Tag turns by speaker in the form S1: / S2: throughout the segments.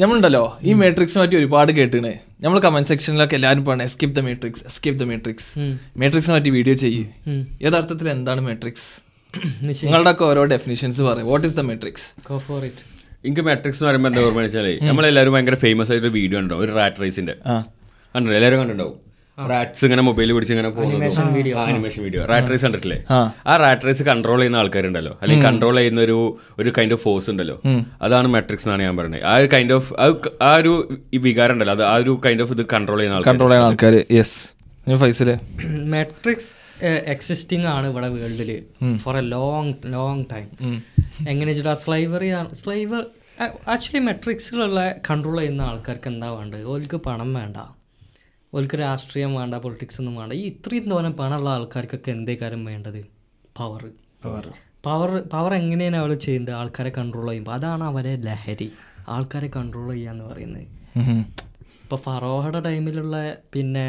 S1: നമ്മളുണ്ടല്ലോ ഈ മാട്രിക്സ് പറ്റി ഒരുപാട് കേട്ടിണ് നമ്മൾ കമന്റ് സെക്ഷനിലൊക്കെ എല്ലാവരും പറഞ്ഞു escape the matrix escape the matrix മാട്രിക്സിനെ പറ്റി വീഡിയോ ചെയ്യും. യഥാർത്ഥത്തിൽ എന്താണ് മാട്രിക്സ് നിങ്ങളുടെ ഒക്കെ ഓരോ ഡെഫിനിഷൻസ് പറയും. What is the matrix
S2: Go for it.
S3: എനിക്ക് മാട്രിക്സ് എന്ന് പറയുമ്പോൾ എന്താ ഓർമ്മ വെച്ചാലേ നമ്മളെല്ലാവരും ഭയങ്കര ഫേമസ് ആയിട്ട് വീഡിയോ ഉണ്ടാവും ഒരു റാറ്റ് റേസിന്റെ കണ്ടോ എല്ലാവരും കണ്ടിട്ടുണ്ടാവും. റാറ്റ്സ് ഇങ്ങനെ മൊബൈൽ പിടിച്ച് ഇങ്ങനെ പോകുന്നത് ആനിമേഷൻ വീഡിയോ റാറ്റ് റേസ് കണ്ടിട്ടില്ലേ? ആ. റാറ്റ് റേസ് കൺട്രോൾ ചെയ്യുന്ന ആൾക്കാരുണ്ടല്ലോ. അല്ലെങ്കിൽ കൺട്രോൾ ചെയ്യുന്ന ഒരു ഒരു കൈൻഡ് ഓഫ് ഫോഴ്സ് ഉണ്ടല്ലോ. അതാണ് മെട്രിക്സ് എന്നാണ് ഞാൻ പറയുന്നത്. ആ ഒരു കൈൻഡ് ഓഫ് ആ ഒരു ഈ വികാരം ഉണ്ടല്ലോ. അത് ആ ഒരു കൈൻഡ് ഓഫ് ഇത് കൺട്രോൾ ചെയ്യുന്ന ആൾക്കാർ
S1: കൺട്രോൾ ചെയ്യുന്ന ആൾക്കാർ യെസ് ഫൈസൽ?
S2: മെട്രിക്സ് എക്സിസ്റ്റിംഗ് ആണ് ഇവിടെ വേൾഡിൽ for a long long time എങ്ങനെ വെച്ചിട്ട് സ്ലൈവറി സ്ലൈവർ ആക്ച്വലി മെട്രിക്സിലുള്ള കൺട്രോൾ ചെയ്യുന്ന ആൾക്കാർക്ക് എന്താ വേണ്ടത്? ഓൽക്ക് പണം വേണ്ട. ഓൽക്ക് രാഷ്ട്രീയം വേണ്ട പൊളിറ്റിക്സ് ഒന്നും വേണ്ട. ഈ ഇത്രയും തോന്നെ പണമുള്ള ആൾക്കാർക്കൊക്കെ എന്തേ കാര്യം വേണ്ടത്? പവർ പവർ പവർ പവർ എങ്ങനെയാണ് അവർ ചെയ്യേണ്ടത്? ആൾക്കാരെ കൺട്രോൾ ചെയ്യുമ്പോൾ അതാണ് അവരെ ലഹരി. ആൾക്കാരെ കൺട്രോൾ ചെയ്യാന്ന് പറയുന്നത്. ഇപ്പോൾ ഫറോഹയുടെ ടൈമിലുള്ള പിന്നെ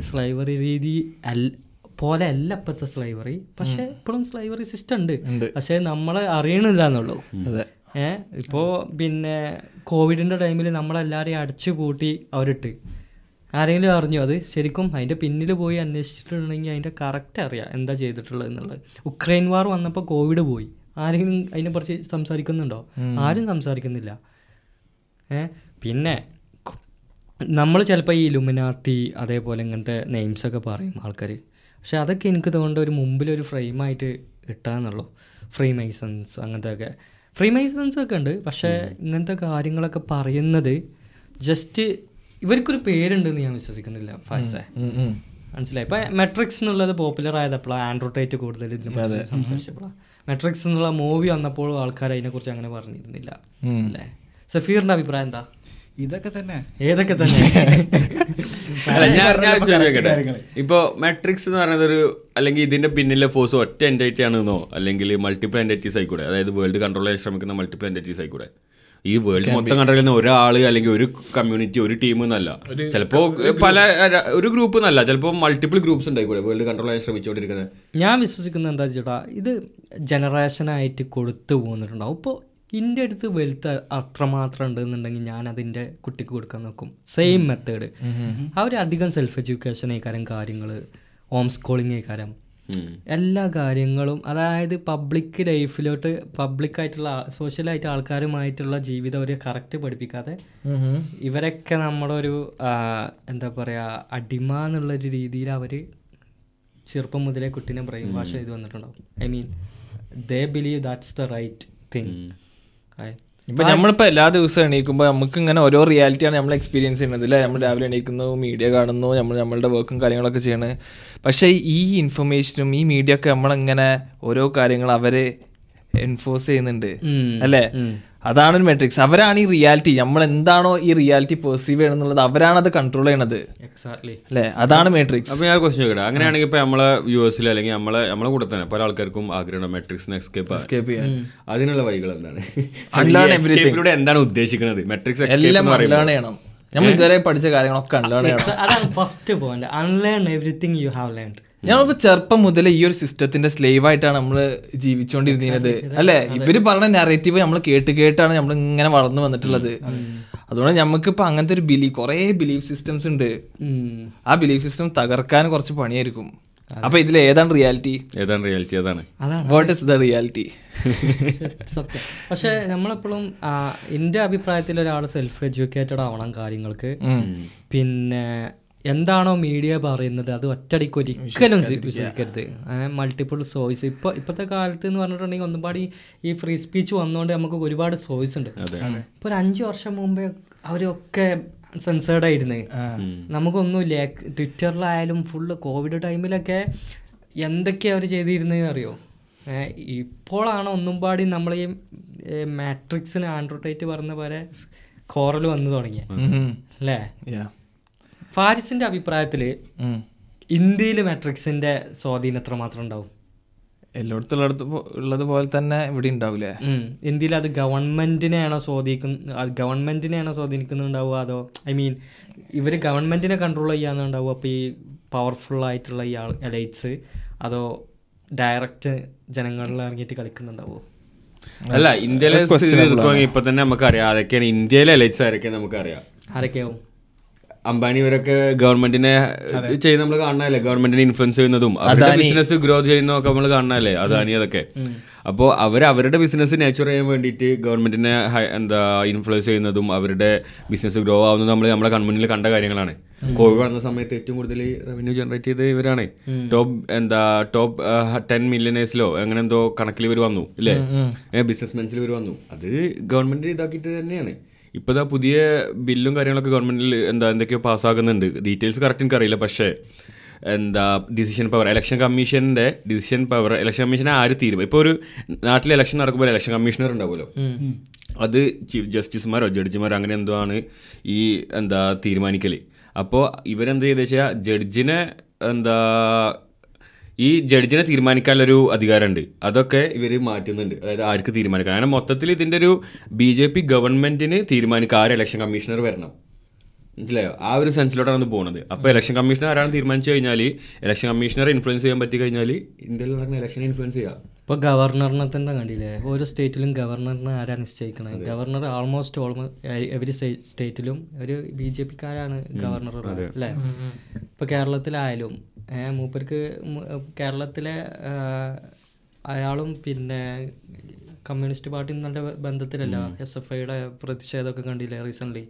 S2: സ്ലൈവറി രീതി അൽ പോലെ അല്ല ഇപ്പോഴത്തെ സ്ലൈവറി പക്ഷെ ഇപ്പോഴും സ്ലൈവറി സിസ്റ്റം ഉണ്ട്. പക്ഷെ നമ്മളെ അറിയണില്ല എന്നുള്ളൂ ഏഹ് ഇപ്പോൾ പിന്നെ കോവിഡിന്റെ ടൈമിൽ നമ്മളെല്ലാവരെയും അടച്ചു കൂട്ടി അവരിട്ട്. ആരെങ്കിലും അറിഞ്ഞു അത്? ശരിക്കും അതിന്റെ പിന്നിൽ പോയി അന്വേഷിച്ചിട്ടുണ്ടെങ്കിൽ അതിന്റെ കറക്റ്റ് അറിയാം എന്താ ചെയ്തിട്ടുള്ളത് എന്നുള്ളത്. ഉക്രൈൻ വാർ വന്നപ്പോൾ കോവിഡ് പോയി. ആരെങ്കിലും അതിനെക്കുറിച്ച് സംസാരിക്കുന്നുണ്ടോ? ആരും സംസാരിക്കുന്നില്ല. പിന്നെ നമ്മൾ ചിലപ്പോൾ ഈ ലുമിനാത്തി അതേപോലെ ഇങ്ങനത്തെ നെയിംസൊക്കെ പറയും ആൾക്കാർ പക്ഷെ അതൊക്കെ എനിക്ക് തോന്നുന്നത് ഒരു മുമ്പിലൊരു ഫ്രെയിമായിട്ട് കിട്ടാന്നുള്ളൂ ഫ്രീ മൈസൺസ് അങ്ങനത്തെ ഒക്കെ ഫ്രീ മൈസൺസ് ഒക്കെ ഉണ്ട്. പക്ഷേ ഇങ്ങനത്തെ കാര്യങ്ങളൊക്കെ പറയുന്നത് ജസ്റ്റ് ഇവർക്കൊരു പേരുണ്ടെന്ന് ഞാൻ വിശ്വസിക്കുന്നില്ല ഫാസെ. മനസ്സിലായി. ഇപ്പം മെട്രിക്സ് എന്നുള്ളത് പോപ്പുലർ ആയതപ്പോഴാണ് ആൻഡ്രോട്ടേറ്റ് കൂടുതൽ ഇതിനെ പറ്റി സംസാരിച്ചപ്പോഴാണ് മെട്രിക്സ് എന്നുള്ള മൂവി വന്നപ്പോൾ ആൾക്കാർ അതിനെക്കുറിച്ച് അങ്ങനെ പറഞ്ഞിരുന്നില്ല അല്ലേ? സഫീറിന്റെ അഭിപ്രായം എന്താ?
S4: ഇതൊക്കെ തന്നെ.
S2: ഏതൊക്കെ തന്നെ?
S3: ഞാൻ ചോദിക്കട്ടെ. ഇപ്പൊ മെട്രിക്സ് എന്ന് പറയുന്നത് ഒരു അല്ലെങ്കിൽ ഇതിന്റെ പിന്നിലെ ഫോഴ്സ് ഒറ്റ എന്റൈറ്റി ആണെന്നോ അല്ലെങ്കിൽ മൾട്ടിപ്പിൾ എന്റൈറ്റീസ് ആയിക്കൂടെ? അതായത് വേൾഡ് കൺട്രോൾ ചെയ്യാൻ ശ്രമിക്കുന്ന മൾട്ടിപ്പിൾ എന്റൈറ്റീസ് ആയിക്കൂടെ? ഈ വേൾഡ് മൊത്തം കൺട്രോൾ ഒരാൾ ഒരാൾ അല്ലെങ്കിൽ ഒരു കമ്മ്യൂണിറ്റി ഒരു ടീം എന്നല്ല. ചിലപ്പോ പല ഒരു ഗ്രൂപ്പ് എന്നല്ല ചിലപ്പോ മൾട്ടിപ്പിൾ ഗ്രൂപ്പ്സ് ഉണ്ടായിക്കൂടെ വേൾഡ് കൺട്രോൾ ചെയ്യാൻ ശ്രമിച്ചുകൊണ്ടിരിക്കുന്നത്.
S2: ഞാൻ വിശ്വസിക്കുന്നത് എന്താ ചേട്ടാ ഇത് ജനറേഷനായിട്ട് കൊടുത്തു പോകുന്നിട്ടുണ്ടാവും ഇപ്പോൾ എന്റെ അടുത്ത് വെൽത്ത് അത്രമാത്രം ഉണ്ടെന്നുണ്ടെങ്കിൽ ഞാൻ അതിന്റെ കുട്ടിക്ക് കൊടുക്കാൻ നോക്കും. സെയിം മെത്തേഡ് അവരധികം അധികം സെൽഫ് എഡ്യൂക്കേഷൻ ആയിക്കാരം കാര്യങ്ങൾ ഹോം സ്കൂളിങ് ആയിക്കാരം എല്ലാ കാര്യങ്ങളും അതായത് പബ്ലിക് ലൈഫിലോട്ട് പബ്ലിക്കായിട്ടുള്ള സോഷ്യലായിട്ട് ആൾക്കാരുമായിട്ടുള്ള ജീവിതം ഒരു കറക്റ്റ് പഠിപ്പിക്കാതെ ഇവരൊക്കെ നമ്മളൊരു ഒരു എന്താ പറയുക അടിമ എന്നുള്ളൊരു രീതിയിൽ അവർ ചെറുപ്പം മുതലേ കുട്ടീനെ ബ്രെയിൻ വാഷ് ചെയ്ത് വന്നിട്ടുണ്ടാവും. I mean they believe that's the right thing
S1: ഇപ്പൊ നമ്മളിപ്പോ എല്ലാ ദിവസവും എണീക്കുമ്പോ നമുക്ക് ഇങ്ങനെ ഓരോ റിയാലിറ്റിയാണ് നമ്മൾ എക്സ്പീരിയൻസ് ചെയ്യുന്നത് അല്ലേ നമ്മൾ രാവിലെ എണീക്കുന്നു മീഡിയ കാണുന്നു നമ്മൾ നമ്മളുടെ വർക്കും കാര്യങ്ങളൊക്കെ ചെയ്യണ്. പക്ഷേ ഈ ഇൻഫർമേഷനും ഈ മീഡിയ ഒക്കെ നമ്മളിങ്ങനെ ഓരോ കാര്യങ്ങൾ അവരെ എൻഫോഴ്സ് ചെയ്യുന്നുണ്ട് അല്ലേ? അതാണ് ഒരു മെട്രിക്സ് അവരാണ് ഈ റിയാലിറ്റി നമ്മൾ എന്താണോ ഈ റിയാലിറ്റി പെർസീവ് ചെയ്യണമെന്നുള്ളത് അവരാണ് അത് കൺട്രോൾ ചെയ്യണത്.
S2: എക്സാക്ട്ലി
S1: അല്ലേ? അതാണ് മെട്രിക്സ്
S3: അപ്പൊ ഞാൻ ക്വസ്റ്റ്യൻ ചോദിക്കട്ടെ? അങ്ങനെയാണെങ്കിൽ ഇപ്പൊ നമ്മളെ യു എസിൽ അല്ലെങ്കിൽ നമ്മളെ നമ്മളെ കൂടെ തന്നെ പല ആൾക്കാർക്കും ആഗ്രഹം മെട്രിക്സിനെ എസ്കേപ്പ്
S1: Escape ചെയ്യാൻ.
S3: അതിനുള്ള വഴികൾ എന്താണ്? എന്താണ് ഉദ്ദേശിക്കുന്നത്? മെട്രിക്സ്
S1: എല്ലാം ചെയ്യണം. നമ്മൾ ഇതുവരെ പഠിച്ച കാര്യങ്ങളൊക്കെ അൺലേൺ ചെയ്യണം.
S2: അതാണ് first point unlearn everything you have learn
S1: ഞങ്ങളിപ്പോ ചെറുപ്പം മുതലേ ഈ ഒരു സിസ്റ്റത്തിന്റെ സ്ലേവ് ആയിട്ടാണ് നമ്മൾ ജീവിച്ചുകൊണ്ടിരുന്നത് അല്ലെ? ഇവർ പറഞ്ഞ നെറേറ്റീവ് നമ്മൾ കേട്ട് കേട്ടാണ് നമ്മൾ ഇങ്ങനെ വളർന്നു വന്നിട്ടുള്ളത്. അതുകൊണ്ട് നമുക്ക് ഇപ്പൊ അങ്ങനത്തെ ഒരു ബിലീഫ് കുറെ ബിലീഫ് സിസ്റ്റംസ് ഉണ്ട്. ആ ബിലീഫ് സിസ്റ്റം തകർക്കാൻ കുറച്ച് പണിയായിരിക്കും. അപ്പൊ ഇതിൽ ഏതാണ് റിയാലിറ്റി
S3: ഏതാണ് റിയാലിറ്റി അതാണ്.
S2: അതാണ്.
S1: വാട്ട് ഇസ് ദ റിയാലിറ്റി
S2: സത്യം. പക്ഷെ നമ്മളെപ്പോഴും എന്റെ അഭിപ്രായത്തിൽ ഒരാൾ സെൽഫ് എഡ്യൂക്കേറ്റഡ് ആവണം കാര്യങ്ങൾക്ക്. പിന്നെ എന്താണോ മീഡിയ പറയുന്നത് അത് ഒറ്റടിക്ക് ഒരിക്കലും വിശ്വസിക്കരുത് മൾട്ടിപ്പിൾ സോയ്സ് ഇപ്പോൾ ഇപ്പോഴത്തെ കാലത്ത് എന്ന് പറഞ്ഞിട്ടുണ്ടെങ്കിൽ ഒന്നുപാടി ഈ ഫ്രീ സ്പീച്ച് വന്നുകൊണ്ട് നമുക്ക് ഒരുപാട് സോയ്സ് ഉണ്ട്. ഇപ്പോൾ ഒരു അഞ്ച് വർഷം മുമ്പേ അവരൊക്കെ സെൻസേർഡ് ആയിരുന്നു. നമുക്കൊന്നുമില്ല. ട്വിറ്ററിലായാലും ഫുള്ള് കോവിഡ് ടൈമിലൊക്കെ എന്തൊക്കെയാ അവർ ചെയ്തിരുന്നത് അറിയോ? ഇപ്പോഴാണ് ഒന്നും പാടി നമ്മൾ ഈ മാട്രിക്സിന് ആൻഡ്രോട്ടൈറ്റ് പറഞ്ഞ പോലെ കോറൽ വന്നു തുടങ്ങിയ. അല്ലേ ഫാരിസിന്റെ അഭിപ്രായത്തിൽ ഇന്ത്യയിൽ മാട്രിക്സിന്റെ സ്വാധീനം എത്രമാത്രം ഉണ്ടാവും?
S1: എല്ലായിടത്തും ഉള്ളിടത്ത് ഉള്ളത് പോലെ തന്നെ ഇവിടെ ഉണ്ടാവില്ലേ
S2: ഇന്ത്യയിൽ അത് ഗവൺമെന്റിനെയാണോ സ്വാധീനിക്കുന്ന അത് ഗവൺമെന്റിനെയാണോ സ്വാധീനിക്കുന്നുണ്ടാവുക അതോ ഐ മീൻ ഇവർ ഗവൺമെന്റിനെ കൺട്രോൾ ചെയ്യാന്നുണ്ടാവുക അപ്പോൾ ഈ പവർഫുൾ ആയിട്ടുള്ള ഈ ആൾ എലൈറ്റ്സ് അതോ ഡയറക്റ്റ് ജനങ്ങളിൽ ഇറങ്ങിയിട്ട് കളിക്കുന്നുണ്ടാവുമോ
S3: അല്ല ഇന്ത്യയിലെ ഇപ്പൊ തന്നെ നമുക്കറിയാം. അതൊക്കെയാണ് ഇന്ത്യയിലെ എലൈറ്റ്സ് ആരൊക്കെയാണ് നമുക്കറിയാം.
S2: ആരൊക്കെയാവും?
S3: അംബാനി ഇവരൊക്കെ ഗവൺമെന്റിനെ ചെയ്യുന്ന നമ്മൾ കാണണല്ലേ ഗവൺമെന്റിനെ ഇൻഫ്ലുവൻസ് ചെയ്യുന്നതും അവരുടെ ബിസിനസ് ഗ്രോ ചെയ്യുന്നതൊക്കെ നമ്മൾ കാണണല്ലേ അദാനി അതൊക്കെ. അപ്പോൾ അവർ അവരുടെ ബിസിനസ് നേച്ചർ ചെയ്യാൻ വേണ്ടിയിട്ട് ഗവൺമെന്റിനെ എന്താ ഇൻഫ്ലുവൻസ് ചെയ്യുന്നതും അവരുടെ ബിസിനസ് ഗ്രോ ആവുന്നതും നമ്മൾ നമ്മുടെ കൺമുന്നിൽ കണ്ട കാര്യങ്ങളാണ്. കോവിഡ് വന്ന സമയത്ത് ഏറ്റവും കൂടുതൽ റവന്യൂ ജനറേറ്റ് ചെയ്ത് ഇവരാണ്. ടോപ്പ് എന്താ ടോപ്പ് ടെൻ മില്യനേഴ്സിലോ അങ്ങനെ എന്തോ കണക്കിൽ ഇവർ വന്നു ഇല്ലേ? ബിസിനസ്മെൻസിൽ ഇവർ വന്നു. അത് ഗവൺമെന്റ് ഇതാക്കിയിട്ട് തന്നെയാണ്. ഇപ്പോൾ പുതിയ ബില്ലും കാര്യങ്ങളൊക്കെ ഗവൺമെന്റിൽ എന്താ എന്തൊക്കെയോ പാസ്സാകുന്നുണ്ട്. ഡീറ്റെയിൽസ് കറക്റ്റ് എനിക്കറിയില്ല. പക്ഷേ എന്താ ഡിസിഷൻ പവർ ഇലക്ഷൻ കമ്മീഷന്റെ ഡിസിഷൻ പവർ ഇലക്ഷൻ കമ്മീഷനെ ആര് തീരുമാനം ഇപ്പോൾ ഒരു നാട്ടിൽ ഇലക്ഷൻ നടക്കുമ്പോൾ ഇലക്ഷൻ കമ്മീഷണർ ഉണ്ടാവുമല്ലോ. അത് ചീഫ് ജസ്റ്റിസുമാരോ ജഡ്ജിമാരോ അങ്ങനെ എന്തോ ആണ് ഈ എന്താ തീരുമാനിക്കൽ? അപ്പോൾ ഇവരെന്താ ചെയ്തെന്ന് വെച്ചാൽ ജഡ്ജിനെ എന്താ ഈ ജഡ്ജിനെ തീരുമാനിക്കാനുള്ളൊരു അധികാരമുണ്ട്. അതൊക്കെ ഇവർ മാറ്റുന്നുണ്ട്. അതായത് ആർക്ക് തീരുമാനിക്കാം കാരണം മൊത്തത്തിൽ ഇതിന്റെ ഒരു ബി ജെ പി ഗവൺമെന്റിന് തീരുമാനിക്കുക ആര് ഇലക്ഷൻ കമ്മീഷണർ വരണം. മനസ്സിലായോ? ആ ഒരു സെൻസിലോട്ടാണ് അത് പോകുന്നത് അപ്പോൾ ഇലക്ഷൻ കമ്മീഷണർ ആരാണ് തീരുമാനിച്ചു കഴിഞ്ഞാൽ ഇലക്ഷൻ കമ്മീഷണറെ ഇൻഫ്ലുവൻസ് ചെയ്യാൻ പറ്റി കഴിഞ്ഞാൽ ഇന്ത്യയിൽ നടക്കുന്ന ഇലക്ഷനെ ഇൻഫ്ലുവൻസ് ചെയ്യാം.
S2: ഇപ്പോൾ ഗവർണറിനെ തന്നെ കണ്ടില്ലേ? ഓരോ സ്റ്റേറ്റിലും ഗവർണറിനെ ആരാണ് നിശ്ചയിക്കുന്നത് ഗവർണർ ആൾമോസ്റ്റ് ഓൾമോസ്റ്റ് എവരി സ്റ്റേറ്റിലും ഒരു ബി ജെ പിക്കാരാണ് ഗവർണർ അല്ലേ? ഇപ്പോൾ കേരളത്തിലായാലും മൂപ്പർക്ക് കേരളത്തിലെ അയാളും പിന്നെ കമ്മ്യൂണിസ്റ്റ് പാർട്ടി നല്ല ബന്ധത്തിലല്ല. എസ് എഫ് ഐയുടെ പ്രതിഷേധമൊക്കെ കണ്ടില്ലേ റീസെന്റ്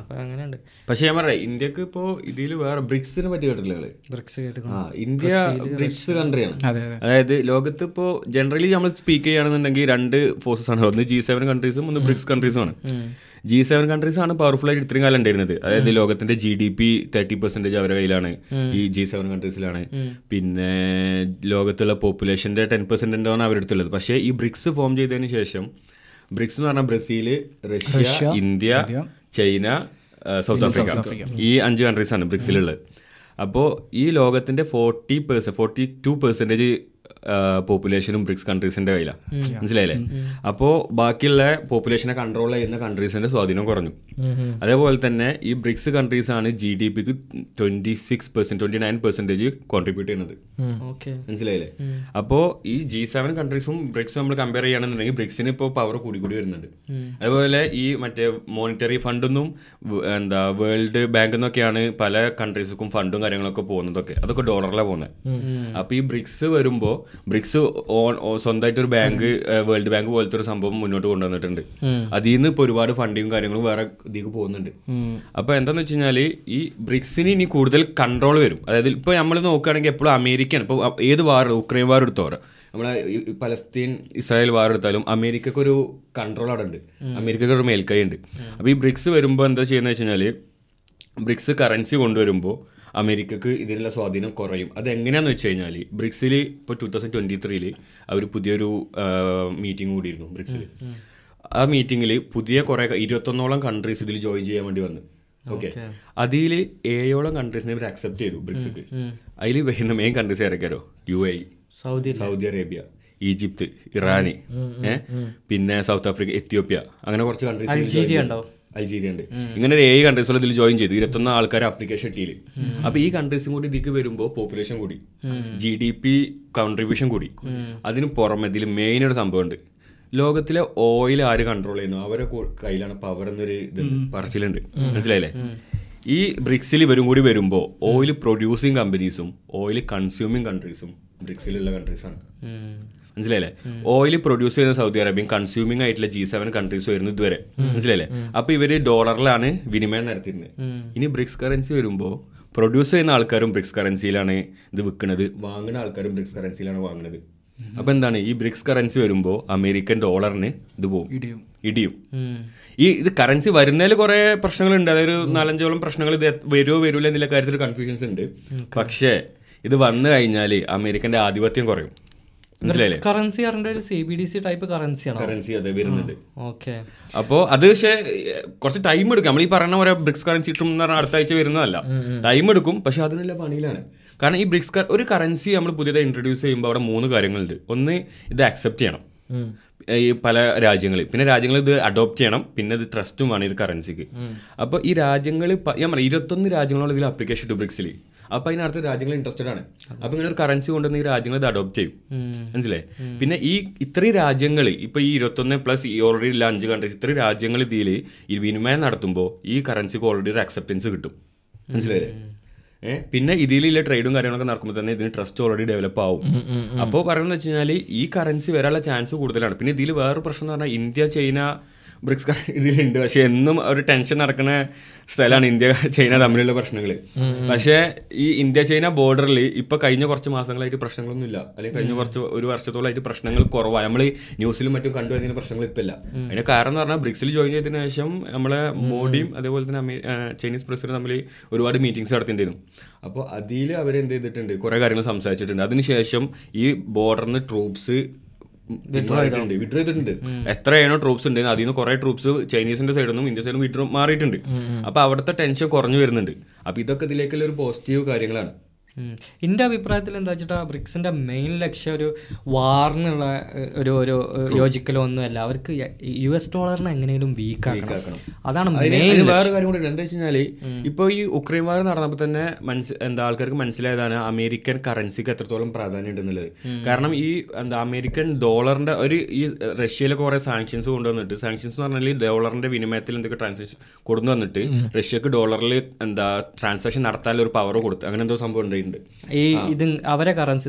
S2: അപ്പൊ അങ്ങനെയുണ്ട്.
S3: പക്ഷെ ഞാൻ പറയാം ഇന്ത്യയ്ക്ക് ഇപ്പോ ഇതിൽ വേറെ ബ്രിക്സിനെ പറ്റി കേട്ടില്ല
S2: ബ്രിക്സ് കേട്ട്
S3: ഇന്ത്യ ബ്രിക്സ് കൺട്രിയാണ്
S4: അതെ അതെ.
S3: അതായത് ലോകത്ത് ഇപ്പോ ജനറലി നമ്മൾ സ്പീക്ക് ചെയ്യുകയാണെന്നുണ്ടെങ്കിൽ രണ്ട് ഫോഴ്സസ് ആണ്. ഒന്ന് ജി സെവൻ കൺട്രീസും ഒന്ന് ബ്രിക്സ് കൺട്രീസും ആണ്. ജി സെവൻ കൺട്രീസ് ആണ് പവർഫുൾ ആയിട്ട് ഇത്രയും കാലം ഉണ്ടായിരുന്നത്. അതായത് ലോകത്തിന്റെ G D P thirty percentage അവരുടെ കയ്യിലാണ്. ഈ ജി സെവൻ കൺട്രീസിലാണ് പിന്നെ ലോകത്തുള്ള പോപ്പുലേഷന്റെ ടെൻ പെർസെന്റ് ഉണ്ടാണ് അവരുടെ അടുത്തുള്ളത്. പക്ഷേ ഈ ബ്രിക്സ് ഫോം ചെയ്തതിന് ശേഷം ബ്രിക്സ് എന്ന് പറഞ്ഞാൽ Brazil Russia India China South Africa. ഈ അഞ്ച് കൺട്രീസ് ആണ് ബ്രിക്സിലുള്ളത്. അപ്പോൾ ഈ ലോകത്തിന്റെ forty percent forty two percentage പോപ്പുലേഷനും BRICS കൺട്രീസിന്റെ കയ്യിലാണ് മനസ്സിലായില്ലേ? അപ്പോ ബാക്കിയുള്ള പോപ്പുലേഷനെ കൺട്രോൾ ചെയ്യുന്ന കൺട്രീസിന്റെ സ്വാധീനം കുറഞ്ഞു. അതേപോലെ തന്നെ ഈ ബ്രിക്സ് കൺട്രീസ് ആണ് ജി ഡി പിക്ക് twenty six percent twenty nine percentage contribute ചെയ്യുന്നത്
S2: ഓക്കെ
S3: മനസ്സിലായില്ലേ? അപ്പോ ഈ ജി സെവൻ കൺട്രീസും ബ്രിക്സും നമ്മൾ കമ്പയർ ചെയ്യുകയാണെന്നുണ്ടെങ്കിൽ ബ്രിക്സിന് ഇപ്പോൾ പവർ കൂടി കൂടി വരുന്നുണ്ട്. അതുപോലെ ഈ മറ്റേ മോണിറ്ററി ഫണ്ടൊന്നും എന്താ വേൾഡ് ബാങ്കിൽ നിന്നൊക്കെയാണ് പല കൺട്രീസുക്കും ഫണ്ടും കാര്യങ്ങളൊക്കെ പോകുന്നതൊക്കെ. അതൊക്കെ ഡോളറിലാണ് പോകുന്നത് അപ്പോൾ ഈ ബ്രിക്സ് വരുമ്പോൾ ബ്രിക്സ് ഓൺ സ്വന്തമായിട്ട് ഒരു ബാങ്ക് വേൾഡ് ബാങ്ക് പോലത്തെ ഒരു സംഭവം മുന്നോട്ട് കൊണ്ടുവന്നിട്ടുണ്ട്. അതിൽ നിന്ന് ഇപ്പോൾ ഒരുപാട് ഫണ്ടിങ്ങും കാര്യങ്ങളും വേറെ ഇതിലേക്ക് പോകുന്നുണ്ട്. അപ്പോൾ എന്താന്ന് വെച്ച് കഴിഞ്ഞാൽ ഈ ബ്രിക്സിന് ഇനി കൂടുതൽ കൺട്രോൾ വരും. അതായത് ഇപ്പോൾ നമ്മൾ നോക്കുകയാണെങ്കിൽ എപ്പോഴും അമേരിക്കൻ ഇപ്പോൾ ഏത് വാർ ഉക്രൈൻ വാർ എടുത്തോറ നമ്മളെ പലസ്തീൻ ഇസ്രായേൽ വാർ എടുത്താലും അമേരിക്കക്ക് ഒരു കൺട്രോൾ അവിടെ ഉണ്ട്. അമേരിക്കക്ക് ഒരു മേൽക്കൈ ഉണ്ട്. അപ്പോൾ ഈ ബ്രിക്സ് വരുമ്പോൾ എന്താ ചെയ്യുന്നത് വെച്ച് കഴിഞ്ഞാൽ ബ്രിക്സ് കറൻസി കൊണ്ടുവരുമ്പോൾ അമേരിക്കക്ക് ഇതിനുള്ള സ്വാധീനം കുറയും. അത് എങ്ങനെയാന്ന് വെച്ച് കഴിഞ്ഞാൽ ബ്രിക്സിൽ ഇപ്പോൾ ടൂ തൗസൻഡ് ട്വന്റി ത്രീയിൽ അവർ പുതിയൊരു മീറ്റിംഗ് കൂടിയിരുന്നു ബ്രിക്സിൽ ആ മീറ്റിങ്ങിൽ പുതിയ കുറേ ഇരുപത്തൊന്നോളം കൺട്രീസ് ഇതിൽ ജോയിൻ ചെയ്യാൻ വേണ്ടി വന്നു. ഓക്കെ അതിൽ ഏഴോളം കൺട്രീസിനെ ഇവർ അക്സെപ്റ്റ് ചെയ്തു ബ്രിക്സിക്ക്. അതിൽ വരുന്ന main countries ഇറക്കാരോ U A
S2: Saudi
S3: Saudi Arabia Egypt ഇറാന് പിന്നെ സൗത്ത് ആഫ്രിക്ക എത്യോപ്യ. അങ്ങനെ കുറച്ച് കൺട്രീസ്
S2: അൾജീരിയ ഉണ്ടോ
S3: ഇങ്ങനെ ഒരു ഏഴ് കൺട്രീസുകൾ ഇതിൽ ജോയിൻ ചെയ്തു. ഇരുപത്തൊന്ന് ആൾക്കാർ ആപ്ലിക്കേഷൻ ഇട്ടിയിൽ അപ്പൊ ഈ കൺട്രീസും കൂടി ഇതിക്ക് വരുമ്പോൾ പോപ്പുലേഷൻ കൂടി. ജി ഡി പി കോൺട്രിബ്യൂഷൻ കൂടി. അതിന് പുറമെ ഇതിൽ മെയിൻ ഒരു സംഭവമുണ്ട് ലോകത്തിലെ ഓയിൽ ആര് കൺട്രോൾ ചെയ്യുന്നു? അവരെ കയ്യിലാണ് പവർ എന്നൊരു ഇത് പറച്ചിലുണ്ട്. മനസ്സിലായില്ലേ? ഈ ബ്രിക്സിൽ ഇവരും കൂടി വരുമ്പോൾ ഓയിൽ പ്രൊഡ്യൂസിങ് കമ്പനീസും ഓയിൽ കൺസ്യൂമിങ് കൺട്രീസും ബ്രിക്സിലുള്ള കൺട്രീസാണ് മനസ്സിലായില്ലേ? ഓയിൽ പ്രൊഡ്യൂസ് ചെയ്യുന്ന സൗദി അറേബ്യയും കൺസ്യൂമിംഗ് ആയിട്ടുള്ള ജി സെവൻ കൺട്രീസ് വരുന്നു ഇതുവരെ. മനസ്സിലായില്ലേ? അപ്പൊ ഇവർ ഡോളറിലാണ് വിനിമയം നടത്തിയിരുന്നത് ഇനി ബ്രിക്സ് കറൻസി വരുമ്പോ പ്രൊഡ്യൂസ് ചെയ്യുന്ന ആൾക്കാരും ബ്രിക്സ് കറൻസിയിലാണ് ഇത് വിൽക്കുന്നത് വാങ്ങുന്ന ആൾക്കാരും ബ്രിക്സ് കറൻസിയിലാണ് വാങ്ങുന്നത് അപ്പൊ എന്താണ്? ഈ ബ്രിക്സ് കറൻസി വരുമ്പോൾ അമേരിക്കൻ ഡോളറിന് ഇത് പോകും ഇടിയും. ഈ ഇത് കറൻസി വരുന്നതിൽ കുറെ പ്രശ്നങ്ങളുണ്ട്. അതായത് നാലഞ്ചോളം പ്രശ്നങ്ങൾ ഇത് വരുമോ വരൂല എന്നുള്ള കാര്യത്തിൽ കൺഫ്യൂഷൻസ് ഉണ്ട്. പക്ഷേ ഇത് വന്നു കഴിഞ്ഞാൽ അമേരിക്കന്റെ ആധിപത്യം കുറയും.
S2: കറൻസി ഒരു C B D C type കറൻസിയാണോ
S3: currency അതെ വരുന്നുണ്ട്.
S2: ഓക്കെ.
S3: അപ്പോൾ അത് പക്ഷേ കുറച്ച് ടൈം എടുക്കും. നമ്മൾ ഈ പറഞ്ഞ പോലെ ബ്രിക്സ് കറൻസി കിട്ടും എന്ന് പറഞ്ഞാൽ അടുത്ത ആഴ്ച വരുന്നതല്ല. ടൈം എടുക്കും പക്ഷെ അതിനുള്ള പണിയിലാണ്. കാരണം ഈ ബ്രിക്സ് ഒരു കറൻസി നമ്മൾ പുതിയതായി ഇൻട്രൊഡ്യൂസ് ചെയ്യുമ്പോൾ അവിടെ മൂന്ന് കാര്യങ്ങളുണ്ട്. ഒന്ന് ഇത് അക്സെപ്റ്റ് ചെയ്യണം. ഈ പല രാജ്യങ്ങളിൽ. പിന്നെ രാജ്യങ്ങൾ ഇത് അഡോപ്റ്റ് ചെയ്യണം. പിന്നെ ഇത് ട്രസ്റ്റും വേണം ഈ കറൻസിക്ക്. അപ്പോൾ ഈ രാജ്യങ്ങൾ ഞാൻ പറയാം ഇരുപത്തൊന്ന് രാജ്യങ്ങളോളം ഇതിൽ അപ്ലിക്കേഷൻ ഇട്ടു ബ്രിക്സിൽ അപ്പൊ അതിനടുത്ത് രാജ്യങ്ങൾ ഇൻട്രസ്റ്റഡ് ആണ്. അപ്പൊ ഇങ്ങനെ ഒരു കറൻസി കൊണ്ടുവന്ന് ഈ രാജ്യങ്ങൾ ഇത് അഡോപ്റ്റ് ചെയ്യും. മനസ്സിലേ പിന്നെ ഈ ഇത്രയും രാജ്യങ്ങൾ ഇപ്പൊ ഈ ഇരുപത്തൊന്ന് പ്ലസ് ഈ ഓൾറെഡി ഉള്ള അഞ്ച് കൺട്രീസ് ഇത്രയും രാജ്യങ്ങൾ ഇതിൽ ഈ വിനിമയം നടത്തുമ്പോൾ ഈ കറൻസിക്ക് ഓൾറെഡി ഒരു അക്സെപ്റ്റൻസ് കിട്ടും. മനസ്സിലായില്ലേ? പിന്നെ ഇതിലുള്ള ട്രേഡും കാര്യങ്ങളൊക്കെ നടക്കുമ്പോൾ തന്നെ ഇതിന് ട്രസ്റ്റ് ഓൾറെഡി ഡെവലപ്പ് ആവും. അപ്പോൾ പറയുന്നത് വെച്ച് കഴിഞ്ഞാൽ ഈ കറൻസി വരാനുള്ള ചാൻസ് കൂടുതലാണ്. പിന്നെ ഇതിൽ വേറൊരു പ്രശ്നം എന്ന് പറഞ്ഞാൽ ഇന്ത്യ ചൈന ബ്രിക്സ് ഇതിലുണ്ട്. പക്ഷെ എന്നും ഒരു ടെൻഷൻ നടക്കുന്ന സ്ഥലമാണ് ഇന്ത്യ ചൈന തമ്മിലുള്ള പ്രശ്നങ്ങൾ പക്ഷേ ഈ ഇന്ത്യ ചൈന ബോർഡറിൽ ഇപ്പൊ കഴിഞ്ഞ കുറച്ച് മാസങ്ങളായിട്ട് പ്രശ്നങ്ങളൊന്നും ഇല്ല അല്ലെങ്കിൽ കഴിഞ്ഞ കുറച്ച് ഒരു വർഷത്തോളമായിട്ട് പ്രശ്നങ്ങൾ കുറവാണ്. നമ്മൾ ന്യൂസിലും മറ്റും കണ്ടുവരുന്ന പ്രശ്നങ്ങൾ ഇപ്പം ഇല്ല അതിന്റെ കാരണം എന്ന് പറഞ്ഞാൽ ബ്രിക്സിൽ ജോയിൻ ചെയ്തതിനു ശേഷം നമ്മളെ മോഡിയും അതേപോലെ തന്നെ ചൈനീസ് പ്രസിഡന്റ് തമ്മിൽ ഒരുപാട് മീറ്റിംഗ്സ് നടത്തിയിട്ടുണ്ടായിരുന്നു. അപ്പോൾ അതിൽ അവർ എന്ത് ചെയ്തിട്ടുണ്ട്? കുറേ കാര്യങ്ങൾ സംസാരിച്ചിട്ടുണ്ട്. അതിനുശേഷം ഈ ബോർഡറിന് ട്രൂപ്സ് ചെയ്തിട്ടുണ്ട്. എത്രയാണോ ട്രൂപ്സ് ഉണ്ട് അതിൽ നിന്ന് കുറെ ട്രൂപ്സ് ചൈനീസിന്റെ സൈഡിൽ നിന്നും ഇന്ത്യ സൈഡിൽ വിഡ്രോ മാറിയിട്ടുണ്ട്. അപ്പൊ അവിടുത്തെ ടെൻഷൻ കുറഞ്ഞു വരുന്നുണ്ട്. അപ്പൊ ഇതൊക്കെ ഇതിലേക്കുള്ള ഒരു പോസിറ്റീവ് കാര്യങ്ങളാണ്.
S2: എന്റെ അഭിപ്രായത്തിൽ എന്താ വെച്ചിട്ടാ ബ്രിക്സിന്റെ മെയിൻ ലക്ഷ്യം ഒരു വാറിനുള്ള ഒരു ഒരു യോജിക്കലോ ഒന്നുമല്ല അവർക്ക് യു എസ് ഡോളറിനെ എങ്ങനെയും വീക്ക് ആക്കണം. അതാണ് മെയിൻ
S3: വേറെ കാര്യം കൂടി ഉണ്ട്. എന്താ വെച്ച് കഴിഞ്ഞാൽ ഇപ്പൊ ഈ ഉക്രൈൻ വാർ നടന്നപ്പോൾ തന്നെ മനസ്സ് എന്താ ആൾക്കാർക്ക് മനസ്സിലായതാണ് അമേരിക്കൻ കറൻസിക്ക് എത്രത്തോളം പ്രാധാന്യം ഉണ്ടെന്നുള്ളത്. കാരണം ഈ എന്താ അമേരിക്കൻ ഡോളറിന്റെ ഒരു ഈ റഷ്യയിലെ കുറെ സാങ്ഷൻസ് കൊണ്ടുവന്നിട്ട് സാങ്ഷൻസ് എന്ന് പറഞ്ഞാൽ ഡോളറിന്റെ വിനിമയത്തിൽ എന്തൊക്കെ ട്രാൻസാക്ഷൻ കൊണ്ടുവന്നിട്ട് റഷ്യക്ക് ഡോളറിൽ എന്താ ട്രാൻസാക്ഷൻ നടത്താനുള്ള ഒരു പവർ കൊടുത്ത്. അങ്ങനെ എന്തോ സംഭവം ഉണ്ടായിട്ടുണ്ട്
S2: ഈ ഇത് അവരെ കറൻസി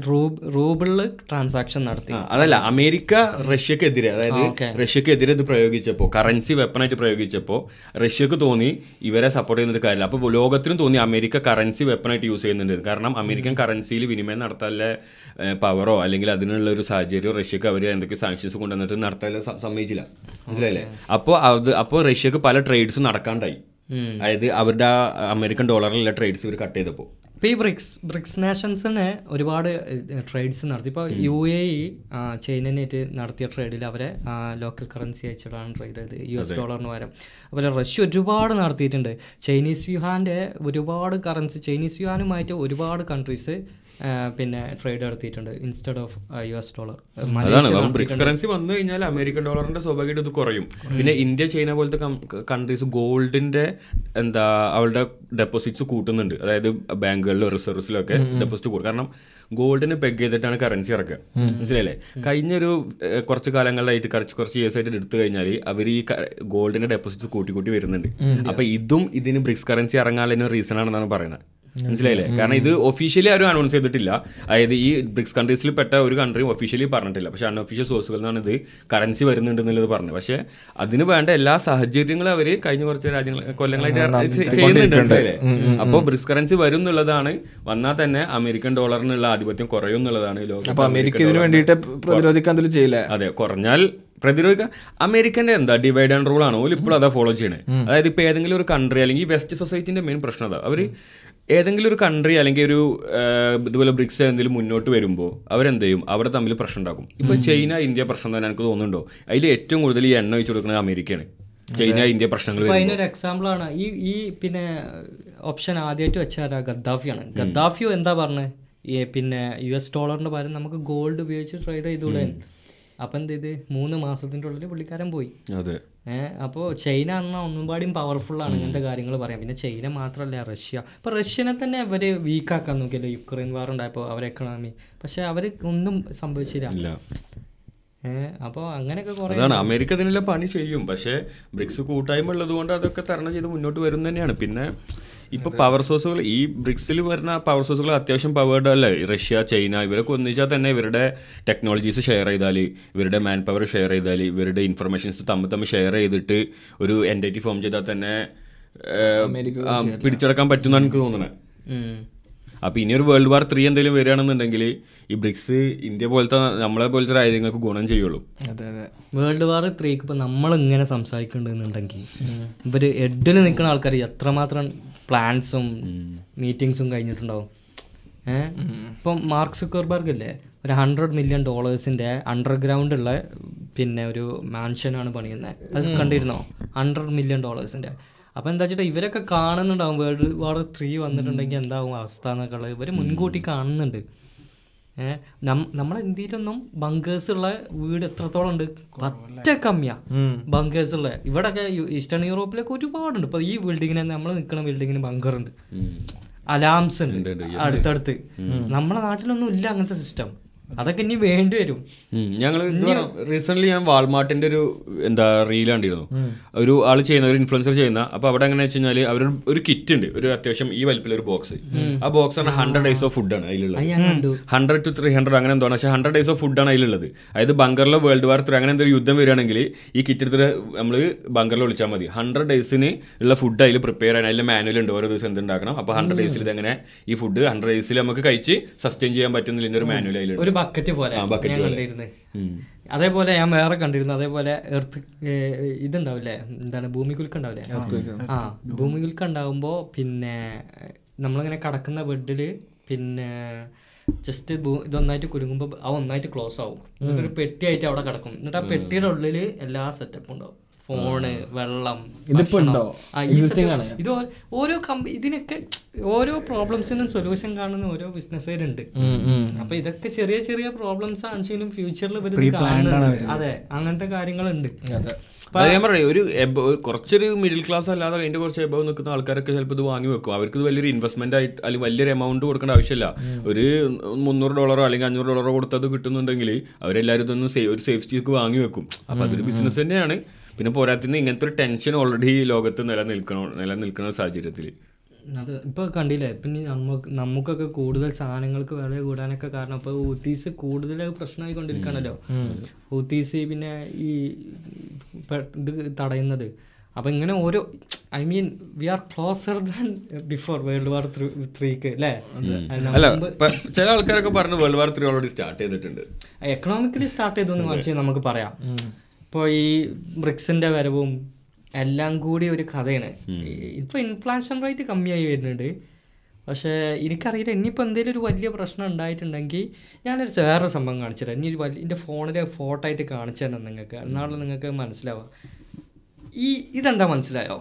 S2: റൂബിളിൽ ട്രാൻസാക്ഷൻ നടത്തി.
S3: അതല്ല അമേരിക്ക റഷ്യക്കെതിരെ അതായത്. റഷ്യക്കെതിരെ ഇത് പ്രയോഗിച്ചപ്പോൾ കറൻസി വെപ്പണായിട്ട് പ്രയോഗിച്ചപ്പോൾ റഷ്യക്ക് തോന്നി ഇവരെ സപ്പോർട്ട് ചെയ്യുന്ന ഒരു കാര്യമില്ല. അപ്പോൾ ലോകത്തിനും തോന്നി അമേരിക്ക കറൻസി വെപ്പണായിട്ട് യൂസ് ചെയ്യുന്നുണ്ട്. കാരണം അമേരിക്കൻ കറൻസിയിൽ വിനിമയം നടത്താനുള്ള പവറോ അല്ലെങ്കിൽ അതിനുള്ള ഒരു സാഹചര്യം റഷ്യക്ക് അവർ എന്തൊക്കെ സാങ്ഷൻസ് കൊണ്ടുവന്നിട്ട് നടത്താൻ സമ്മതിച്ചില്ല. മനസ്സിലായില്ലേ? അപ്പോൾ അത് അപ്പോൾ റഷ്യക്ക് പല ട്രേഡ്സും നടക്കാണ്ടായി. അതായത് അവരുടെ അമേരിക്കൻ ഡോളറിലുള്ള ട്രേഡ്സ് ഇവർ കട്ട് ചെയ്തപ്പോൾ
S2: ഇപ്പോൾ ഈ ബ്രിക്സ് ബ്രിക്സ് നേഷൻസിന് ഒരുപാട് ട്രേഡ്സ് നടത്തി. ഇപ്പോൾ യു എ ഇ ചൈനനായിട്ട് നടത്തിയ ട്രേഡിൽ അവരെ ലോക്കൽ കറൻസി അയച്ചിട്ടാണ് ട്രേഡ് ചെയ്തത്. യു എസ് ഡോളറിന് പകരം. അതുപോലെ റഷ്യ ഒരുപാട് നടത്തിയിട്ടുണ്ട്. ചൈനീസ് യുഹാന്റെ ഒരുപാട് കറൻസി ചൈനീസ് യുഹാനുമായിട്ട് ഒരുപാട് കൺട്രീസ് പിന്നെ ട്രേഡ് നടത്തിയിട്ടുണ്ട്. Instead of U S dollar
S3: അതാണ് ബ്രിക്സ് കറൻസി വന്നു കഴിഞ്ഞാൽ അമേരിക്കൻ ഡോളറിന്റെ സ്വാഭാവികമായിട്ട് ഇത് കുറയും. പിന്നെ ഇന്ത്യ ചൈന പോലത്തെ കൺട്രീസ് ഗോൾഡിന്റെ എന്താ അവളുടെ ഡെപ്പോസിറ്റ്സ് കൂട്ടുന്നുണ്ട്. അതായത് ബാങ്കുകളിലും റിസർവ്സിലും ഒക്കെ ഡെപ്പോസിറ്റ് കൂടും. കാരണം ഗോൾഡിന് പെഗ് ചെയ്തിട്ടാണ് കറൻസി ഇറക്കുക. മനസ്സിലായില്ലേ? കഴിഞ്ഞൊരു കുറച്ച് കാലങ്ങളിലായിട്ട് കുറച്ച് കുറച്ച് ഇയേഴ്സ് ആയിട്ട് എടുത്തു കഴിഞ്ഞാൽ അവർ ഈ ഗോൾഡിന്റെ ഡെപ്പോസിറ്റ്സ് കൂട്ടി കൂട്ടി വരുന്നുണ്ട്. അപ്പൊ ഇതും ഇതിന് ബ്രിക്സ് കറൻസി ഇറങ്ങാനുള്ള റീസൺ ആണെന്നാണ് പറയുന്നത്. മനസ്സിലായില്ലേ? കാരണം ഇത് ഒഫീഷ്യലി ആരും അനൗൺസ് ചെയ്തിട്ടില്ല. അതായത് ഈ ബ്രിക്സ് കൺട്രീസിൽ പെട്ട ഒരു കൺട്രിയും ഒഫീഷ്യലി പറഞ്ഞിട്ടില്ല. പക്ഷെ അൺഒഫീഷ്യൽ സോഴ്സുകളിൽ നിന്നാണ് ഇത് കറൻസി വരുന്നുണ്ട് എന്നുള്ളത് പറഞ്ഞത്. പക്ഷെ അതിന് വേണ്ട എല്ലാ സാഹചര്യങ്ങളും അവർ കഴിഞ്ഞ കുറച്ച് രാജ്യങ്ങൾ കൊല്ലങ്ങളായിട്ട് ചെയ്യുന്നുണ്ട്. മനസ്സിലായില്ലേ? അപ്പോൾ ബ്രിക്സ് കറൻസി വരും എന്നുള്ളതാണ് വന്നാൽ തന്നെ അമേരിക്കൻ ഡോളറിനുള്ള ആധിപത്യം കുറയും എന്നുള്ളതാണ് ലോകം
S1: അമേരിക്ക ഇതിനു വേണ്ടിയിട്ട് പ്രതിരോധിക്കാൻ ചെയ്യില്ല?
S3: അതെ കുറഞ്ഞാൽ പ്രതിരോധിക്കാൻ അമേരിക്കന്റെ എന്താ ഡിവൈഡ് ആൻഡ് റൂൾ ആണ്? ഓൽ ഇപ്പോഴും അതാ ഫോളോ ചെയ്യണേ. അതായത് ഇപ്പൊ ഏതെങ്കിലും ഒരു കൺട്രി അല്ലെങ്കിൽ വെസ്റ്റ് സൊസൈറ്റിന്റെ മെയിൻ പ്രശ്നം അതാ. അവർ ഏതെങ്കിലും ഒരു കൺട്രി അല്ലെങ്കിൽ ഒരു ഇതുപോലെ ബ്രിക്സ് എന്തെങ്കിലും മുന്നോട്ട് വരുമ്പോൾ അവരെന്ത് ചെയ്യും അവിടെ തമ്മിൽ പ്രശ്നം ഉണ്ടാക്കും ഇപ്പൊ ചൈന ഇന്ത്യ പ്രശ്നം തന്നെ എനിക്ക് തോന്നുന്നുണ്ടോ? അതിൽ ഏറ്റവും കൂടുതൽ ഈ എണ്ണ വെച്ച് കൊടുക്കുന്നത് അമേരിക്കയാണ്. ചൈന ഇന്ത്യ പ്രശ്നങ്ങൾ
S2: അതിനൊരു എക്സാമ്പിൾ ആണ്. ഈ ഈ പിന്നെ ഓപ്ഷൻ ആദ്യമായിട്ട് വെച്ചാൽ ഗദ്ദാഫിയാണ്. ഗദ്ദാഫിയോ എന്താ പറഞ്ഞത് ഈ പിന്നെ യു എസ് ഡോളറിന്റെ പകരം നമുക്ക് ഗോൾഡ് ഉപയോഗിച്ച് ട്രേഡ് ചെയ്തുകൂടെ? അപ്പം എന്ത് ചെയ്ത് മൂന്ന് മാസത്തിന്റെ ഉള്ളിൽ പുള്ളിക്കാരൻ പോയി.
S3: അതെ.
S2: അപ്പോൾ ചൈന എന്ന ഒന്നും പാടിയും പവർഫുള്ളാണ് ഇങ്ങനത്തെ കാര്യങ്ങൾ പറയാം പിന്നെ ചൈന മാത്രമല്ല റഷ്യ. അപ്പോൾ റഷ്യനെ തന്നെ അവർ വീക്കാക്കാൻ നോക്കിയല്ലോ യുക്രൈൻ വാർ ഉണ്ടായപ്പോൾ അവരെ എക്കണോമി പക്ഷെ അവർ ഒന്നും സംഭവിച്ചില്ല. അപ്പോൾ അങ്ങനെയൊക്കെ കുറേ
S3: അതാണ് അമേരിക്ക ഇതിനുള്ള പണി ചെയ്യും. പക്ഷേ ബ്രിക്സ് കൂട്ടായ്മ ഉള്ളത് കൊണ്ട് അതൊക്കെ തരണം ചെയ്ത് മുന്നോട്ട് വരും തന്നെയാണ്. പിന്നെ ഇപ്പൊ പവർ സോഴ്സുകൾ ഈ ബ്രിക്സിൽ വരുന്ന പവർ സോഴ്സുകൾ അത്യാവശ്യം പവേർഡ് അല്ലേ? റഷ്യ ചൈന ഇവരൊക്കെ ഒന്നിച്ചാൽ തന്നെ ഇവരുടെ ടെക്നോളജീസ് ഷെയർ ചെയ്താൽ ഇവരുടെ മാൻ പവർ ഷെയർ ചെയ്താൽ ഇവരുടെ ഇൻഫർമേഷൻസ് തമ്മിൽ തമ്മിൽ ഷെയർ ചെയ്തിട്ട് ഒരു എന്റൈറ്റി ഫോം ചെയ്താൽ തന്നെ പിടിച്ചെടുക്കാൻ പറ്റുമെന്നാണ് എനിക്ക് തോന്നുന്നത്
S2: ഉം.
S3: അപ്പൊ ഇനി ഒരു വേൾഡ് വാർ ത്രീ എന്തെങ്കിലും വരികയാണെന്നുണ്ടെങ്കിൽ ഈ ബ്രിക്സ് ഇന്ത്യ പോലത്തെ നമ്മളെ പോലത്തെ രാജ്യങ്ങൾക്ക് ഗുണം ചെയ്യുള്ളൂ.
S1: അതെ അതെ.
S2: വേൾഡ് വാർ ത്രീക്ക് ഇപ്പം നമ്മളിങ്ങനെ സംസാരിക്കുന്നുണ്ടെന്നുണ്ടെങ്കിൽ ഇവർ എഡിൽ നിൽക്കുന്ന ആൾക്കാർ എത്രമാത്രം പ്ലാൻസും മീറ്റിങ്സും കഴിഞ്ഞിട്ടുണ്ടാവും. ഏഹ് ഇപ്പം മാർക്ക് സുക്കർബർഗ് ഇല്ലേ? ഒരു ഹൺഡ്രഡ് മില്യൺ ഡോളേഴ്സിന്റെ അണ്ടർഗ്രൗണ്ട് ഉള്ള പിന്നെ ഒരു മാൻഷനാണ് പണിയുന്നത് അത് കണ്ടിരുന്നോ? ഹൺഡ്രഡ് മില്യൺ ഡോളേഴ്സിന്റെ അപ്പം എന്താ വെച്ചിട്ട് ഇവരൊക്കെ കാണുന്നുണ്ടാവും. വേൾഡ് വാർ ത്രീ വന്നിട്ടുണ്ടെങ്കിൽ എന്താവും അവസ്ഥ എന്നൊക്കെ ഉള്ളത്. ഇവർ മുൻകൂട്ടി കാണുന്നുണ്ട്. ഏഹ് നമ്മളെ ഇന്ത്യയിലൊന്നും ബങ്കേഴ്സ് ഉള്ള വീട് എത്രത്തോളം ഉണ്ട്? പറ്റ കമ്മിയാ ബങ്കേഴ്സ് ഉള്ള. ഇവിടെയൊക്കെ ഈസ്റ്റേൺ യൂറോപ്പിലൊക്കെ ഒരുപാടുണ്ട്. ഇപ്പൊ ഈ ബിൽഡിങ്ങിന് നമ്മൾ നിൽക്കുന്ന ബിൽഡിങ്ങിന് ബങ്കർ ഉണ്ട്. അലാംസ് ഉണ്ട്. അടുത്തടുത്ത്. നമ്മളെ നാട്ടിലൊന്നും ഇല്ല അങ്ങനത്തെ സിസ്റ്റം അതൊക്കെ ഇനി വേണ്ടി വരും.
S3: ഞങ്ങൾ റീസെന്റ് ഞാൻ വാൾമാർട്ടിന്റെ ഒരു എന്താ റീൽ കണ്ടിരുന്നു. ഒരു ആൾ ചെയ്യുന്ന ഒരു ഇൻഫ്ലുവൻസർ ചെയ്യുന്ന. അപ്പൊ അവിടെ എങ്ങനെ വെച്ച് കഴിഞ്ഞാൽ അവർ ഒരു കിറ്റ് ഉണ്ട്. ഒരു അത്യാവശ്യം ഈ വലിപ്പിൽ ഒരു ബോക്സ് ആ ബോക്സ് ആണ് ഹൺഡ്രഡ് ഡേയ്സ് ഓഫ് ഫുഡാണ് അതിലുള്ളത്.
S2: അത് ഞാൻ കണ്ടു.
S3: ഹൺഡ്രഡ് ടു ത്രീ ഹൺഡ്രഡ് അങ്ങനെ എന്താണ് പക്ഷേ ഹൺഡ്രഡ് ഡേയ്സ് ഓഫ് ഫുഡ് ആണ് അതിലുള്ളത്. അതായത് ബംഗറിലെ വേൾഡ് വാർ ത്രീ അങ്ങനെ എന്തൊരു യുദ്ധം വരികയാണെങ്കിൽ ഈ കിറ്റ് എടുത്തിട്ട് നമ്മൾ ബംഗറിൽ വിളിച്ചാൽ മതി. ഹൺഡ്രഡ് ഡേയ്സിന് ഉള്ള ഫുഡ് അതിൽ പ്രിപ്പയർ ചെയ്യാൻ അതിൽ മാനുവൽ ഉണ്ട്. ഓരോ ദിവസം എന്തുണ്ടാക്കണം. അപ്പോൾ ഹൺഡ്രഡ് ഡേയ്സിൽ ഇതെങ്ങനെ ഈ ഫുഡ് ഹൺഡ്രഡ് ഡേയ്സിൽ നമുക്ക് കഴിച്ച് സസ്റ്റെയിൻ ചെയ്യാൻ പറ്റുന്നില്ല. ഒരു മാനുവൽ അതിലുണ്ട്.
S2: ബക്കറ്റ് പോലെ. ഞാൻ. കണ്ടിരുന്നത്. അതേപോലെ ഞാൻ വേറെ കണ്ടിരുന്നു. അതേപോലെ എർത്ത് ഇതുണ്ടാവില്ലേ? എന്താണ് ഭൂമികുൽക്ക ഉണ്ടാവില്ലേ? ആ. ഭൂമികുൽക്ക. ഉണ്ടാവുമ്പോൾ പിന്നെ നമ്മളിങ്ങനെ കടക്കുന്ന ബെഡിൽ പിന്നെ ജസ്റ്റ് ഇതൊന്നായിട്ട് കുലുങ്ങുമ്പോൾ ആ ഒന്നായിട്ട് ക്ലോസ് ആവും. എന്നിട്ടൊരു പെട്ടിയായിട്ട് അവിടെ കിടക്കും. എന്നിട്ട് ആ പെട്ടിയുടെ ഉള്ളിൽ എല്ലാ സെറ്റപ്പും ഉണ്ടാവും. ഫോണ് വെള്ളം? ഇത് ഓരോ കമ്പ ഇതിനൊക്കെ ഓരോ പ്രോബ്ലംസിനും സൊല്യൂഷൻ കാണുന്ന ഓരോ ബിസിനസ്സുകാരുണ്ട് അപ്പൊ ഇതൊക്കെ ചെറിയ ചെറിയ പ്രോബ്ലംസ് ആണെങ്കിലും ഫ്യൂച്ചറിൽ അതെ അങ്ങനത്തെ കാര്യങ്ങളുണ്ട്.
S3: അത്. ഞാൻ പറയാം ഒരു കുറച്ചൊരു മിഡിൽ ക്ലാസ് അല്ലാതെ അതിന്റെ കുറച്ച് എബവ് നിൽക്കുന്ന ആൾക്കാരൊക്കെ ചിലപ്പോൾ ഇത് വാങ്ങി വെക്കും. അവർക്ക് ഇത് വലിയൊരു ഇൻവെസ്റ്റ്മെന്റ് ആയിട്ട് അല്ലെങ്കിൽ വലിയൊരു എമൗണ്ട് കൊടുക്കേണ്ട ആവശ്യമില്ല. ഒരു മുന്നൂറ് ഡോളറോ അല്ലെങ്കിൽ അഞ്ഞൂറ് ഡോളറോ കൊടുത്തത് കിട്ടുന്നുണ്ടെങ്കിൽ അവരെല്ലാവരും ഇതൊന്നും ഒരു സേഫ് വാങ്ങി വെക്കും. അപ്പൊ അതൊരു ബിസിനസ് തന്നെയാണ്. പിന്നെ പോരാത്തിന് ഇങ്ങനത്തെ ഒരു ടെൻഷൻ ഓൾറെഡി ലോകത്ത് നിലനിൽക്കണോ നിലനിൽക്കുന്ന സാഹചര്യത്തിൽ
S2: അത് ഇപ്പോൾ കണ്ടില്ലേ പിന്നെ നമുക്ക് നമുക്കൊക്കെ കൂടുതൽ സാധനങ്ങൾക്ക് വില കൂടാനൊക്കെ കാരണം ഇപ്പോൾ ഊത്തീസ് കൂടുതൽ പ്രശ്നമായിക്കൊണ്ടിരിക്കണല്ലോ ഊത്തീസ് പിന്നെ ഈ ഇത് തടയുന്നത്. അപ്പം ഇങ്ങനെ ഓരോ I mean we are closer than before world war ത്രീക്ക് അല്ലേ?
S3: അല്ല ഇപ്പൊ ചില ആൾക്കാരൊക്കെ പറഞ്ഞു world war three already start ചെയ്തിട്ടുണ്ട്.
S2: എക്കണോമിക്കലി സ്റ്റാർട്ട് ചെയ്തു എന്ന് നമുക്ക് പറയാം. ഇപ്പോൾ ഈ ബ്രിക്സിന്റെ വരവും എല്ലാം കൂടി ഒരു കഥയാണ്. ഇപ്പോൾ ഇൻഫ്ലേഷൻ റേറ്റ് കമ്മിയായി വരുന്നുണ്ട്. പക്ഷേ എനിക്കറിയില്ല ഇനിയിപ്പോൾ എന്തെങ്കിലും ഒരു വലിയ പ്രശ്നം ഉണ്ടായിട്ടുണ്ടെങ്കിൽ ഞാനൊരു വേറൊരു സംഭവം കാണിച്ചു തരാം. ഇനി ഒരു വലിയ എന്റെ ഫോണിൽ ഫോട്ടോ ആയിട്ട് കാണിച്ചു തരണം നിങ്ങൾക്ക്. എന്നാണല്ലോ നിങ്ങൾക്ക് മനസ്സിലാവുക ഈ ഇതെന്താ മനസ്സിലായോ?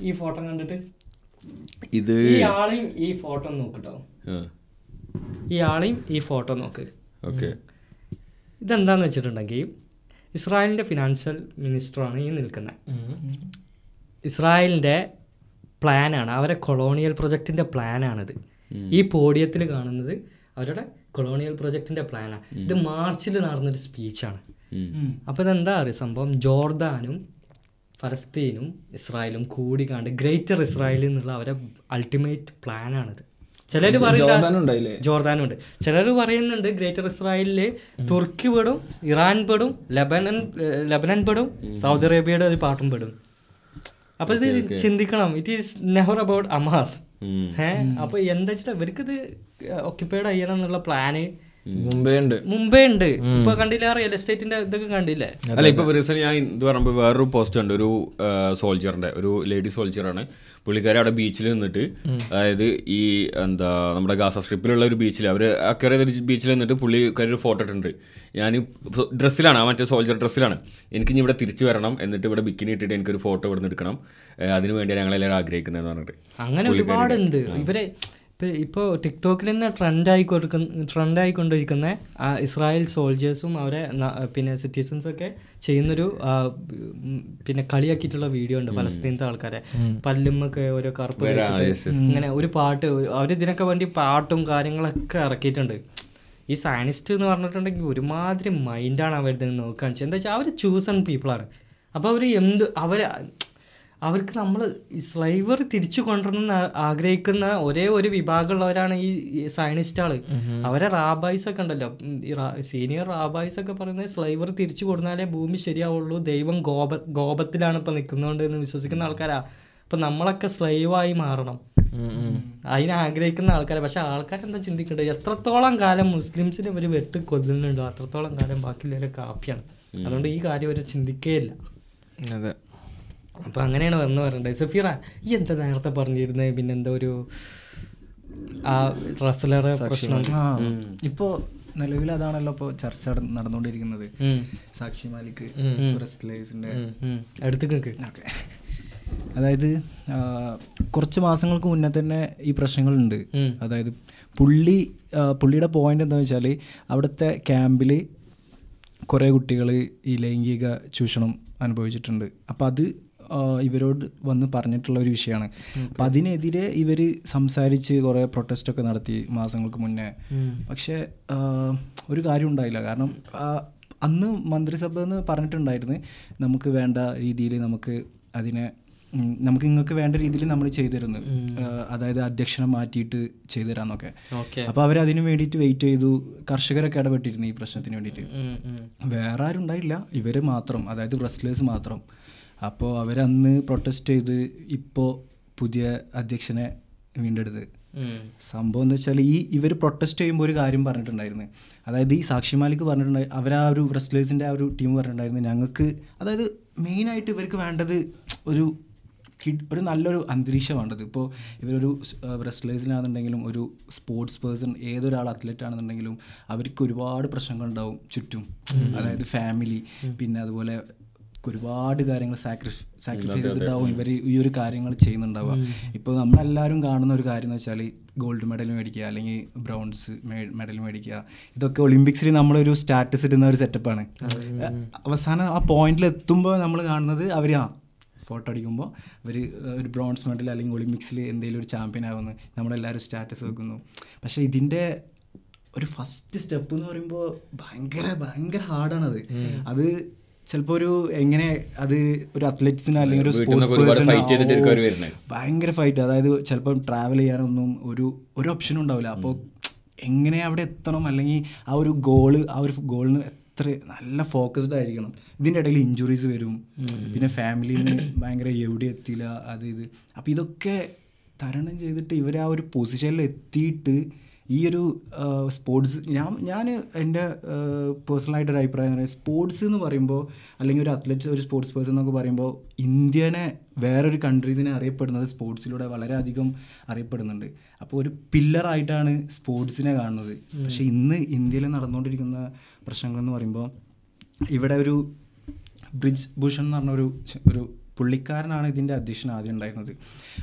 S2: ഈ ഫോട്ടോ കണ്ടിട്ട്?
S3: ഇത്
S2: ഈ ആളെയും ഈ ഫോട്ടോ നോക്കിട്ടോ ഈ ആളെയും ഈ ഫോട്ടോ നോക്ക്.
S3: ഓക്കെ.
S2: ഇതെന്താന്ന് വെച്ചിട്ടുണ്ടെങ്കിൽ ഇസ്രായേലിന്റെ ഫിനാൻഷ്യൽ മിനിസ്റ്ററാണ് ഈ നിൽക്കുന്നത് ഇസ്രായേലിന്റെ പ്ലാനാണ് അവരെ കൊളോണിയൽ പ്രൊജക്റ്റിന്റെ പ്ലാനാണിത് ഈ പോഡിയത്തിൽ കാണുന്നത് അവരുടെ കൊളോണിയൽ പ്രൊജക്റ്റിന്റെ പ്ലാനാണ് ഇത് മാർച്ചിൽ നടന്നൊരു സ്പീച്ചാണ് അപ്പോൾ ഇതെന്താ അറിയ? സംഭവം ജോർദാനും ഫലസ്തീനും ഇസ്രായേലും കൂടി കണ്ട് ഗ്രേറ്റർ ഇസ്രായേൽ എന്നുള്ള അവരെ അൾട്ടിമേറ്റ് പ്ലാനാണിത് ചിലർ
S1: പറയുന്നുണ്ട്?
S2: ജോർദാനും ഉണ്ട് ചിലർ പറയുന്നുണ്ട് ഗ്രേറ്റർ ഇസ്രായേലിൽ തുർക്കി പെടും ഇറാൻ പെടും ലബനൻ ലബനൻ പെടും സൗദി അറേബ്യയുടെ ഒരു പാട്ടും പെടും. അപ്പൊ ഇത് ചിന്തിക്കണം. ഇറ്റ് ഈസ് നെഹർ അബൌട്ട് അമാസ് ഏഹ് അപ്പൊ എന്താ വെച്ചിട്ട് ഇവർക്ക് ഇത് ഓക്യുപ്പൈഡ് ചെയ്യണം എന്നുള്ള പ്ലാന്
S1: മുമ്പേ ഉണ്ട്
S2: മുമ്പേ ഉണ്ട് ഇപ്പൊ കണ്ടില്ല റിയൽ എസ്റ്റേറ്റിന്റെ ഇതൊക്കെ കണ്ടില്ലേ?
S3: അല്ല ഇപ്പൊ റീസെന്റ് ഞാൻ ഇത് പറയുമ്പോൾ വേറൊരു പോസ്റ്റ് ഉണ്ട് ഒരു സോൾജറിന്റെ ഒരു ലേഡി സോൾജറാണ് പുള്ളിക്കാരി അവിടെ ബീച്ചിൽ നിന്നിട്ട് അതായത് ഈ എന്താ നമ്മുടെ ഗാസ സ്ട്രിപ്പിലുള്ള ഒരു ബീച്ചിൽ അവർ അക്കരെ ഒരു ബീച്ചിൽ നിന്നിട്ട് പുള്ളിക്കാരി ഒരു ഫോട്ടോ ഇട്ടിട്ടുണ്ട്. ഞാൻ ഡ്രസ്സിലാണ് ആ മറ്റേ സോൾജർ ഡ്രസ്സിലാണ് എനിക്ക് ഇനി ഇവിടെ തിരിച്ചു വരണം എന്നിട്ട് ഇവിടെ ബിക്കിനി ഇട്ടിട്ട് എനിക്കൊരു ഫോട്ടോ ഇവിടെ നിന്ന് എടുക്കണം. അതിനുവേണ്ടി ഞങ്ങൾ വേണ്ടി ഞങ്ങളെല്ലാവരും ആഗ്രഹിക്കുന്നതെന്ന് പറഞ്ഞിട്ട്
S2: അങ്ങനെ ഒരുപാടുണ്ട്. ഇവരെ ഇപ്പൊ ഇപ്പോൾ ടിക്ടോക്കിൽ തന്നെ ട്രെൻഡായി കൊടുക്കുന്ന ട്രെൻഡായി കൊണ്ടിരിക്കുന്ന ഇസ്രായേൽ സോൾജേഴ്സും അവരെ പിന്നെ സിറ്റിസൺസൊക്കെ ചെയ്യുന്നൊരു പിന്നെ കളിയാക്കിയിട്ടുള്ള വീഡിയോ ഉണ്ട് ഫലസ്തീനത്തെ ആൾക്കാരെ. പല്ലുമ്മൊക്കെ ഓരോ കറുപ്പ് ഇങ്ങനെ ഒരു പാട്ട് അവർ ഇതിനൊക്കെ വേണ്ടി പാട്ടും കാര്യങ്ങളൊക്കെ ഇറക്കിയിട്ടുണ്ട്. ഈ സയനിസ്റ്റ് എന്ന് പറഞ്ഞിട്ടുണ്ടെങ്കിൽ ഒരുമാതിരി മൈൻഡാണ് അവരുടെ നോക്കാൻ വെച്ചാൽ എന്താ വെച്ചാൽ അവർ ചൂസൺ പീപ്പിളാണ് അപ്പോൾ അവർ എന്ത് അവർ അവർക്ക് നമ്മൾ സ്ലൈവർ തിരിച്ചു കൊണ്ടുവരണം എന്ന് ആഗ്രഹിക്കുന്ന ഒരേ ഒരു വിഭാഗമുള്ളവരാണ് ഈ സയനിസ്റ്റുകൾ അവരെ റാബായ്സ് ഒക്കെ ഉണ്ടല്ലോ. സീനിയർ റാബായ്സ് ഒക്കെ പറയുന്നത് സ്ലൈവർ തിരിച്ചു കൊടുത്താലേ ഭൂമി ശരിയാവുള്ളൂ. ദൈവം ഗോപ ഗോപത്തിലാണ് ഇപ്പം നിൽക്കുന്നതുകൊണ്ട് എന്ന് വിശ്വസിക്കുന്ന ആൾക്കാരാ. അപ്പം നമ്മളൊക്കെ സ്ലൈവായി മാറണം. അതിനാഗ്രഹിക്കുന്ന ആൾക്കാരെ. പക്ഷെ ആൾക്കാരെന്താ ചിന്തിക്കേണ്ടത് എത്രത്തോളം കാലം മുസ്ലിംസിനെ ഒരു വെട്ട് കൊല്ലുന്നുണ്ടോ? അത്രത്തോളം കാലം ബാക്കിയുള്ളവരെ കാപ്പിയാണ്. അതുകൊണ്ട് ഈ കാര്യം അവർ ചിന്തിക്കുകയില്ല
S1: അതെ.
S2: അപ്പൊ അങ്ങനെയാണ് വന്ന് പറഞ്ഞത്. സഫീറ ഈ എന്താ നേരത്തെ പറഞ്ഞിരുന്നത് പിന്നെന്താ ഒരു ആ റസലറെ പ്രശ്നം?
S4: ഇപ്പോൾ ഇപ്പോ നിലവിൽ അതാണല്ലോ ഇപ്പോൾ ചർച്ച നട- നടന്നുകൊണ്ടിരിക്കുന്നത്. സാക്ഷി മാലിക് റെസ്ലേഴ്സിന്റെ
S2: അടുത്തേക്ക് അടുത്ത്
S4: അതായത് കുറച്ച് മാസങ്ങൾക്ക് മുന്നേ തന്നെ ഈ പ്രശ്നങ്ങളുണ്ട്. അതായത് പുള്ളി പുള്ളിയുടെ പോയിന്റ് എന്താണെന്ന് വെച്ചാൽ അവിടുത്തെ ക്യാമ്പിൽ കുറേ കുട്ടികൾ ഈ ലൈംഗിക ചൂഷണം അനുഭവിച്ചിട്ടുണ്ട്. അപ്പോൾ അത് ഇവരോട് വന്ന് പറഞ്ഞിട്ടുള്ള ഒരു വിഷയമാണ്. അപ്പം അതിനെതിരെ ഇവർ സംസാരിച്ച് കുറേ പ്രൊട്ടസ്റ്റൊക്കെ നടത്തി മാസങ്ങൾക്ക് മുന്നേ. പക്ഷേ ഒരു കാര്യം ഉണ്ടായില്ല. കാരണം അന്ന് മന്ത്രിസഭ എന്ന് പറഞ്ഞിട്ടുണ്ടായിരുന്നു നമുക്ക് വേണ്ട രീതിയിൽ നമുക്ക് അതിനെ നമുക്ക് നിങ്ങൾക്ക് വേണ്ട രീതിയിൽ നമ്മൾ ചെയ്തു തരുന്നു. അതായത് അധ്യക്ഷനെ മാറ്റിയിട്ട് ചെയ്തു
S2: അപ്പൊ
S4: അപ്പോൾ അവരതിനു വേണ്ടിയിട്ട് വെയിറ്റ് ചെയ്തു. കർഷകരൊക്കെ ഇടപെട്ടിരുന്നു ഈ പ്രശ്നത്തിന് വേണ്ടിയിട്ട്. വേറെ ആരും ഉണ്ടായില്ല. ഇവർ മാത്രം അതായത് റെസ്ലേഴ്സ് മാത്രം. അപ്പോൾ അവരന്ന് പ്രൊട്ടസ്റ്റ് ചെയ്ത് ഇപ്പോൾ പുതിയ അധ്യക്ഷനെ വീണ്ടെടുത്ത്. സംഭവം എന്ന് വെച്ചാൽ ഈ ഇവർ പ്രൊട്ടസ്റ്റ് ചെയ്യുമ്പോൾ ഒരു കാര്യം പറഞ്ഞിട്ടുണ്ടായിരുന്നു. അതായത് ഈ സാക്ഷി മാലിക് പറഞ്ഞിട്ടുണ്ടായി അവരാ ഒരു റെസ്ലേഴ്സിന്റെ ആ ഒരു ടീം പറഞ്ഞിട്ടുണ്ടായിരുന്നു. ഞങ്ങൾക്ക് അതായത് മെയിനായിട്ട് ഇവർക്ക് വേണ്ടത് ഒരു കിഡ് ഒരു നല്ലൊരു അന്തരീക്ഷം വേണ്ടത്. ഇപ്പോൾ ഇവരൊരു റെസ്ലേഴ്സിനാണെന്നുണ്ടെങ്കിലും ഒരു സ്പോർട്സ് പേഴ്സൺ ഏതൊരാൾ അത്ലറ്റ് ആണെന്നുണ്ടെങ്കിലും അവർക്ക് ഒരുപാട് പ്രശ്നങ്ങളുണ്ടാവും ചുറ്റും. അതായത് ഫാമിലി പിന്നെ അതുപോലെ ഒരുപാട് കാര്യങ്ങൾ സാക്രിഫ് സാക്രിഫൈസ് ചെയ്തിട്ടാവും ഇവർ ഈ ഒരു കാര്യങ്ങൾ ചെയ്യുന്നുണ്ടാവുക. ഇപ്പോൾ നമ്മളെല്ലാവരും കാണുന്ന ഒരു കാര്യം എന്ന് വെച്ചാൽ ഗോൾഡ് മെഡൽ മേടിക്കുക അല്ലെങ്കിൽ ബ്രോൺസ് മെഡൽ മേടിക്കുക. ഇതൊക്കെ ഒളിമ്പിക്സിൽ നമ്മളൊരു സ്റ്റാറ്റസ് ഇടുന്ന ഒരു സെറ്റപ്പാണ് അവസാനം ആ പോയിന്റിൽ എത്തുമ്പോൾ നമ്മൾ കാണുന്നത് അവർ ആ ഫോട്ടോ അടിക്കുമ്പോൾ അവർ ഒരു ബ്രോൺസ് മെഡൽ അല്ലെങ്കിൽ ഒളിമ്പിക്സിൽ എന്തെങ്കിലും ഒരു ചാമ്പ്യൻ ആവുന്നു. നമ്മളെല്ലാവരും സ്റ്റാറ്റസ് വെക്കുന്നു. പക്ഷേ ഇതിന്റെ ഒരു ഫസ്റ്റ് സ്റ്റെപ്പ് എന്ന് പറയുമ്പോൾ ഭയങ്കര ഭയങ്കര ഹാർഡാണത് അത് ചിലപ്പോൾ ഒരു എങ്ങനെ അത് ഒരു അത്ലറ്റ്സിന് അല്ലെങ്കിൽ ഒരു. സ്പോർട്സ് ഭയങ്കര ഫൈറ്റ് അതായത് ചിലപ്പം ട്രാവൽ ചെയ്യാനൊന്നും ഒരു ഒരു ഓപ്ഷനും ഉണ്ടാവില്ല. അപ്പോൾ എങ്ങനെ അവിടെ എത്തണം? അല്ലെങ്കിൽ ആ ഒരു ഗോൾ ആ ഒരു ഗോളിന് എത്ര നല്ല ഫോക്കസ്ഡ് ആയിരിക്കണം? ഇതിന്റെ ഇടയിൽ ഇഞ്ചുറീസ് വരും. പിന്നെ ഫാമിലിന് ഭയങ്കര എവിടെ എത്തില്ല അത് ഇത്. അപ്പോൾ ഇതൊക്കെ തരണം ചെയ്തിട്ട് ഇവർ ആ ഒരു പൊസിഷനിൽ എത്തിയിട്ട് ഈ ഒരു സ്പോർട്സ് ഞാൻ ഞാൻ എന്റെ പേഴ്സണലായിട്ടൊരു അഭിപ്രായം എന്ന് പറയുന്നത് സ്പോർട്സ് എന്ന് പറയുമ്പോൾ അല്ലെങ്കിൽ ഒരു അത്ലറ്റ് ഒരു സ്പോർട്സ് പേഴ്സൺ എന്നൊക്കെ പറയുമ്പോൾ ഇന്ത്യനെ വേറൊരു കൺട്രീസിനെ അറിയപ്പെടുന്നത് സ്പോർട്സിലൂടെ വളരെയധികം അറിയപ്പെടുന്നുണ്ട്. അപ്പോൾ ഒരു പില്ലറായിട്ടാണ് സ്പോർട്സിനെ കാണുന്നത്. പക്ഷേ ഇന്ന് ഇന്ത്യയിൽ നടന്നുകൊണ്ടിരിക്കുന്ന പ്രശ്നങ്ങളെന്ന് പറയുമ്പോൾ ഇവിടെ ഒരു ബ്രിജ് ഭൂഷൺ എന്ന് പറഞ്ഞ ഒരു ഒരു പുള്ളിക്കാരനാണ് ഇതിന്റെ അധ്യക്ഷൻ ആദ്യം ഉണ്ടായിരുന്നത്.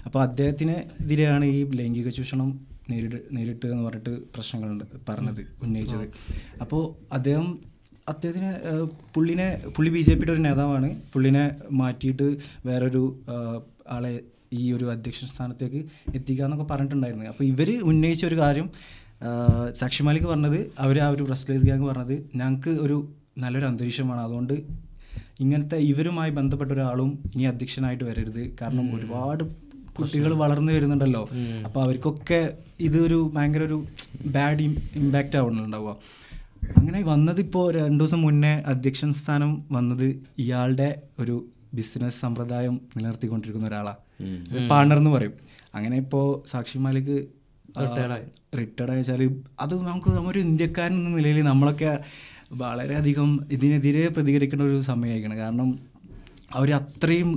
S4: അപ്പോൾ അദ്ദേഹത്തിനെതിരെയാണ് ഈ ലൈംഗിക ചൂഷണം നേരിട്ട് നേരിട്ട് എന്ന് പറഞ്ഞിട്ട് പ്രശ്നങ്ങളുണ്ട് പറഞ്ഞത് ഉന്നയിച്ചത്. അപ്പോൾ അദ്ദേഹം അദ്ദേഹത്തിന് പുള്ളിനെ പുള്ളി ബി ജെ പിയുടെ ഒരു നേതാവാണ്. പുള്ളിനെ മാറ്റിയിട്ട് വേറൊരു ആളെ ഈ ഒരു അധ്യക്ഷ സ്ഥാനത്തേക്ക് എത്തിക്കുക എന്നൊക്കെ പറഞ്ഞിട്ടുണ്ടായിരുന്നു. അപ്പോൾ ഇവർ ഉന്നയിച്ച ഒരു കാര്യം സാക്ഷി മാലിക് പറഞ്ഞത് അവർ ആ ഒരു റെസ്ലേഴ്സ് ഗ്യാങ് പറഞ്ഞത് ഞങ്ങൾക്ക് ഒരു നല്ലൊരു അന്തരീക്ഷമാണ് അതുകൊണ്ട് ഇങ്ങനത്തെ ഇവരുമായി ബന്ധപ്പെട്ട ഒരാളും ഇനി അധ്യക്ഷനായിട്ട് വരരുത്. കാരണം ഒരുപാട് കുട്ടികൾ വളർന്നു വരുന്നുണ്ടല്ലോ. അപ്പോൾ അവർക്കൊക്കെ ഇതൊരു ഭയങ്കര ഒരു ബാഡ് ഇമ്പാക്റ്റ് ആവുന്നുണ്ടാവുക. അങ്ങനെ വന്നത് ഇപ്പോൾ രണ്ടു ദിവസം മുന്നേ അധ്യക്ഷൻ സ്ഥാനം വന്നത് ഇയാളുടെ ഒരു ബിസിനസ് സമ്പ്രദായം നിലനിർത്തിക്കൊണ്ടിരിക്കുന്ന ഒരാളാണ് പാർട്ണർ എന്ന് പറയും. അങ്ങനെ ഇപ്പോൾ സാക്ഷി മാലിക് റിട്ടയർഡ് വെച്ചാൽ അത് നമുക്ക് ഒരു ഇന്ത്യക്കാരൻ എന്ന നിലയിൽ നമ്മളൊക്കെ വളരെയധികം ഇതിനെതിരെ പ്രതികരിക്കേണ്ട ഒരു സമയമായിരിക്കണം. കാരണം അവർ അത്രയും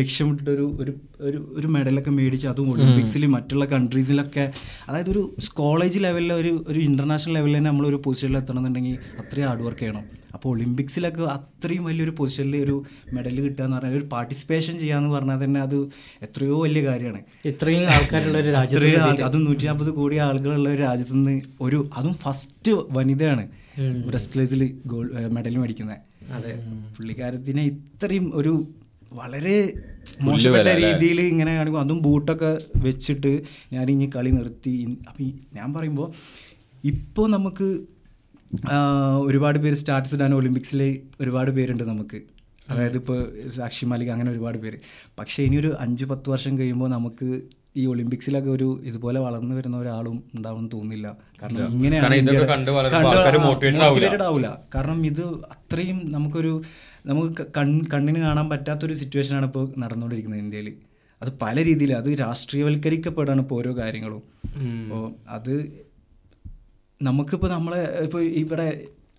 S4: ലക്ഷ്യമിട്ടൊരു ഒരു ഒരു ഒരു മെഡലൊക്കെ മേടിച്ച് അതും ഒളിമ്പിക്സിൽ മറ്റുള്ള കൺട്രീസിലൊക്കെ അതായത് ഒരു കോളേജ് ലെവലിൽ ഒരു ഒരു ഇന്റർനാഷണൽ ലെവലിൽ തന്നെ നമ്മളൊരു പൊസിഷനിൽ എത്തണമെന്നുണ്ടെങ്കിൽ അത്രയും ഹാർഡ് വർക്ക് ചെയ്യണം. അപ്പോൾ ഒളിമ്പിക്സിലൊക്കെ അത്രയും വലിയൊരു പൊസിഷനിൽ ഒരു മെഡൽ കിട്ടുക എന്ന് പറഞ്ഞാൽ ഒരു പാർട്ടിസിപ്പേഷൻ ചെയ്യാന്ന് പറഞ്ഞാൽ തന്നെ അത് എത്രയോ വലിയ കാര്യമാണ്.
S2: ഇത്രയും ആൾക്കാരുള്ള ഒരു രാജ്യത്ത്
S4: അതും നൂറ്റി നാൽപ്പത് കോടി ആളുകളുള്ള ഒരു രാജ്യത്ത് നിന്ന് ഒരു അതും ഫസ്റ്റ് വനിതയാണ് ബ്രസ്റ്റ്ലേസിൽ ഗോൾഡ് മെഡൽ മേടിക്കുന്നത്.
S2: അതെ.
S4: പുള്ളിക്കാരത്തിനെ ഇത്രയും ഒരു വളരെ മോശപ്പെട്ട രീതിയിൽ ഇങ്ങനെ കാണിക്കും അതും ബൂട്ടൊക്കെ വെച്ചിട്ട് ഞാൻ ഇനി കളി നിർത്തി. അപ്പം ഞാൻ പറയുമ്പോൾ ഇപ്പോൾ നമുക്ക് ഒരുപാട് പേര് സ്റ്റാറ്റസ് ഇടാൻ ഒളിമ്പിക്സിൽ ഒരുപാട് പേരുണ്ട് നമുക്ക്. അതായത് ഇപ്പോൾ സാക്ഷി മാലിക് അങ്ങനെ ഒരുപാട് പേര്. പക്ഷേ ഇനിയൊരു അഞ്ച് പത്ത് വർഷം കഴിയുമ്പോൾ നമുക്ക് ഈ ഒളിമ്പിക്സിലൊക്കെ ഒരു ഇതുപോലെ വളർന്നു വരുന്ന ഒരാളും ഉണ്ടാവും തോന്നില്ല കാരണം ഇങ്ങനെയാണ്
S3: ആവില്ല.
S4: കാരണം ഇത് അത്രയും നമുക്കൊരു നമുക്ക് കൺ കണ്ണിന് കാണാൻ പറ്റാത്തൊരു സിറ്റുവേഷനാണ് ഇപ്പോൾ നടന്നുകൊണ്ടിരിക്കുന്നത് ഇന്ത്യയിൽ അത് പല രീതിയിൽ അത് രാഷ്ട്രീയവൽക്കരിക്കപ്പെടാണ് ഇപ്പോൾ ഓരോ കാര്യങ്ങളും. അപ്പോൾ അത് നമുക്കിപ്പോൾ നമ്മളെ ഇപ്പോൾ ഇവിടെ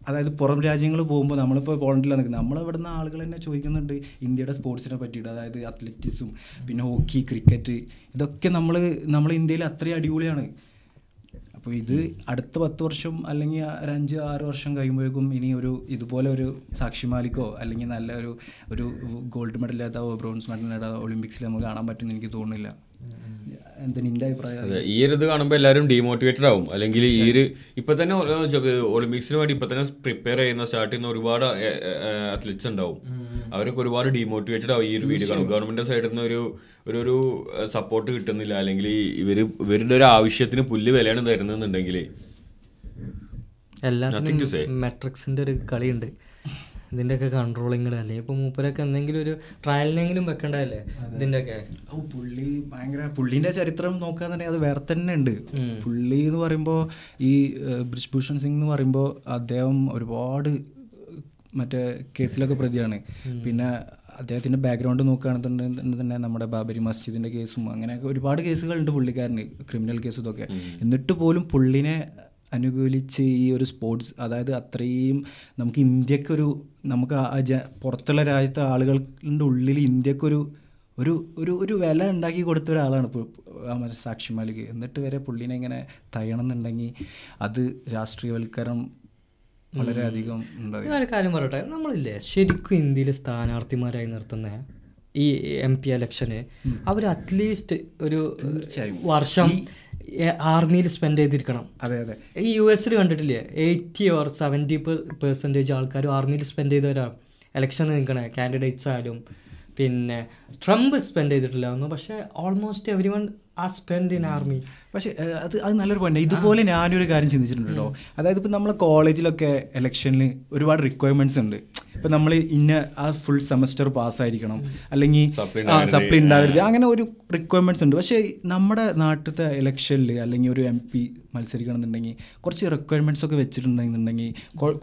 S4: അതായത് പുറം രാജ്യങ്ങൾ പോകുമ്പോൾ നമ്മളിപ്പോൾ പോളണ്ടിലാണ് നിൽക്കുന്നത് നമ്മളിവിടെ നിന്ന് ആളുകൾ തന്നെ ചോദിക്കുന്നുണ്ട് ഇന്ത്യയുടെ സ്പോർട്സിനെ പറ്റിയിട്ട് അതായത് അത്ലറ്റിക്സും പിന്നെ ഹോക്കി ക്രിക്കറ്റ് ഇതൊക്കെ നമ്മൾ നമ്മൾ ഇന്ത്യയിൽ അത്രയും അടിപൊളിയാണ്. അപ്പോൾ ഇത് അടുത്ത പത്ത് വർഷം അല്ലെങ്കിൽ ഒരു അഞ്ച് ആറ് വർഷം കഴിയുമ്പോഴേക്കും ഇനി ഒരു ഇതുപോലെ ഒരു സാക്ഷി മാലിക്കോ അല്ലെങ്കിൽ നല്ല ഒരു ഒരു ഗോൾഡ് മെഡൽ നേതാവോ ബ്രോൺസ് മെഡൽ നേതാവോ ഒളിമ്പിക്സിൽ നമുക്ക് കാണാൻ പറ്റുമെന്ന് എനിക്ക് തോന്നുന്നില്ല.
S3: ഈ ഒരു ഇത് കാണുമ്പോൾ എല്ലാവരും ഡീമോട്ടിവേറ്റഡ് ആവും. അല്ലെങ്കിൽ ഈ ഒരു ഇപ്പൊ തന്നെ ഒളിമ്പിക്സിന് വേണ്ടി ഇപ്പൊ തന്നെ പ്രിപ്പയർ ചെയ്യുന്ന സ്റ്റാർട്ട് ചെയ്യുന്ന ഒരുപാട് അത്ലറ്റ്സ് ഉണ്ടാവും. അവരൊക്കെ ഒരുപാട് ഡീമോട്ടിവേറ്റഡ് ആവും ഈ ഒരു വീഡിയോ കാണും ഗവൺമെന്റ് സൈഡിൽ നിന്ന് ഒരു ഒരു ഒരു സപ്പോർട്ട് കിട്ടുന്നില്ല. അല്ലെങ്കിൽ ഇവർ ഇവരുടെ ഒരു ആവശ്യത്തിന് പുല്ല് വിലയാണ് തരുന്നുണ്ടെങ്കിൽ
S2: മെട്രിക്സിന്റെ ഒരു കളിയുണ്ട്. ഇതിന്റെയൊക്കെ കൺട്രോളിങ് അല്ലേ? ഇപ്പൊ മൂപ്പരൊക്കെ എന്തെങ്കിലും ഒരു ട്രയലിനെങ്കിലും വെക്കണ്ടല്ലേ ഇതിന്റെയൊക്കെ?
S4: ഓ പുള്ളി ഭയങ്കര പുള്ളീന്റെ ചരിത്രം നോക്കുകയാണെന്നുണ്ടെങ്കിൽ അത് വേറെ തന്നെ ഉണ്ട്. പുള്ളി എന്ന് പറയുമ്പോൾ ഈ ബ്രിജ് ബ്രിജ്ഭൂഷൺ സിംഗ് എന്ന് പറയുമ്പോൾ അദ്ദേഹം ഒരുപാട് മറ്റേ കേസിലൊക്കെ പ്രതിയാണ്. പിന്നെ അദ്ദേഹത്തിന്റെ ബാക്ക്ഗ്രൗണ്ട് നോക്കുകയാണെന്നുണ്ടെങ്കിൽ തന്നെ നമ്മുടെ ബാബരി മസ്ജിദിന്റെ കേസും അങ്ങനെയൊക്കെ ഒരുപാട് കേസുകളുണ്ട് പുള്ളിക്കാരന് ക്രിമിനൽ കേസും ഇതൊക്കെ. എന്നിട്ട് പോലും പുള്ളിനെ അനുകൂലിച്ച് ഈ ഒരു സ്പോർട്സ് അതായത് അത്രയും നമുക്ക് ഇന്ത്യക്കൊരു നമുക്ക് പുറത്തുള്ള രാജ്യത്തെ ആളുകളുടെ ഉള്ളിൽ ഇന്ത്യക്കൊരു ഒരു ഒരു ഒരു വില ഉണ്ടാക്കി കൊടുത്ത ഒരാളാണ് ഇപ്പോൾ മറ്റേ സാക്ഷി മാലിക്. എന്നിട്ട് വരെ പുള്ളിനെ ഇങ്ങനെ തയ്യണമെന്നുണ്ടെങ്കിൽ അത് രാഷ്ട്രീയവൽക്കരണം വളരെയധികം
S2: ഞാനൊരു കാര്യം പറയട്ടെ നമ്മളില്ലേ ശരിക്കും ഇന്ത്യയിലെ സ്ഥാനാർത്ഥിമാരായി നിർത്തുന്ന ഈ എം പി ഇലക്ഷന് അവർ അറ്റ്ലീസ്റ്റ് ഒരു വർഷം ആർമിയിൽ സ്പെൻഡ് ചെയ്തിരിക്കണം.
S4: അതെ അതെ.
S2: ഈ യു എസിൽ കണ്ടിട്ടില്ലേ? എയ്റ്റി ഓർ സെവന്റി പെർസെന്റേജ് ആൾക്കാരും ആർമിയിൽ സ്പെൻഡ് ചെയ്തവരാണ് എലക്ഷൻ നിൽക്കണേ കാൻഡിഡേറ്റ്സ് ആയാലും. പിന്നെ ട്രംപ് സ്പെൻഡ് ചെയ്തിട്ടില്ല ഒന്നും പക്ഷേ ഓൾമോസ്റ്റ് എവരി വൺ ആ സ്പെൻഡ് ഇൻ ആർമി
S4: പക്ഷേ അത് അത് നല്ലൊരു പോയിന്റ് ഇതുപോലെ ഞാനൊരു കാര്യം ചിന്തിച്ചിട്ടുണ്ട് കേട്ടോ അതായത് ഇപ്പം നമ്മൾ കോളേജിലൊക്കെ ഇലക്ഷനിൽ ഒരുപാട് റിക്വയർമെന്റ്സ് ഉണ്ട്. ഇപ്പം നമ്മൾ ഇന്ന ആ ഫുൾ സെമസ്റ്റർ പാസ്സായിരിക്കണം അല്ലെങ്കിൽ
S3: സപ്ലൈ
S4: ആ സപ്ലി ഉണ്ടാവരുത്. അങ്ങനെ ഒരു റിക്വയർമെന്റ്സ് ഉണ്ട്. പക്ഷേ നമ്മുടെ നാട്ടിലത്തെ ഇലക്ഷനിൽ അല്ലെങ്കിൽ ഒരു എം പി മത്സരിക്കണം എന്നുണ്ടെങ്കിൽ കുറച്ച് റിക്വയർമെന്റ്സ് ഒക്കെ വെച്ചിട്ടുണ്ടെന്നുണ്ടെങ്കിൽ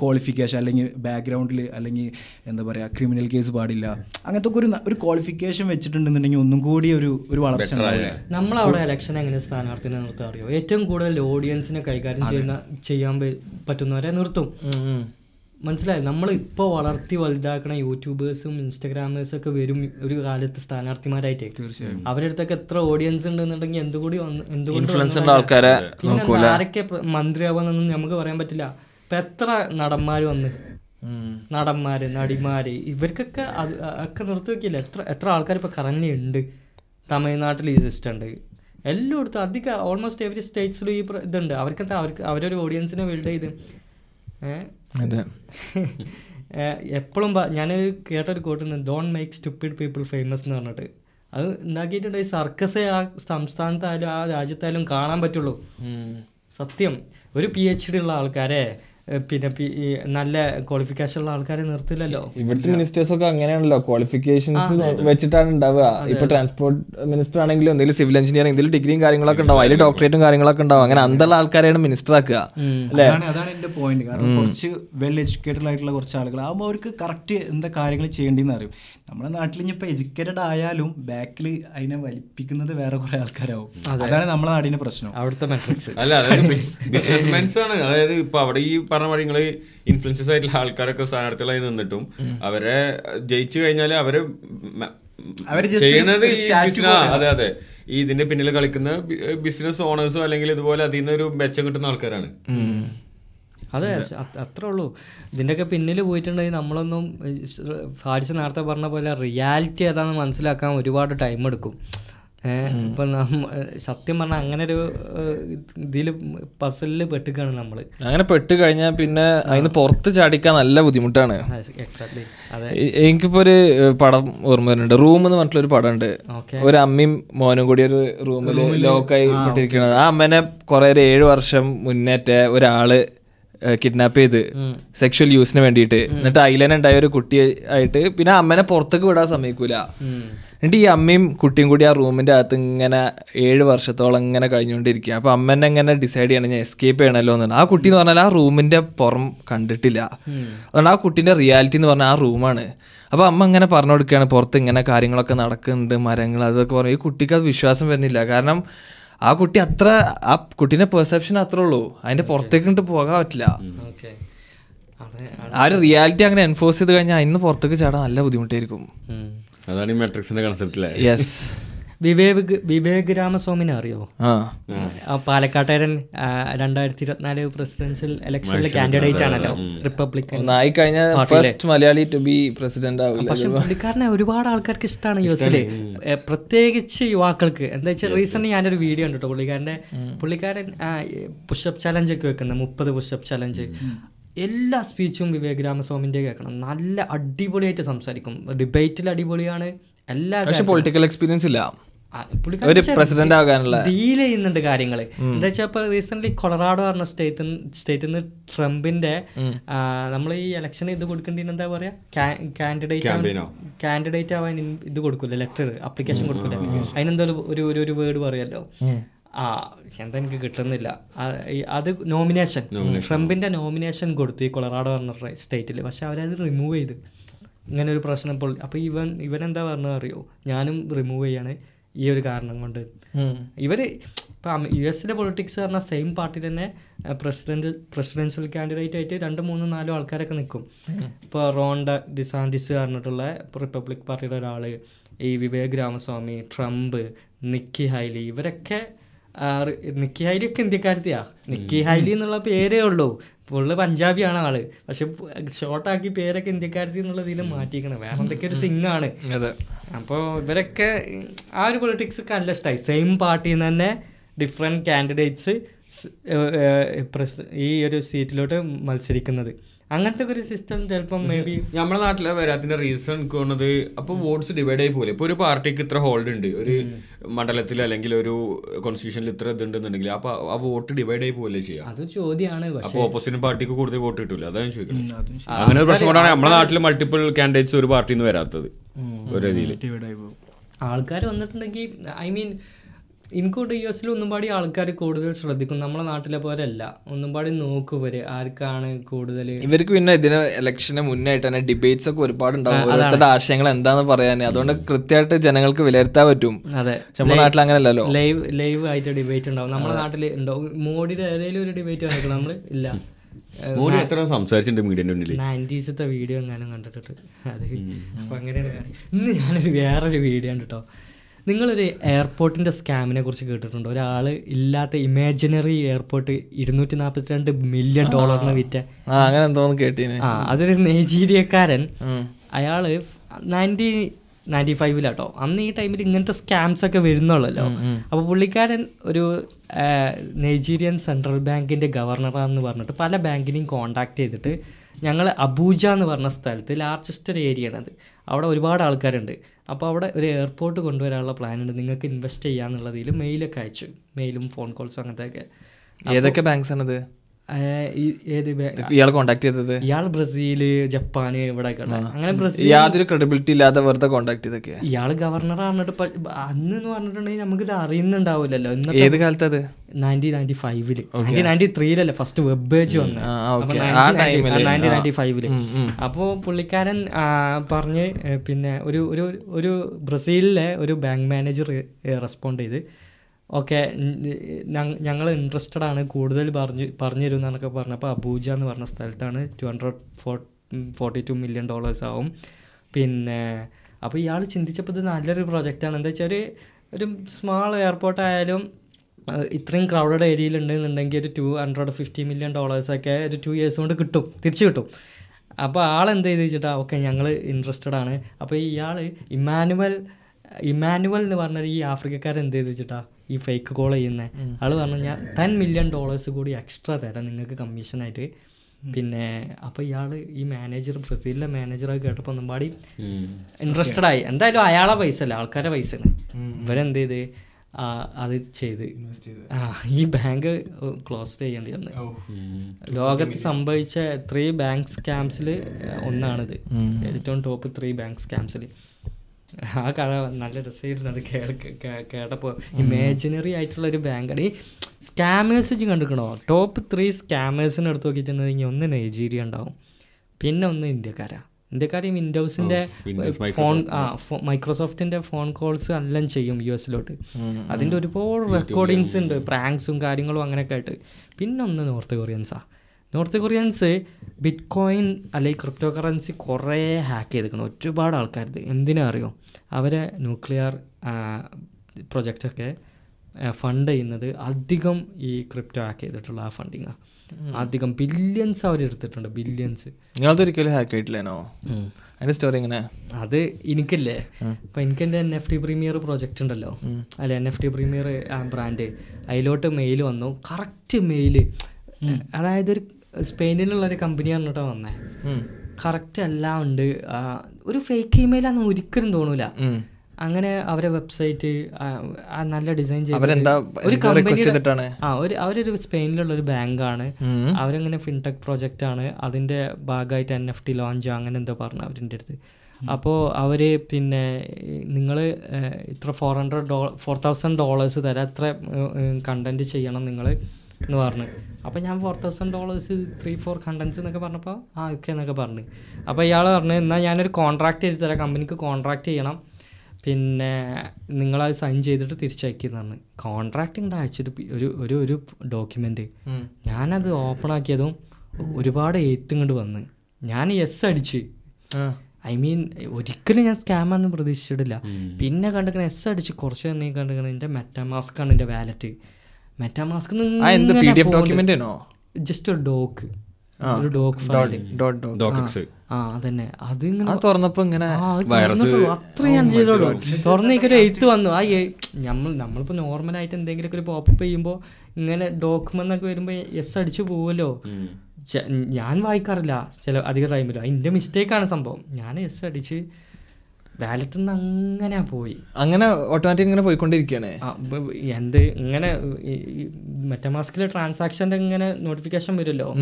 S4: ക്വാളിഫിക്കേഷൻ അല്ലെങ്കിൽ ബാക്ക്ഗ്രൗണ്ടിൽ അല്ലെങ്കിൽ എന്താ പറയുക ക്രിമിനൽ കേസ് പാടില്ല. അങ്ങനത്തെ ഒക്കെ ഒരു ഒരു ക്വാളിഫിക്കേഷൻ വെച്ചിട്ടുണ്ടെന്നുണ്ടെങ്കിൽ ഒന്നും കൂടി ഒരു ഒരു വളർച്ച
S2: നമ്മളവിടെ ഇലക്ഷൻ എങ്ങനെ സ്ഥാനാർത്ഥിനെ നിർത്താൻ അറിയോ? ഏറ്റവും കൂടുതൽ ഓഡിയൻസിനെ കൈകാര്യം ചെയ്യുന്ന ചെയ്യാൻ പറ്റുന്നവരെ നിർത്തും. മനസ്സിലായി? നമ്മൾ ഇപ്പോൾ വളർത്തി വലുതാക്കണ യൂട്യൂബേഴ്സും ഇൻസ്റ്റഗ്രാമേഴ്സും ഒക്കെ വരും ഒരു കാലത്ത് സ്ഥാനാർത്ഥിമാരായിട്ട്.
S4: തീർച്ചയായും.
S2: അവരുടെ അടുത്തൊക്കെ എത്ര ഓഡിയൻസ് ഉണ്ടെന്നുണ്ടെങ്കിൽ എന്തുകൂടി എന്തുകൊണ്ട്?
S1: ആൾക്കാരെ
S2: പിന്നെ ആരൊക്കെ മന്ത്രിയാവാന്നൊന്നും നമുക്ക് പറയാൻ പറ്റില്ല. ഇപ്പൊ എത്ര നടന്മാർ വന്ന്? നടന്മാര് നടിമാര് ഇവർക്കൊക്കെ അത് ഒക്കെ നിർത്തി വെക്കില്ല എത്ര എത്ര ആൾക്കാർ ഇപ്പൊ കറന്റ് ഉണ്ട്? തമിഴ്നാട്ടിൽ ഈ സിസ്റ്റം ഉണ്ട്. എല്ലായിടത്തും അധികം ഓൾമോസ്റ്റ് എവറി സ്റ്റേറ്റ്സിലും ഈ ഇതുണ്ട്. അവർക്കെന്താ അവർക്ക് അവരൊരു ഓഡിയൻസിനെ ബിൽഡ് ചെയ്ത് എപ്പോഴും ഞാൻ കേട്ടൊരു കോട്ടുണ്ട് don't make stupid people famous എന്ന് പറഞ്ഞിട്ട്. അത് ഉണ്ടാക്കിയിട്ടുണ്ട് ഈ സർക്കസേ ആ സംസ്ഥാനത്തായാലും ആ രാജ്യത്തായാലും കാണാൻ പറ്റുള്ളൂ. സത്യം. ഒരു പി എച്ച് ഡി ഉള്ള ആൾക്കാരെ പിന്നെ നല്ല ക്വാളിഫിക്കേഷൻ ഉള്ള ആൾക്കാരെ നിർത്തില്ലല്ലോ.
S1: ഇവിടുത്തെ മിനിസ്റ്റേഴ്സ് ഒക്കെ അങ്ങനെയാണല്ലോ. ക്വാളിഫിക്കേഷൻസ് വെച്ചിട്ടാണ് ഉണ്ടാവുക. ഇപ്പൊ ട്രാൻസ്പോർട്ട് മിനിസ്റ്റർ ആണെങ്കിലും എന്തെങ്കിലും സിവിൽ എഞ്ചിനീയറിംഗ് എന്തെങ്കിലും ഡിഗ്രിയും കാര്യങ്ങളൊക്കെ ഉണ്ടാവും. അതിൽ ഡോക്ടറേറ്റും കാര്യങ്ങളൊക്കെ ഉണ്ടാവും. അങ്ങനെ അന്തുള്ള ആൾക്കാരെയാണ് മിനിസ്റ്റർ ആക്കുക.
S4: അതാണ് അതാണ് എന്റെ പോയിന്റ് കാരണം കുറച്ച് വെൽ എഡ്യൂക്കേറ്റഡ് ആയിട്ടുള്ള കുറച്ച് ആളുകൾ. ആകുമ്പോൾ അവർക്ക് കറക്റ്റ് എന്താ കാര്യങ്ങൾ ചെയ്യേണ്ടതെന്ന് അറിയും. നമ്മുടെ നാട്ടിൽ ഇനി ഇപ്പൊ എഡ്യൂക്കേറ്റഡ് ആയാലും ബാക്കിൽ അതിനെ വലിപ്പിക്കുന്നത് വേറെ കുറെ ആൾക്കാരാവും. അതാണ് നമ്മുടെ നാടിന്റെ പ്രശ്നം.
S2: അവിടുത്തെ മെട്രിക്സ്
S3: അല്ല അതായത് ബിസിനസ്മെൻസ് ആണ്. അതായത് ഇപ്പൊ അവിടെ ഈ പറഞ്ഞ പോലെ നിങ്ങൾ ഇൻഫ്ലുവൻസസ് ആയിട്ടുള്ള ആൾക്കാരൊക്കെ സ്ഥാനാർത്ഥികളായി നിന്നിട്ടും അവരെ ജയിച്ചു
S4: കഴിഞ്ഞാൽ അവർ
S3: ചെയ്യണത് അതെ അതെ. ഈ ഇതിന്റെ പിന്നിൽ കളിക്കുന്ന ബിസിനസ് ഓണേഴ്സോ അല്ലെങ്കിൽ ഇതുപോലെ അതിൽ നിന്ന് ഒരു മെച്ചം കിട്ടുന്ന ആൾക്കാരാണ്.
S2: അതെ അത്രേ ഉള്ളൂ. ഇതിന്റെയൊക്കെ പിന്നിൽ പോയിട്ടുണ്ടെങ്കിൽ നമ്മളൊന്നും ഫാരിസ് നേരത്തെ പറഞ്ഞ പോലെ റിയാലിറ്റി ഏതാണെന്ന് മനസ്സിലാക്കാൻ ഒരുപാട് ടൈം എടുക്കും. ഇപ്പം നമ്മ സത്യം പറഞ്ഞാൽ അങ്ങനെ ഒരു ഇതിൽ പസലിൽ പെട്ടുകയാണ് നമ്മൾ.
S1: അങ്ങനെ പെട്ട് കഴിഞ്ഞാൽ പിന്നെ അതിന് പുറത്ത് ചാടിക്കാൻ നല്ല ബുദ്ധിമുട്ടാണ്.
S2: എക്സാക്ട്ലി അതെ.
S1: എനിക്കിപ്പോ ഒരു പടം ഓർമ്മ വരുന്നുണ്ട്. റൂം എന്ന് പറഞ്ഞിട്ടുള്ള ഒരു പടം
S2: ഉണ്ട്
S1: ഒരു അമ്മയും മോനും കൂടി ഒരു റൂമിൽ ലോക്കായി പെട്ടിരിക്കുന്നത് ആ അമ്മനെ കുറെ ഒരു ഏഴ് വർഷം മുന്നേറ്റ ഒരാൾ കിഡ്നാപ്പ് ചെയ്ത് സെക്ഷൽ യൂസിന് വേണ്ടിയിട്ട്. എന്നിട്ട് അയിലനുണ്ടായ ഒരു കുട്ടി ആയിട്ട് പിന്നെ അമ്മനെ പുറത്തേക്ക് വിടാൻ സമ്മതിക്കൂല. എന്നിട്ട് ഈ അമ്മയും കുട്ടിയും കൂടി ആ റൂമിന്റെ അകത്ത് ഇങ്ങനെ ഏഴ് വർഷത്തോളം ഇങ്ങനെ കഴിഞ്ഞുകൊണ്ടിരിക്കുക അപ്പൊ അമ്മനെ ഇങ്ങനെ ഡിസൈഡ് ചെയ്യണം ഞാൻ എസ്കേപ്പ് ചെയ്യണമല്ലോ എന്നാണ് ആ കുട്ടി എന്ന് പറഞ്ഞാൽ ആ റൂമിന്റെ പുറം കണ്ടിട്ടില്ല. അതുകൊണ്ട് ആ കുട്ടീന്റെ റിയാലിറ്റി എന്ന് പറഞ്ഞാൽ ആ റൂമാണ്. അപ്പോൾ അമ്മ ഇങ്ങനെ പറഞ്ഞു കൊടുക്കുകയാണ് പുറത്ത് ഇങ്ങനെ കാര്യങ്ങളൊക്കെ നടക്കുന്നുണ്ട് മരങ്ങൾ അതൊക്കെ പറഞ്ഞു. ഈ കുട്ടിക്ക് അത് വിശ്വാസം വരുന്നില്ല. കാരണം ആ കുട്ടി അത്ര ആ കുട്ടീന്റെ പെർസെപ്ഷൻ അത്രേ ഉള്ളൂ. അതിന്റെ പുറത്തേക്ക് ഇട്ട് പോകാൻ പറ്റില്ല. ആ ഒരു റിയാലിറ്റി അങ്ങനെ എൻഫോഴ്സ് ചെയ്ത് കഴിഞ്ഞാൽ ഇന്ന് പുറത്തേക്ക് ചാടാൻ നല്ല ബുദ്ധിമുട്ടായിരിക്കും.
S3: അതാണ് ഈ മെട്രിക്സിന്റെ കൺസെപ്റ്റ്
S1: യെസ്
S2: വിവേക് വിവേക് രാമസ്വാമിനെ അറിയോ? പാലക്കാട്ടുകാരൻ രണ്ടായിരത്തി ഇരുപത്തിനാല് പ്രസിഡൻഷ്യൽ ഇലക്ഷനിലെ കാൻഡിഡേറ്റ് ആണല്ലോ റിപ്പബ്ലിക്കൻ
S1: ഒന്നായി കഴിഞ്ഞ first Malayali to be president ആവില്ല.
S2: പക്ഷെ പുള്ളിക്കാരനെ ഒരുപാട് ആൾക്കാർക്ക് ഇഷ്ടമാണ് യു എസിൽ പ്രത്യേകിച്ച് യുവാക്കൾക്ക്. എന്താ വെച്ചാൽ റീസെന്റ് ഞാനൊരു വീഡിയോ ഉണ്ട് കേട്ടോ പുള്ളിക്കാരന്റെ പുള്ളിക്കാരൻ പുഷപ്പ് ചലഞ്ച് ഒക്കെ വെക്കുന്നത് മുപ്പത് പുഷപ്പ് ചലഞ്ച് എല്ലാ സ്പീച്ചും വിവേക് രാമസ്വാമിന്റെ കേൾക്കണം. നല്ല അടിപൊളിയായിട്ട് സംസാരിക്കും. ഡിബേറ്റിൽ അടിപൊളിയാണ്. എല്ലാ
S1: പൊളിറ്റിക്കൽ എക്സ്പീരിയൻസ് ഇല്ല. ഒരു പ്രസിഡന്റ് ആകാനുള്ള
S2: ഡീൽ ചെയ്യുന്നുണ്ട് കാര്യങ്ങൾ എന്താ വെച്ചാൽ ഇപ്പൊ റീസെന്റ് കൊളറാഡോ പറഞ്ഞ സ്റ്റേറ്റ് സ്റ്റേറ്റിൽ നിന്ന് ട്രംപിന്റെ നമ്മൾ ഈ ഇലക്ഷൻ ഇത് കൊടുക്കേണ്ടി എന്താ പറയാ? കാൻഡിഡേറ്റ്? കാൻഡിഡേറ്റ് ആവാൻ ഇത് കൊടുക്കൂല ലെറ്റർ അപ്ലിക്കേഷൻ കൊടുക്കില്ല അതിനെന്തോ ഒരു ഒരു ഒരു വേർഡ് പറയല്ലോ ആ എന്താ എനിക്ക് കിട്ടുന്നില്ല. അത് നോമിനേഷൻ ട്രംപിന്റെ നോമിനേഷൻ കൊടുത്തു ഈ കൊളറാഡോ പറഞ്ഞ സ്റ്റേറ്റിൽ പക്ഷെ അവരത് റിമൂവ് ചെയ്ത്. ഇങ്ങനെ ഒരു പ്രശ്നം ഇപ്പോൾ അപ്പോൾ ഇവൻ ഇവൻ എന്താ പറഞ്ഞത് അറിയോ? ഞാനും റിമൂവ് ചെയ്യാണ് ഈ ഒരു കാരണം കൊണ്ട്. ഇവർ ഇപ്പം യു എസിലെ പൊളിറ്റിക്സ് പറഞ്ഞാൽ സെയിം പാർട്ടി തന്നെ പ്രസിഡന്റ് പ്രസിഡൻഷ്യൽ കാൻഡിഡേറ്റ് ആയിട്ട് രണ്ട് മൂന്ന് നാലും ആൾക്കാരൊക്കെ നിൽക്കും ഇപ്പോൾ റോണ്ട ഡിസാൻഡിസ് പറഞ്ഞിട്ടുള്ള റിപ്പബ്ലിക് പാർട്ടിയുടെ ഒരാൾ ഈ Vivek Ramaswamy Trump Nikki Haley ഇവരൊക്കെ നിക്കി ഹൈലി ഒക്കെ ഇന്ത്യക്കാരത്തിയാ. നിക്കി ഹൈലി എന്നുള്ള പേരേ ഉള്ളൂ. ഫുള്ള് പഞ്ചാബിയാണ് ആൾ. പക്ഷെ ഷോർട്ടാക്കി പേരൊക്കെ ഇന്ത്യക്കാരത്തി എന്നുള്ള ഇതിൽ മാറ്റിയിരിക്കണം. വേറെ എന്തൊക്കെ ഒരു സിംഗ്
S1: ആണ്
S2: അപ്പോൾ ഇവരൊക്കെ ആ ഒരു പൊളിറ്റിക്സ് ഒക്കെ നല്ല ഇഷ്ടമായി സെയിം പാർട്ടിയിൽ നിന്ന് തന്നെ ഡിഫറെന്റ് കാൻഡിഡേറ്റ്സ് ഈ ഒരു സീറ്റിലോട്ട് മത്സരിക്കുന്നത്. അങ്ങനത്തെ ഒരു സിസ്റ്റം ചിലപ്പം മേ ബി
S3: നമ്മുടെ നാട്ടിലെ വരാത്തിന്റെ റീസൺ തോന്നുന്നത് അപ്പൊ വോട്ട്സ് ഡിവൈഡ് ആയി പോലെ ഇപ്പൊ ഒരു പാർട്ടിക്ക് ഇത്ര ഹോൾഡ് ഉണ്ട്. ഒരു മണ്ഡലത്തിൽ അല്ലെങ്കിൽ ഒരു കോൺസ്റ്റിറ്റ്യൂഷനിൽ ഇത്ര ഇതുണ്ടെന്നുണ്ടെങ്കിൽ അപ്പൊ ആ വോട്ട് ഡിവൈഡ് ആയി പോലെ ചെയ്യാം?
S2: അത് ചോദ്യമാണ് അപ്പോൾ
S3: അപ്പൊ ഓപ്പോസിറ്റ് പാർട്ടിക്ക് കൂടുതൽ വോട്ട് കിട്ടില്ല അതാണ് ഞാൻ ചോദിക്കുന്നത് അങ്ങനെ ഒരു പ്രശ്നം കൊണ്ടാണ് നമ്മുടെ നാട്ടിൽ മൾട്ടിപ്പിൾ കാൻഡിഡേറ്റ്സ് ഒരു പാർട്ടിന്ന് നിന്ന് വരാത്തത് ഒരു രീതിയിൽ
S2: ആൾക്കാർ വന്നിട്ടുണ്ടെങ്കിൽ ഐ മീൻ ഇൻകോട്ട് യു എസിൽ ഒന്നും പാടി ആൾക്കാർ കൂടുതൽ ശ്രദ്ധിക്കും. നമ്മളെ നാട്ടിലെ പോലെ അല്ല ഒന്നും പാടി നോക്കും ഇവർ. ആർക്കാണ് കൂടുതൽ
S1: ഇവർക്ക് പിന്നെ ഇതിന് ഇലക്ഷന് മുന്നായിട്ട് തന്നെ ഡിബേറ്റ്സ് ഒക്കെ ഒരുപാട് ഉണ്ടാവും. ഓരോരുത്തരുടെ ആശയങ്ങൾ എന്താന്ന് പറയാൻ അതുകൊണ്ട് കൃത്യമായിട്ട് ജനങ്ങൾക്ക് വിലയിരുത്താൻ പറ്റും.
S2: അതെ.
S1: നമ്മുടെ നാട്ടിൽ അങ്ങനെയല്ലല്ലോ.
S2: ലൈവ് ലൈവ് ആയിട്ട് ഡിബേറ്റ് ഉണ്ടാവും. നമ്മുടെ നാട്ടിൽ ഉണ്ടാവും മോഡിയുടെ ഏതെങ്കിലും ഒരു ഡിബേറ്റ് കാണിക്കണം നമ്മൾ ഇല്ല.
S3: മോഡി എത്ര സംസാരിച്ചിട്ടുണ്ട് മീഡിയന്റെ മുന്നിൽ
S2: നയന്റീസത്തെ വീഡിയോ എങ്ങാനും കണ്ടിട്ടുണ്ട് അത് അപ്പം അങ്ങനെയാണ് ഇന്ന് ഞാനൊരു വേറൊരു വീഡിയോ ഉണ്ട് കേട്ടോ നിങ്ങളൊരു എയർപോർട്ടിന്റെ സ്കാമിനെ കുറിച്ച് കേട്ടിട്ടുണ്ടോ? ഒരാൾ ഇല്ലാത്ത ഇമാജിനറി എയർപോർട്ട് ഇരുന്നൂറ്റി നാൽപ്പത്തി രണ്ട് മില്യൺ ഡോളറിന് വിറ്റ
S1: അങ്ങനെ എന്തോന്ന് കേട്ടീന്.
S2: ആ അതൊരു നൈജീരിയക്കാരൻ. അയാൾ നയന്റീൻ നയന്റി ഫൈവിലാട്ടോ അന്ന് ഈ ടൈമിൽ ഇങ്ങനത്തെ സ്കാംസ് ഒക്കെ വരുന്നുള്ളല്ലോ. അപ്പോൾ പുള്ളിക്കാരൻ ഒരു നൈജീരിയൻ സെൻട്രൽ ബാങ്കിന്റെ ഗവർണറാന്ന് പറഞ്ഞിട്ട് പല ബാങ്കിനെയും കോണ്ടാക്ട് ചെയ്തിട്ട് ഞങ്ങൾ അബൂജ എന്ന് പറഞ്ഞ സ്ഥലത്ത് ലാർജസ്റ്റ് ഒരു ഏരിയ ആണത് അവിടെ ഒരുപാട് ആൾക്കാരുണ്ട്. അപ്പോൾ അവിടെ ഒരു എയർപോർട്ട് കൊണ്ടുവരാനുള്ള പ്ലാൻ ഉണ്ട് നിങ്ങൾക്ക് ഇൻവെസ്റ്റ് ചെയ്യാന്നുള്ളതിൽ മെയിലൊക്കെ അയച്ചു. മെയിലും ഫോൺ കോൾസും അങ്ങനത്തെയൊക്കെ.
S1: ഏതൊക്കെ ബാങ്ക്സ് ആണത്?
S2: ഏത്
S1: ഇയാൾ കോണ്ടാക്ട് ചെയ്തത്?
S2: ഇയാൾ ബ്രസീൽ ജപ്പാന് ഇവിടെ അങ്ങനെ ബ്രസീൽ
S1: യാതൊരു ക്രെഡിബിലിറ്റി ഇല്ലാതെ വെറുതെ കോണ്ടാക്ട് ചെയ്തൊക്കെ
S2: ഇയാൾ ഗവർണർ പറഞ്ഞിട്ട് അന്ന് എന്ന് പറഞ്ഞിട്ടുണ്ടെങ്കിൽ നമുക്ക് ഇത് അറിയുന്നുണ്ടാവില്ലല്ലോ.
S1: ഏത് കാലത്ത് അത്
S2: നയന്റീൻ നയന്റി ഫൈവിൽ നയന്റീൻ നയന്റി ത്രീയിലല്ലേ ഫസ്റ്റ് വെബ് പേജ്
S1: വന്ന്.
S2: നയന്റീൻ നയന്റി ഫൈവിൽ അപ്പോൾ പുള്ളിക്കാരൻ പറഞ്ഞ് പിന്നെ ഒരു ഒരു ഒരു ബ്രസീലിലെ ഒരു ബാങ്ക് മാനേജർ റെസ്പോണ്ട് ചെയ്ത്. ഓക്കെ ഞങ്ങൾ ഇൻട്രസ്റ്റഡ് ആണ് കൂടുതൽ പറഞ്ഞു പറഞ്ഞു. തരും എന്നൊക്കെ പറഞ്ഞപ്പോൾ അബൂജ എന്ന് പറഞ്ഞ സ്ഥലത്താണ് two hundred four forty two million dollars ആവും. പിന്നെ അപ്പോൾ ഇയാൾ ചിന്തിച്ചപ്പോൾ ഇത് നല്ലൊരു പ്രൊജക്റ്റാണ് എന്താ വെച്ചാൽ ഒരു സ്മാൾ എയർപോർട്ട് ആയാലും ഇത്രയും ക്രൗഡഡ് ഏരിയയിൽ ഉണ്ടെന്നുണ്ടെങ്കിൽ ഒരു ടു ഹൺഡ്രഡ് ഫിഫ്റ്റി മില്യൺ ഡോളേഴ്സൊക്കെ ഒരു ടു ഇയേഴ്സ് കൊണ്ട് കിട്ടും തിരിച്ചു കിട്ടും. അപ്പോൾ ആൾ എന്ത് ചെയ്ത് വെച്ചിട്ടാ ഓക്കെ ഞങ്ങൾ ഇൻട്രസ്റ്റഡ് ആണ്. അപ്പോൾ ഇയാൾ ഇമാനുവൽ ഇമാനുവൽ എന്ന് പറഞ്ഞ ഈ ആഫ്രിക്കക്കാരെന്ത് ചെയ്ത് വെച്ചിട്ടാ ഈ ഫേക്ക് കോൾ ചെയ്യുന്നത് ആൾ പറഞ്ഞു ഞാൻ ടെൻ മില്യൺ ഡോളേഴ്സ് കൂടി എക്സ്ട്രാ തരാം നിങ്ങൾക്ക് കമ്മീഷനായിട്ട് പിന്നെ അപ്പോൾ ഇയാൾ ഈ മാനേജർ ബ്രസീലിലെ മാനേജറെ കേട്ടപ്പോൾ ഒന്നുംപാടി ഇൻട്രസ്റ്റഡ് ആയി. എന്തായാലും അയാളെ പൈസ അല്ല? ആൾക്കാരെ പൈസ ഇവരെന്ത് ചെയ്ത്? അത് ചെയ്ത്. ആ ഈ ബാങ്ക് ക്ലോസ് ചെയ്യേണ്ടി വന്ന് ലോകത്ത് സംഭവിച്ച ത്രീ ബാങ്ക് സ്കാംസിൽ ഒന്നാണിത്. ഏറ്റവും ടോപ്പ് ത്രീ ബാങ്ക് സ്കാംസിൽ ആ കഥ നല്ല രസമായിരുന്നു അത് കേട്ടപ്പോൾ ഇമാജിനറി ആയിട്ടുള്ള ഒരു ബാങ്കാണ് ഈ സ്കാമേഴ്സ് വെച്ച് കണ്ടിരിക്കണോ ടോപ്പ് ത്രീ സ്കാമേഴ്സിനെ എടുത്ത് നോക്കിയിട്ടുണ്ടെങ്കിൽ ഒന്ന് നൈജീരിയ ഉണ്ടാവും. പിന്നെ ഒന്ന് ഇന്ത്യക്കാരാ. ഇന്ത്യക്കാർ ഈ വിൻഡോസിന്റെ ഫോൺ ആ മൈക്രോസോഫ്റ്റിന്റെ ഫോൺ കോൾസ് എല്ലാം ചെയ്യും യു എസിലോട്ട് അതിന്റെ ഒരുപാട് റെക്കോർഡിങ്സ് ഉണ്ട്. പ്രാങ്ക്സും കാര്യങ്ങളും അങ്ങനെയൊക്കെ ആയിട്ട്. പിന്നെ ഒന്ന് നോർത്ത് കൊറിയൻസാ നോർത്ത് കൊറിയൻസ് ബിറ്റ് കോയിൻ അല്ലെങ്കിൽ ക്രിപ്റ്റോ കറൻസി കുറേ ഹാക്ക് ചെയ്തിരിക്കുന്നു. ഒരുപാട് ആൾക്കാർ എന്തിനാ അറിയോ? അവരെ ന്യൂക്ലിയർ പ്രൊജക്റ്റൊക്കെ ഫണ്ട് ചെയ്യുന്നത് അധികം ഈ ക്രിപ്റ്റോ ഹാക്ക് ചെയ്തിട്ടുള്ള ആ ഫണ്ടിങ്ങാണ് അധികം ബില്യൻസ് അവർ എടുത്തിട്ടുണ്ട് ബില്യൻസ്
S1: നിങ്ങളത് ഒരിക്കലും ഹാക്ക് ആയിട്ടില്ലേനോ അതിന്റെ സ്റ്റോറി എങ്ങനെ?
S2: അത് എനിക്കല്ലേ. അപ്പം എനിക്ക് എന്റെ N F T premier project ഉണ്ടല്ലോ. അല്ല N F T premier brand അതിലോട്ട് മെയിൽ വന്നു. കറക്റ്റ് മെയിൽ അതായത് ഒരു സ്പെയിനിലുള്ള ഒരു കമ്പനി പറഞ്ഞിട്ടാ വന്നേ കറക്റ്റ് എല്ലാം ഉണ്ട്. ഒരു ഫേക്ക് ഇമെയിലാന്ന് ഒരിക്കലും തോന്നൂല. അങ്ങനെ അവരെ വെബ്സൈറ്റ് നല്ല ഡിസൈൻ ഒരു? ആ ഒരു അവരൊരു സ്പെയിനിലുള്ള ഒരു ബാങ്കാണ് അവരങ്ങനെ ഫിൻടെക് പ്രോജക്റ്റ് ആണ്. അതിന്റെ ഭാഗമായിട്ട് എൻ എഫ് ടി ലോഞ്ച് അങ്ങനെ എന്തോ പറഞ്ഞു അവരിന്റെ അടുത്ത്. അപ്പോൾ അവർ പിന്നെ നിങ്ങൾ ഇത്ര ഫോർ ഹൺഡ്രഡ് ഡോ ഫോർ തൗസൻഡ് ഡോളേഴ്സ് തരാം. എത്ര കണ്ടന്റ് ചെയ്യണം നിങ്ങൾ എന്ന് പറഞ്ഞു. അപ്പോൾ ഞാൻ four thousand dollars three four contents എന്നൊക്കെ പറഞ്ഞപ്പോൾ ആ ഓക്കെ എന്നൊക്കെ പറഞ്ഞു. അപ്പോൾ ഇയാൾ പറഞ്ഞു എന്നാൽ ഞാനൊരു കോൺട്രാക്റ്റ് ചെയ്ത് തരാം കമ്പനിക്ക് കോൺട്രാക്റ്റ് ചെയ്യണം. പിന്നെ നിങ്ങളത് സൈൻ ചെയ്തിട്ട് തിരിച്ചയക്കുന്നതാണ് കോൺട്രാക്ട് ഇങ്ങോട്ട് അയച്ചിട്ട് ഒരു ഒരു ഒരു ഡോക്യുമെന്റ് ഞാനത് ഓപ്പൺ ആക്കിയതും ഒരുപാട് എഴുത്ത് ഇങ്ങോട്ട് വന്ന്. ഞാൻ യെസ് അടിച്ച്. ഐ മീൻ ഒരിക്കലും ഞാൻ സ്കാമാന്ന് പ്രതീക്ഷിച്ചിട്ടില്ല. പിന്നെ കണ്ടിരിക്കണ എസ് അടിച്ച് കുറച്ച് തന്നെ കണ്ടിരിക്കണ എന്റെ മെറ്റാമാസ്ക് ആണ് എന്റെ വാലറ്റ് മെറ്റാമാസ്ക് ജസ്റ്റ് ഒരു ഡോക്ക് ഒരു ഡോക്ക് ആ അതന്നെ. അത് ഇങ്ങനെ
S1: തുറന്നപ്പോ
S2: അത്ര ഞാൻ ചെയ്തോളൂ എഴുത്ത് വന്നു. ആ നമ്മൾ നമ്മളിപ്പോൾ നോർമലായിട്ട് എന്തെങ്കിലുമൊക്കെ ഒരു പോപ്പപ്പ് ചെയ്യുമ്പോൾ ഇങ്ങനെ ഡോക്യുമെന്നൊക്കെ വരുമ്പോൾ എസ് അടിച്ചു പോവല്ലോ. ഞാൻ വായിക്കാറില്ല. ചില അധിക ടൈമിലോ അതിന്റെ മിസ്റ്റേക്കാണ് സംഭവം. ഞാൻ എസ് അടിച്ച് വാലറ്റിൽ നിന്ന് അങ്ങനെ പോയി.
S1: അങ്ങനെ ഓട്ടോമാറ്റിക് ഇങ്ങനെ പോയിക്കൊണ്ടിരിക്കുകയാണ്.
S2: എന്ത് ഇങ്ങനെ മെറ്റമാസ്കിലെ ട്രാൻസാക്ഷന്റെ ഇങ്ങനെ നോട്ടിഫിക്കേഷൻ വരുമല്ലോ.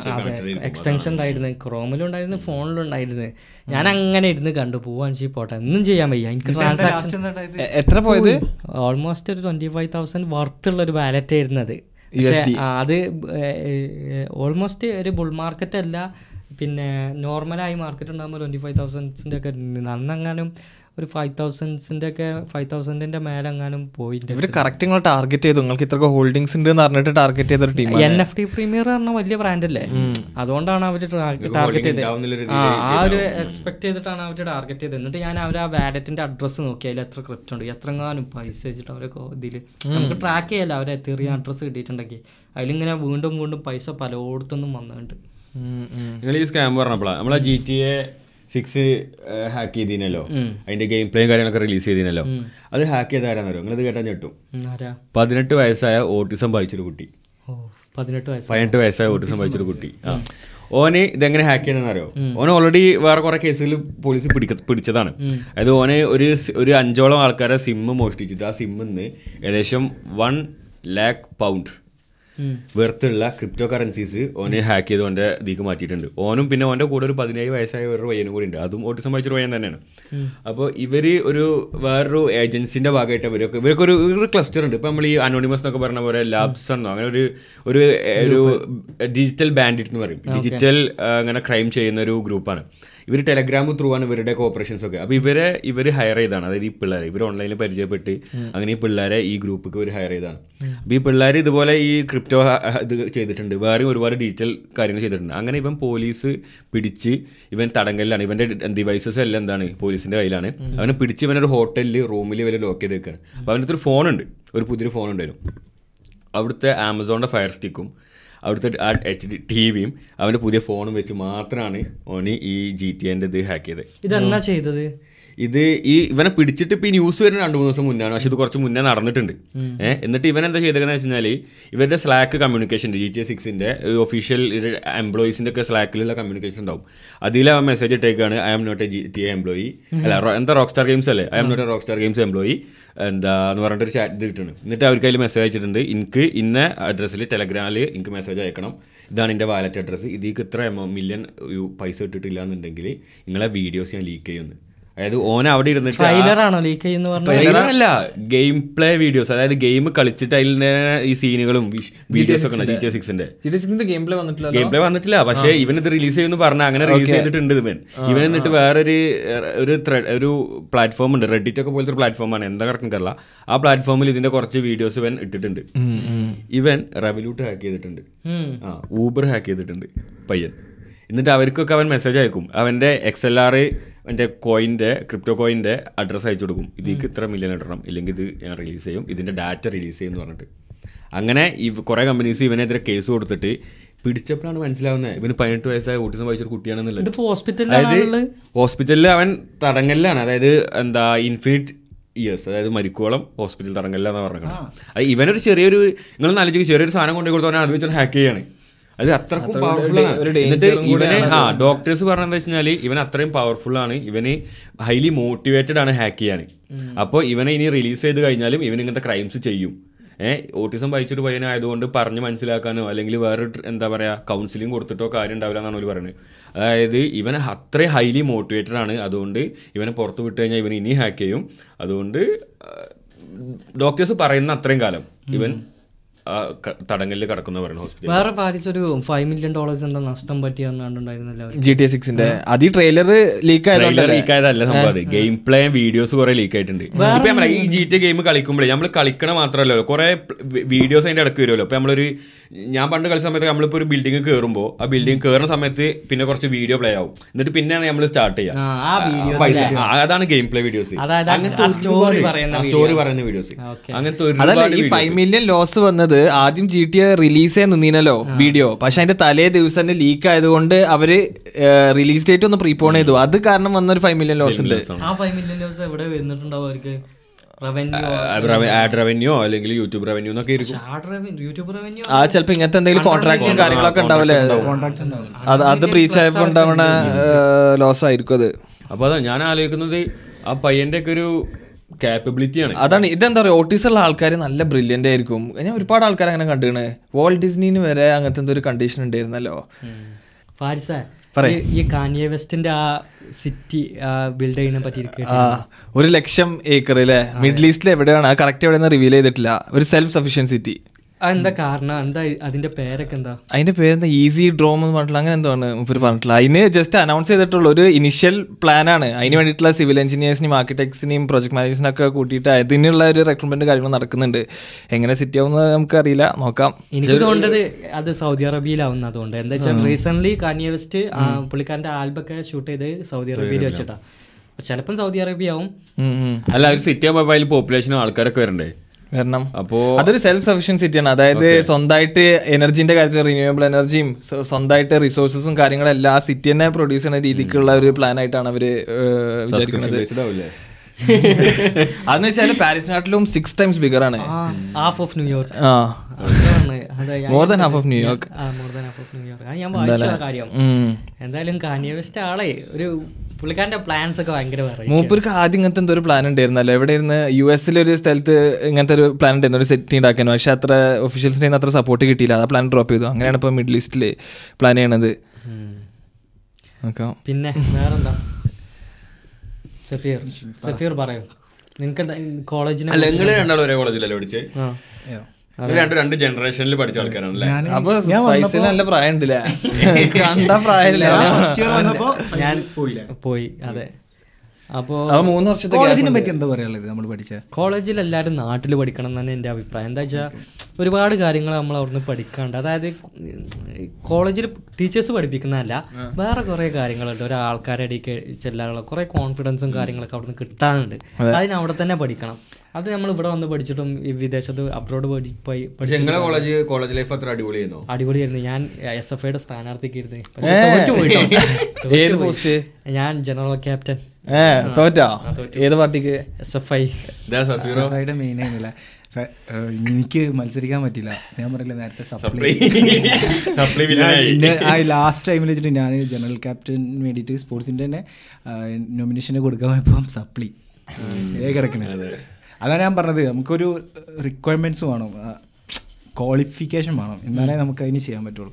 S2: അതെ. എക്സ്റ്റൻഷൻ ഉണ്ടായിരുന്നു. ക്രോമിലും ഉണ്ടായിരുന്നു ഫോണിലും ഉണ്ടായിരുന്നു ഞാൻ അങ്ങനെ ഇരുന്ന് കണ്ടു. പോവാൻ ചെയ്യും പോട്ടെ. ഒന്നും ചെയ്യാൻ വയ്യ. എനിക്ക് ട്രാൻസാക്ഷൻ
S1: എത്ര പോയത്?
S2: ഓൾമോസ്റ്റ് ഒരു ട്വന്റി ഫൈവ് തൗസൻഡ് വർത്ത് ഉള്ള ഒരു വാലറ്റ് ആയിരുന്നത് പക്ഷേ, അത് ഓൾമോസ്റ്റ് ഒരു ബുൾ മാർക്കറ്റ് അല്ല. പിന്നെ നോർമലായി മാർക്കറ്റ് ഉണ്ടാകുമ്പോൾ ട്വന്റി ഫൈവ് തൗസൻഡ്സിന്റെ ഒക്കെ അന്നെങ്ങാനും ഒരു ഫൈവ് തൗസൻഡ്സിന്റെ ഒക്കെ ഫൈവ് തൗസൻഡിന്റെ മേലെങ്ങാനും പോയിട്ട്
S1: ഇവർ കറക്റ്റ് നിങ്ങൾ ടാർഗറ്റ് ചെയ്തു. നിങ്ങൾക്ക് ഇത്രയൊക്കെ ഹോൾഡിങ്സ് ഉണ്ട് എന്ന് പറഞ്ഞിട്ട് ടാർഗറ്റ് ചെയ്ത ഒരു team
S2: N F T premier പറഞ്ഞ വലിയ ബ്രാൻഡ് അല്ലേ? അതുകൊണ്ടാണ് അവർ ടാർഗറ്റ് ചെയ്തത്. ആ ഒരു എക്സ്പെക്ട് ചെയ്തിട്ടാണ് അവർ ടാർഗറ്റ് ചെയ്തത്. എന്നിട്ട് ഞാൻ അവർ ആ വാലറ്റിന്റെ അഡ്രസ്സ് നോക്കി. അതിൽ എത്ര ക്രിപ്റ്റ് ഉണ്ട് എത്രങ്ങാനും പൈസ വെച്ചിട്ട് അവരൊക്കെ ഇതിൽ നമുക്ക് ട്രാക്ക് ചെയ്യല്ല അവരെ എത്തിയ അഡ്രസ്സ് കിട്ടിയിട്ടുണ്ടെങ്കിൽ. അതിലിങ്ങനെ വീണ്ടും വീണ്ടും പൈസ പലയിടത്തുനിന്നും വന്നിട്ടുണ്ട്.
S3: നിങ്ങൾ ഈ സ്കാം പറഞ്ഞപ്പോഴാണ് നമ്മളെ G T A six hack ചെയ്തിനല്ലോ. അതിന്റെ ഗെയിം പ്ലേയും കാര്യങ്ങളൊക്കെ റിലീസ് ചെയ്തിനല്ലോ. അത് ഹാക്ക് ചെയ്ത ആരാന്നറിയോ നിങ്ങളത് കേട്ടാൽ ഞെട്ടും. പതിനെട്ട് വയസ്സായ ഓട്ടിസം ബാധിച്ചൊരു കുട്ടി.
S2: പതിനെട്ട് വയസ്സ്
S3: പതിനെട്ട് വയസ്സായ ഓട്ടിസം ബാധിച്ചൊരു കുട്ടി. ഓന് ഇതെങ്ങനെ ഹാക്ക് ചെയ്യണമെന്നറിയോ ഓന് ഓൾറെഡി വേറെ കുറെ കേസുകൾ പോലീസ് പിടിക്ക പിടിച്ചതാണ്. അതായത് ഓന് ഒരു ഒരു അഞ്ചോളം ആൾക്കാരെ സിമ്മ് മോഷ്ടിച്ചിട്ട് ആ സിമ്മിന്ന് ഏകദേശം വൺ ലാക്ക് പൗണ്ട് വെറുത്തുള്ള ക്രിപ്റ്റോ കറൻസീസ് ഓനെ ഹാക്ക് ചെയ്ത് ഓന്റെ ഇതിക്ക് മാറ്റിയിട്ടുണ്ട്. ഓനും പിന്നെ ഓന്റെ കൂടെ ഒരു പതിനേഴ് വയസ്സായ ഒരു പയ്യനും കൂടി ഉണ്ട്. അതും ഓട്ടിസം വായിച്ചൊരു പയ്യൻ തന്നെയാണ്. അപ്പോൾ ഇവർ ഒരു വേറൊരു ഏജൻസിന്റെ ഭാഗമായിട്ട് ഇവരൊക്കെ ഇവർക്ക് ഒരു ഒരു ക്ലസ്റ്റർ ഉണ്ട്. ഇപ്പോൾ നമ്മൾ ഈ അനോണിമസ് എന്നൊക്കെ പറഞ്ഞ പോലെ ലാബ്സ് എന്നോ അങ്ങനെ ഒരു ഒരു ഒരു ഡിജിറ്റൽ ബാൻഡിറ്റ് എന്ന് പറയും. ഡിജിറ്റൽ അങ്ങനെ ക്രൈം ചെയ്യുന്ന ഒരു ഗ്രൂപ്പാണ് ഇവർ ടെലഗ്രാം ത്രൂ ആണ് ഇവരുടെ കോപ്പറേഷൻസ് ഒക്കെ. അപ്പോൾ ഇവരെ ഇവർ ഹയർ ചെയ്താണ്. അതായത് ഈ പിള്ളേരെ ഇവർ ഓൺലൈനിൽ പരിചയപ്പെട്ട് അങ്ങനെ ഈ പിള്ളേരെ ഈ ഗ്രൂപ്പിക്ക് ഇവർ ഹയർ ചെയ്താണ്. അപ്പോൾ ഈ പിള്ളേർ ഇതുപോലെ ഈ ക്രിപ്റ്റോ ഇത് ചെയ്തിട്ടുണ്ട്. വേറെയും ഒരുപാട് ഡീറ്റെയിൽ കാര്യങ്ങൾ ചെയ്തിട്ടുണ്ട്. അങ്ങനെ ഇവൻ പോലീസ് പിടിച്ച് ഇവൻ തടങ്കലിലാണ്. ഇവന്റെ ഡിവൈസസ് എല്ലാം എന്താണ്? പോലീസിന്റെ കയ്യിലാണ്. അവനെ പിടിച്ച് ഇവനൊരു ഹോട്ടലിൽ റൂമിൽ ഇവർ ലോക്ക് ചെയ്ത് വെക്കുകയാണ് അപ്പോൾ അവന്റെ അടുത്തൊരു ഫോണുണ്ട് ഒരു പുതിയൊരു ഫോൺ ഉണ്ടായിരുന്നു. അവിടുത്തെ ആമസോണിന്റെ ഫയർ സ്റ്റിക്കും അവിടുത്തെ ആ എച്ച് ഡി ടി വിയും അവന്റെ പുതിയ ഫോണും വെച്ച് മാത്രമാണ് ഓന് ഈ ജി ടി എന്റെ ഇത് ഹാക്ക് ചെയ്തത്.
S2: ഇതെന്നാ ചെയ്തത്?
S3: ഇത് ഈ ഇവനെ പിടിച്ചിട്ട് ഇപ്പോൾ ഈ ന്യൂസ് വരുന്ന രണ്ട് മൂന്ന് ദിവസം മുന്നാണ്. പക്ഷെ ഇത് കുറച്ച് മുന്നേ നടന്നിട്ടുണ്ട്. ഏഹ് എന്നിട്ട് ഇവൻ എന്താ ചെയ്തതെന്ന് വെച്ച് കഴിഞ്ഞാൽ ഇവരുടെ Slack communication G T A സിക്സിന്റെ official എംപ്ലോയീസിന്റെ ഒക്കെ സ്ലാക്കിലുള്ള കമ്മ്യൂണിക്കേഷൻ ഉണ്ടാവും. അതിൽ അവൻ message ഇട്ടേക്കാണ് I am not a G T A employee അല്ല എന്താ റോക്ക് സ്റ്റാർ ഗെയിംസ് അല്ലേ? I am not a Rockstar Games employee എന്താ എന്ന് പറഞ്ഞിട്ട് ഒരു ചാറ്റ് കിട്ടുന്നു എന്നിട്ട് അവർക്ക് അതിൽ മെസ്സേജ് അയച്ചിട്ടുണ്ട് എനിക്ക് ഇന്ന അഡ്രസ്സിൽ ടെലഗ്രാമിൽ എനിക്ക് മെസ്സേജ് അയക്കണം. ഇതാണ് എന്റെ വാലറ്റ് അഡ്രസ്സ് ഇതിക്ക് ഇത്ര മില്യൺ പൈസ ഇട്ടിട്ടില്ല എന്നുണ്ടെങ്കിൽ നിങ്ങളെ വീഡിയോസ് ഞാൻ ലീക്ക് ചെയ്യുന്നു. അതായത് ഓൻ അവിടെ ഇരുന്നിട്ട്
S2: ട്രെയിലറാണോ ആണോ ലീക്ക് ചെയ്യുന്ന
S3: ട്രെയിലർ അല്ല ഗെയിം പ്ലേ വീഡിയോസ് അതായത് ഗെയിം കളിച്ചിട്ട് അതിലെ ഈ സീനുകളും വീഡിയോസ് ഒക്കെ ഉണ്ട് ജി ടി സിക്സിന്റെ
S1: ഗെയിം പ്ലേ വന്നിട്ടില്ല
S3: ഗെയിം പ്ലേ വന്നിട്ടില്ല പക്ഷേ ഇവൻ ഇത് റിലീസ് ചെയ്യുമെന്ന് പറഞ്ഞ അങ്ങനെ റിലീസ് ചെയ്തിട്ടുണ്ട് ഇവൻ. ഇവൻ എന്നിട്ട് വേറൊരു ഒരു ത്രെഡ് ഒരു പ്ലാറ്റ്ഫോം ഉണ്ട് റെഡിറ്റ് ഒക്കെ പോലത്തെ ഒരു പ്ലാറ്റ്ഫോമാണ് എന്താ കറക്റ്റ് ആ പ്ലാറ്റ്ഫോമിൽ ഇതിന്റെ കുറച്ച് വീഡിയോസ് ഇവൻ ഇട്ടിട്ടുണ്ട്. ഇവൻ റെവല്യൂട്ട് ഹാക്ക് ചെയ്തിട്ടുണ്ട്. ആ ഊബർ ഹാക്ക് ചെയ്തിട്ടുണ്ട് പയ്യൻ. എന്നിട്ട് അവർക്കൊക്കെ അവൻ മെസ്സേജ് അയക്കും. അവന്റെ എക്സ് എൽ ആർ എന്റെ കോയിന്റെ ക്രിപ്റ്റോ കോയിന്റെ അഡ്രസ്സ് അയച്ചു കൊടുക്കും. ഇതിക്ക് ഇത്ര മില്യൺ ഇടണം. ഇല്ലെങ്കിൽ ഇത് ഞാൻ റിലീസ് ചെയ്യും. ഇതിന്റെ ഡാറ്റ റിലീസ് ചെയ്യും എന്ന് പറഞ്ഞിട്ട്. അങ്ങനെ ഈ കുറേ കമ്പനീസ് ഇവനെതിരെ കേസ് കൊടുത്തിട്ട് പിടിച്ചപ്പോഴാണ് മനസ്സിലാവുന്നത്. ഇവന് പതിനെട്ട് വയസ്സായ ഓട്ടിസം വായിച്ചൊരു കുട്ടിയാണെന്നുള്ളത്. അതായത് ഹോസ്പിറ്റലിൽ അവൻ തടങ്കലിലാണ്. അതായത് എന്താ ഇൻഫിനിറ്റ് ഇയേഴ്സ് അതായത് മരിക്കോളം ഹോസ്പിറ്റൽ തടങ്കല്ല എന്ന് പറഞ്ഞത് ഇവനൊരു ചെറിയൊരു നിങ്ങൾ നാലോചിക്ക് ചെറിയൊരു സാധനം കൊണ്ടു കൊടുത്തവനെ അത് വെച്ചാൽ ഹാക്ക് ചെയ്യാണ്. അത് അത്രക്കും പവർഫുൾ ആണ്. എന്നിട്ട് ഇവനെ ആ ഡോക്ടേഴ്സ് പറഞ്ഞെന്ന് വെച്ച് കഴിഞ്ഞാൽ ഇവൻ അത്രയും പവർഫുൾ ആണ്. ഇവന് ഹൈലി മോട്ടിവേറ്റഡ് ആണ് ഹാക്ക് ചെയ്യാൻ. അപ്പോൾ ഇവനെ ഇനി റിലീസ് ചെയ്ത് കഴിഞ്ഞാലും ഇവൻ ഇങ്ങനത്തെ ക്രൈംസ് ചെയ്യും. ഏഹ് ഓട്ടിസം വായിച്ചൊരു പയ്യനായതുകൊണ്ട് പറഞ്ഞ് മനസ്സിലാക്കാനോ അല്ലെങ്കിൽ വേറെ എന്താ പറയുക കൗൺസിലിംഗ് കൊടുത്തിട്ടോ കാര്യം ഉണ്ടാവില്ല എന്നാണ് അവർ പറയുന്നത് അതായത് ഇവൻ അത്രയും ഹൈലി മോട്ടിവേറ്റഡ് ആണ്. അതുകൊണ്ട് ഇവനെ പുറത്ത് വിട്ട് കഴിഞ്ഞാൽ ഇവൻ ഇനി ഹാക്ക് ചെയ്യും. അതുകൊണ്ട് ഡോക്ടേഴ്സ് പറയുന്ന അത്രയും കാലം. ഇവൻ തടങ്കലിൽ കിടക്കുന്ന പറയുന്നത് ഹോസ്പിറ്റൽ
S2: വേറെ പാരീസ് ഒരു ഫൈവ് മില്യൺ ഡോളേഴ്സ് എന്താ നഷ്ടം പറ്റിയെന്നുണ്ടായിരുന്നല്ലോ
S1: ജി ടി സിക്സിന്റെ അത് ഈ ട്രെയിലർ ലീക്ക്
S3: ട്രെയിലർ ലീക്ക് ആയതല്ല സംഭവം അത്. ഗെയിം പ്ലേ വീഡിയോസ് കുറെ ലീക്ക് ആയിട്ടുണ്ട്. ഇപ്പൊ നമ്മൾ ഈ ജി ടി ഗെയിം കളിക്കുമ്പോഴേ നമ്മൾ കളിക്കണ മാത്രമല്ലോ കുറെ വീഡിയോസ് അതിന്റെ ഇടയ്ക്ക് വരുമല്ലോ. ഇപ്പൊ നമ്മളൊരു ഞാൻ പണ്ട് കളി സമയത്ത് നമ്മളിപ്പോ ഒരു ബിൽഡിംഗ് കയറുമ്പോൾ ആ ബിൽഡിംഗ് കയറുന്ന സമയത്ത് പിന്നെ കുറച്ച് വീഡിയോ പ്ലേ ആവും. എന്നിട്ട് പിന്നെയാണ് നമ്മൾ സ്റ്റാർട്ട് ചെയ്യുക അതാണ് ഗെയിം പ്ലേ വീഡിയോസ് സ്റ്റോറി പറയുന്ന വീഡിയോസ് അങ്ങനത്തെ
S1: ഒരു ഫൈവ് മില്യൺ ലോസ് വന്നത് ആദ്യം ജി ടി റിലീസേ റിലീസ് ചെയ്യാൻ നിന്നീനല്ലോ വീഡിയോ പക്ഷെ അതിന്റെ തലേ ദിവസം തന്നെ ലീക്ക് ആയതുകൊണ്ട് അവർ റിലീസ് ഡേറ്റ് ഒന്ന് പ്രീപോൺ ചെയ്തു. അത് കാരണം വന്ന ഒരു ഫൈവ് മില്യൺ ലോസ് ഉണ്ട്.
S2: ആ ഫൈവ് മില്യൺ ലോസ് എവിടെ വന്നിട്ടുണ്ടാവും അവർക്ക്? റവന്യൂ
S3: ആഡ് റവന്യൂ അല്ലെങ്കിൽ യൂട്യൂബ് റവന്യൂ എന്നൊക്കെ ഇരിക്കും
S2: യൂട്യൂബ് റവന്യൂ
S1: ആ ചിലപ്പോ ഇങ്ങനത്തെ എന്തെങ്കിലും കോൺട്രാക്ട്സും കാര്യങ്ങളൊക്കെ ഉണ്ടാവില്ലേ? അത് അത് ബ്രീച്ച് ആയപ്പോ ഉണ്ടാവണ ലോസ് ആയിരിക്കും അത്.
S3: അപ്പൊ അതാ ഞാൻ ആലോചിക്കുന്നത് ആ പയ്യന്റെ ഒക്കെ ഒരു കാപ്പബിലിറ്റിയാണ്
S1: അതാണ് ഇതെന്താ പറയുക ഓട്ടീസ് ഉള്ള ആൾക്കാർ നല്ല ബ്രില്യന്റ് ആയിരിക്കും. ഞാൻ ഒരുപാട് ആൾക്കാർ അങ്ങനെ കണ്ടിരുന്നത് വോൾ ഡിസ്നിന് വരെ അങ്ങനത്തെ എന്തോ ഒരു കണ്ടീഷൻ ഉണ്ടായിരുന്നല്ലോ.
S2: ഫാരിസ ഈ- കാനിയ വെസ്റ്റിന്റെ ആ സിറ്റി ബിൽഡ് ചെയ്യുന്ന പറ്റി
S1: ആ ഒരു ലക്ഷം ഏക്കർ അല്ലേ മിഡിൽ ഈസ്റ്റിൽ എവിടെയാണ്? കറക്റ്റ് എവിടെയെന്ന് റിവീൽ ചെയ്തിട്ടില്ല. ഒരു സെൽഫ് സഫീഷ്യൻ സിറ്റി
S2: എന്താ കാരണം? എന്താ അതിന്റെ പേരൊക്കെ എന്താ?
S1: അതിന്റെ പേരെന്താ? ഈസി ഡ്രോം എന്ന് പറഞ്ഞിട്ടുള്ള അങ്ങനെ എന്താണ് ആണ് പറഞ്ഞിട്ടില്ല പറഞ്ഞിട്ടുള്ള. അതിന് ജസ്റ്റ് അനൗൺസ് ചെയ്തിട്ടുള്ള ഒരു ഇനിഷ്യൽ പ്ലാൻ ആണ്. അതിന് വേണ്ടിയിട്ടുള്ള സിവിൽ എഞ്ചിനീയേഴ്സിനെയും ആർക്കിടെക്ട്സിനെയും പ്രൊജക്ട് മാനേജേഴ്സിനും ഒക്കെ കൂട്ടിയിട്ട് അതിനുള്ള ഒരു റെക്രൂട്ട്മെന്റ് കാര്യങ്ങൾ നടക്കുന്നുണ്ട്. എങ്ങനെ സിറ്റി ആവുന്നത് നമുക്കറിയില്ല. നോക്കാം.
S2: എനിക്ക് തോന്നുന്നത് അത് സൗദി അറേബ്യയിലാവുന്ന അതുകൊണ്ട്. എന്താ വെച്ചാൽ റീസെന്റ് കാനിയ വെസ്റ്റ് പുള്ളിക്കാരന്റെ ആൽബൊക്കെ ഷൂട്ട് ചെയ്ത് സൗദി അറേബ്യയിൽ വെച്ചിട്ടാ. ചിലപ്പം സൗദി അറേബ്യ ആവും.
S3: അല്ല ഒരു സിറ്റി ആവുമ്പോൾ പോപ്പുലേഷനും ആൾക്കാരൊക്കെ വരണ്ടേ?
S1: വരണം.
S3: അപ്പോ
S1: അതൊരു സെൽഫ് സഫിഷ്യൻസിറ്റിയാണ് അതായത് സ്വന്തമായിട്ട് എനർജിന്റെ കാര്യത്തിൽ റിന്യൂവബിൾ എനർജിയും സ്വന്തമായിട്ട് റിസോഴ്സസും കാര്യങ്ങളെല്ലാം ആ സിറ്റി തന്നെ പ്രൊഡ്യൂസ് ചെയ്യുന്ന രീതിക്കുള്ള ഒരു പ്ലാൻ ആയിട്ടാണ് അവർ വിചാരിക്കുന്നത്. അതെന്ന് വെച്ചാൽ പാരീസ് പാരീസിനാട്ടിലും സിക്സ് ടൈംസ് ബിഗർ ആണ്.
S2: ഹാഫ് ഓഫ് ന്യൂയോർക്ക്
S1: ആ. More than half of New York
S2: more than half of New York ഞാൻ വായിച്ച കാര്യം എന്തായാലും കാനിയ വെസ്റ്റ് ആളെ ഒരു പുള്ളിക്കാരന്റെ പ്ലാൻസ് ഒക്കെ ഭയങ്കര പറയും
S1: മൂപ്പർക്ക് ആദ്യം ഇങ്ങനത്തെ എന്തോ ഒരു പ്ലാൻ ഉണ്ടായിരുന്നല്ലോ. എവിടെ ഇരുന്ന് യു ഒരു സ്ഥലത്ത് ഇങ്ങനത്തെ ഒരു പ്ലാൻ ഉണ്ടായിരുന്നു. ഒരു സെറ്റ് ഉണ്ടാക്കാനും പക്ഷെ അത്ര ഒഫീഷ്യൽസിന്റെ അത്ര സപ്പോർട്ട് കിട്ടിയില്ല. ആ പ്ലാൻ ഡ്രോപ്പ് ചെയ്തു. അങ്ങനെയാണ് ഇപ്പോൾ മിഡിൽ ഈസ്റ്റിൽ പ്ലാൻ ചെയ്യണത്.
S2: പിന്നെ വേറെന്താ? സഫീർ സഫീർ പറയൂ. നിങ്ങൾക്ക് കോളേജിനെ
S3: അല്ല നിങ്ങൾ രണ്ടാളും ഒരേ കോളേജിലല്ലേ പഠിച്ചേ. രണ്ട് രണ്ട് ജനറേഷനിൽ പഠിച്ച ആൾക്കാരാണല്ലേ?
S1: അപ്പൊ നല്ല പ്രായം ഉണ്ടല്ലേ കണ്ട പ്രായമില്ല.
S2: ഞാൻ
S4: പോയില്ല?
S2: പോയി അതെ. അപ്പോ
S1: അപ്പൊ മൂന്ന് വർഷത്തെ
S4: കോളേജിനെ പറ്റി എന്താ പറയാനുള്ളത് നമ്മൾ പഠിച്ച?
S2: കോളേജിൽ എല്ലാരും നാട്ടിൽ പഠിക്കണം എന്നാണ് എന്റെ എന്റെ അഭിപ്രായം. എന്താ വെച്ചാൽ ഒരുപാട് കാര്യങ്ങൾ നമ്മൾ അവിടുന്ന് പഠിക്കാണ്ട്. അതായത് കോളേജിൽ ടീച്ചേഴ്സ് പഠിപ്പിക്കുന്നതല്ല വേറെ കുറേ കാര്യങ്ങളുണ്ട്. ഒരാൾക്കാരെ ആൾക്കാരുടെ ഇടയ്ക്ക് ചെല്ലാനുള്ള കുറേ കോൺഫിഡൻസും കാര്യങ്ങളൊക്കെ അവിടുന്ന് കിട്ടാനുണ്ട്. അതിന് അവിടെ തന്നെ പഠിക്കണം. അത് നമ്മൾ ഇവിടെ വന്ന് പഠിച്ചിട്ടും ഈ വിദേശത്ത് അബ്രോഡ് പോയി പോയി
S3: കോളേജ് കോളേജ് ലൈഫ് അത്ര അടിപൊളിയായിരുന്നോ?
S2: അടിപൊളിയായിരുന്നു. ഞാൻ എസ് എഫ് ഐയുടെ സ്ഥാനാർത്ഥിക്ക് ഇരുന്ന്. പക്ഷേ തോറ്റു പോയിട്ടോ.
S1: ഏത്
S2: പോയി. ഞാൻ ജനറൽ ക്യാപ്റ്റൻ
S1: ഏ തോറ്റാ? ഏത് പാർട്ടിക്ക്?
S2: S F I.
S4: മെയിൻ ആയിരുന്നില്ല എനിക്ക് മത്സരിക്കാൻ പറ്റില്ല. ഞാൻ പറയില്ല നേരത്തെ സപ്ലൈ ആ ലാസ്റ്റ് ടൈമിൽ വെച്ചിട്ട് ഞാൻ ജനറൽ ക്യാപ്റ്റൻ വേണ്ടിയിട്ട് സ്പോർട്സിന്റെ തന്നെ നോമിനേഷന് കൊടുക്കാൻ പോയപ്പം സപ്ലി കിടക്കണേ. അതാണ് ഞാൻ പറഞ്ഞത്. നമുക്കൊരു റിക്വയർമെന്റ്സ് വേണം. ക്വാളിഫിക്കേഷൻ വേണം. എന്നാലേ നമുക്ക് അതിന് ചെയ്യാൻ പറ്റുള്ളൂ.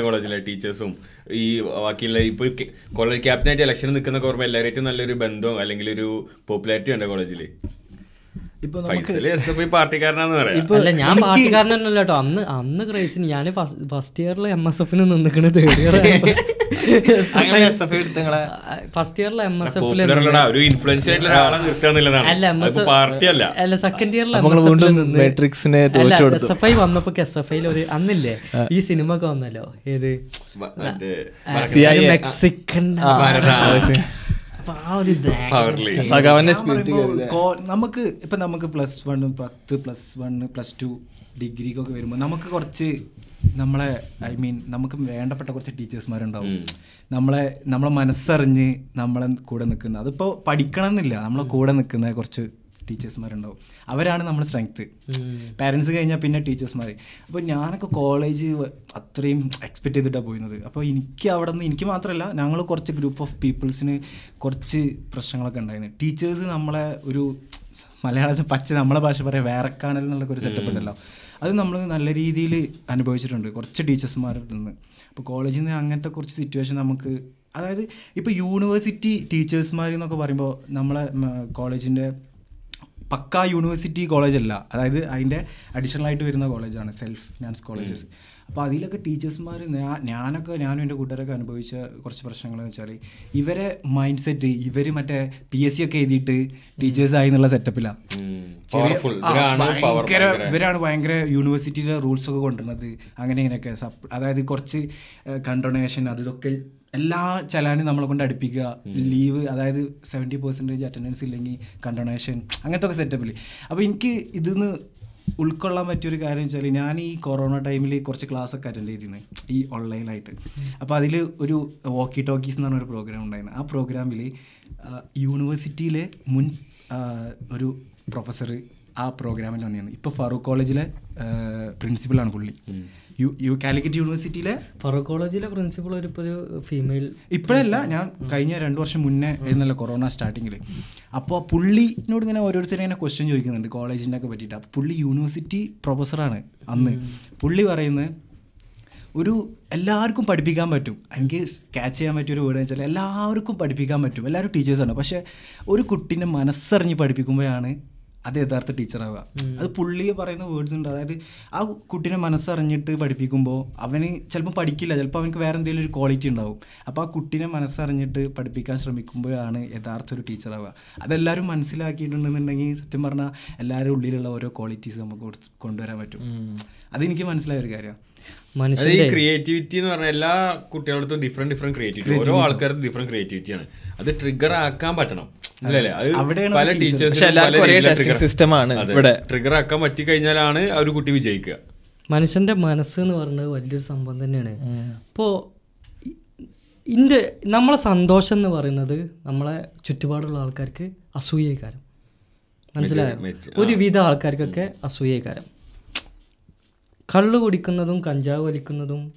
S3: കോളേജിലെ ടീച്ചേഴ്സും ഈ ബാക്കിയുള്ള ഇപ്പൊ കോളേജ് ക്യാപ്റ്റനായിട്ട് ഇലക്ഷൻ നിൽക്കുന്ന ഓർമ്മ എല്ലാവരും നല്ലൊരു ബന്ധവും അല്ലെങ്കിൽ ഒരു പോപ്പുലാരിറ്റി ഉണ്ട് കോളേജിൽ
S4: ഇപ്പൊ
S2: അല്ല ഞാൻ പാർട്ടിക്കാരനല്ല കേട്ടോ അന്ന് അന്ന് ക്രൈസിന് ഞാൻ ഫസ്റ്റ് ഇയറിൽ എം എസ് എഫിന് നിന്നിക്കണ തേർഡ് ഇയർ ഫസ്റ്റ് ഇയറിൽ എം എസ് എഫിൽ
S3: അല്ലടാ, ഒരു ഇൻഫ്ലുവൻസ് ആയിട്ടുള്ള ഒരാളെ നിർത്താന്നുള്ളതാണ്
S2: അല്ല എം എസ്
S3: പാർട്ടി അല്ല
S2: അല്ല സെക്കൻഡ് ഇയറിൽ എസ് എഫ് ഐ വന്നപ്പോ എസ് എഫ് ഐയിൽ ഒരു അന്നില്ലേ ഈ സിനിമ ഒക്കെ വന്നല്ലോ ഏത് മെക്സിക്കൻ അപ്പൊ ആ ഒരു
S4: നമുക്ക് ഇപ്പം നമുക്ക് പ്ലസ് വൺ പത്ത് പ്ലസ് വൺ പ്ലസ് ടു ഡിഗ്രിക്കൊക്കെ വരുമ്പോൾ നമുക്ക് കുറച്ച് നമ്മളെ ഐ മീൻ നമുക്ക് വേണ്ടപ്പെട്ട കുറച്ച് ടീച്ചേഴ്സ്മാരുണ്ടാവും. നമ്മളെ നമ്മളെ മനസ്സറിഞ്ഞ് നമ്മളെ കൂടെ നിൽക്കുന്ന. അതിപ്പോൾ പഠിക്കണം എന്നില്ല നമ്മളെ കൂടെ നിൽക്കുന്ന കുറച്ച് ടീച്ചേഴ്സ്മാരുണ്ടാവും. അവരാണ് നമ്മുടെ സ്ട്രെങ്ത്ത്. പാരൻസ് കഴിഞ്ഞാൽ പിന്നെ ടീച്ചേഴ്സ്മാർ അപ്പോൾ ഞാനൊക്കെ കോളേജ് അത്രയും എക്സ്പെക്ട് ചെയ്തിട്ടാണ് പോയിരുന്നത്. അപ്പോൾ എനിക്ക് അവിടെ നിന്ന് എനിക്ക് മാത്രമല്ല ഞങ്ങൾ കുറച്ച് ഗ്രൂപ്പ് ഓഫ് പീപ്പിൾസിന് കുറച്ച് പ്രശ്നങ്ങളൊക്കെ ഉണ്ടായിരുന്നു. ടീച്ചേഴ്സ് നമ്മളെ ഒരു മലയാളത്തിൽ പച്ച നമ്മളെ ഭാഷ പറയാം വേറെക്കാണൽ എന്നുള്ള ഒരു സെറ്റപ്പ് ഉണ്ടല്ലോ. അത് നമ്മൾ നല്ല രീതിയിൽ അനുഭവിച്ചിട്ടുണ്ട് കുറച്ച് ടീച്ചേഴ്സ്മാരിൽ നിന്ന്. അപ്പോൾ കോളേജിൽ നിന്ന് അങ്ങനത്തെ കുറച്ച് സിറ്റുവേഷൻ നമുക്ക് അതായത് ഇപ്പോൾ യൂണിവേഴ്സിറ്റി ടീച്ചേഴ്സ്മാർ എന്നൊക്കെ പറയുമ്പോൾ നമ്മളെ കോളേജിന്റെ പക്കാ യൂണിവേഴ്സിറ്റി കോളേജ് അല്ല അതായത് അതിന്റെ അഡീഷണൽ ആയിട്ട് വരുന്ന കോളേജാണ് സെൽഫ് ഫിനാൻസ് കോളേജസ്. അപ്പോൾ അതിലൊക്കെ ടീച്ചേഴ്സ്മാർ ഞാനൊക്കെ ഞാനും എന്റെ കൂട്ടുകാരൊക്കെ അനുഭവിച്ച കുറച്ച് പ്രശ്നങ്ങളെന്ന് വെച്ചാൽ ഇവരെ മൈൻഡ് സെറ്റ് ഇവർ മറ്റേ പി എസ് സി ഒക്കെ എഴുതിയിട്ട് ടീച്ചേഴ്സ് ആയി എന്നുള്ള സെറ്റപ്പിലാണ് ഭയങ്കര ഇവരാണ് ഭയങ്കര യൂണിവേഴ്സിറ്റിയിലെ റൂൾസ് ഒക്കെ കൊണ്ടുവരുന്നത് അങ്ങനെ ഇങ്ങനെയൊക്കെ അതായത് കുറച്ച് കണ്ടൊണേഷൻ അത് ഇതൊക്കെ എല്ലാ ചലാനും നമ്മളെ കൊണ്ട് അടുപ്പിക്കുക ലീവ് അതായത് സെവന്റി പെർസെന്റേജ് അറ്റൻഡൻസ് ഇല്ലെങ്കിൽ കണ്ടോണേഷൻ അങ്ങനത്തെ ഒക്കെ സെറ്റപ്പിൽ അപ്പോൾ എനിക്ക് ഇതിന്ന് ഉൾക്കൊള്ളാൻ പറ്റിയൊരു കാര്യം വെച്ചാൽ ഞാൻ ഈ കൊറോണ ടൈമിൽ കുറച്ച് ക്ലാസ് ഒക്കെ അറ്റൻഡ് ചെയ്തിരുന്നു ഈ ഓൺലൈനായിട്ട് അപ്പോൾ അതിൽ ഒരു വോക്കി ടോക്കീസ് എന്ന് പറഞ്ഞൊരു പ്രോഗ്രാം ഉണ്ടായിരുന്നു. ആ പ്രോഗ്രാമിൽ യൂണിവേഴ്സിറ്റിയിലെ മുൻ ഒരു പ്രൊഫസർ ആ പ്രോഗ്രാമിൽ വന്നിരുന്നു. ഇപ്പോൾ ഫറൂഖ് കോളേജിലെ പ്രിൻസിപ്പളാണ് പുള്ളി. യു യു കാലിക്കറ്റ് യൂണിവേഴ്സിറ്റിയിലെ
S2: ഫറൂഖ് കോളേജിലെ പ്രിൻസിപ്പൾ ഒരു ഇപ്പോൾ ഫീമെയിൽ
S4: ഇപ്പോഴല്ല ഞാൻ കഴിഞ്ഞ രണ്ട് വർഷം മുന്നേ ആയിരുന്നല്ലോ കൊറോണ സ്റ്റാർട്ടിങ്ങിൽ അപ്പോൾ പുള്ളിനോട് ഇങ്ങനെ ഓരോരുത്തരും ഇങ്ങനെ ക്വസ്റ്റ്യൻ ചോദിക്കുന്നുണ്ട് കോളേജിന്റെ ഒക്കെ പറ്റിയിട്ട്. അപ്പോൾ പുള്ളി യൂണിവേഴ്സിറ്റി പ്രൊഫസറാണ് അന്ന്. പുള്ളി പറയുന്നത് ഒരു എല്ലാവർക്കും പഠിപ്പിക്കാൻ പറ്റും. എനിക്ക് ക്യാച്ച് ചെയ്യാൻ പറ്റിയ ഒരു വേർഡ് വെച്ചാൽ എല്ലാവർക്കും പഠിപ്പിക്കാൻ പറ്റും. എല്ലാവരും ടീച്ചേഴ്സാണ് പക്ഷേ ഒരു കുട്ടീനെ മനസ്സറിഞ്ഞ് പഠിപ്പിക്കുമ്പോഴാണ് അത് യഥാർത്ഥ ടീച്ചറാവുക അത് പുള്ളി പറയുന്ന വേർഡ്സ് ഉണ്ട്. അതായത് ആ കുട്ടീനെ മനസ്സറിഞ്ഞിട്ട് പഠിപ്പിക്കുമ്പോൾ അവന് ചിലപ്പോൾ പഠിക്കില്ല. ചിലപ്പോൾ അവനക്ക് വേറെ എന്തെങ്കിലും ഒരു ക്വാളിറ്റി ഉണ്ടാവും. അപ്പോൾ ആ കുട്ടീനെ മനസ്സറിഞ്ഞിട്ട് പഠിപ്പിക്കാൻ ശ്രമിക്കുമ്പോഴാണ് യഥാർത്ഥ ഒരു ടീച്ചറാവുക അതെല്ലാവരും മനസ്സിലാക്കിയിട്ടുണ്ടെന്നുണ്ടെങ്കിൽ സത്യം പറഞ്ഞാൽ എല്ലാവരും ഉള്ളിലുള്ള ഓരോ ക്വാളിറ്റീസ് നമുക്ക് കൊണ്ടുവരാൻ പറ്റും. അതെനിക്ക് മനസ്സിലായ ഒരു കാര്യമാണ്
S3: ഈ ക്രിയേറ്റിവിറ്റി എന്ന് പറഞ്ഞാൽ എല്ലാ കുട്ടികളടുത്തും ഡിഫറെന്റ് ഡിഫറെന്റ് ക്രിയേറ്റിവിറ്റി ഓരോ ആൾക്കാർക്കും ഡിഫറെന്റ് ക്രിയേറ്റിവിറ്റിയാണ് അത് ട്രിഗർ ആക്കാൻ പറ്റണം. പല
S1: ടീച്ചേഴ്സ് ഇവിടെ.
S3: ട്രിഗർ ആക്കാൻ പറ്റിക്കഴിഞ്ഞാലാണ് ആ ഒരു കുട്ടി വിജയിക്കുക.
S2: മനുഷ്യന്റെ മനസ്സ് എന്ന് പറയുന്നത് വലിയൊരു സംഭവം തന്നെയാണ്. ഇപ്പോൾ ഇന്റെ നമ്മളെ സന്തോഷം എന്ന് പറയുന്നത് നമ്മളെ ചുറ്റുപാടുള്ള ആൾക്കാർക്ക് അസൂയക്കാരം മനസ്സിലായോ? ഒരുവിധ ആൾക്കാർക്കൊക്കെ അസൂയക്കാരം കള്ള് കുടിക്കുന്നതും കഞ്ചാവ് വലിക്കുന്നതും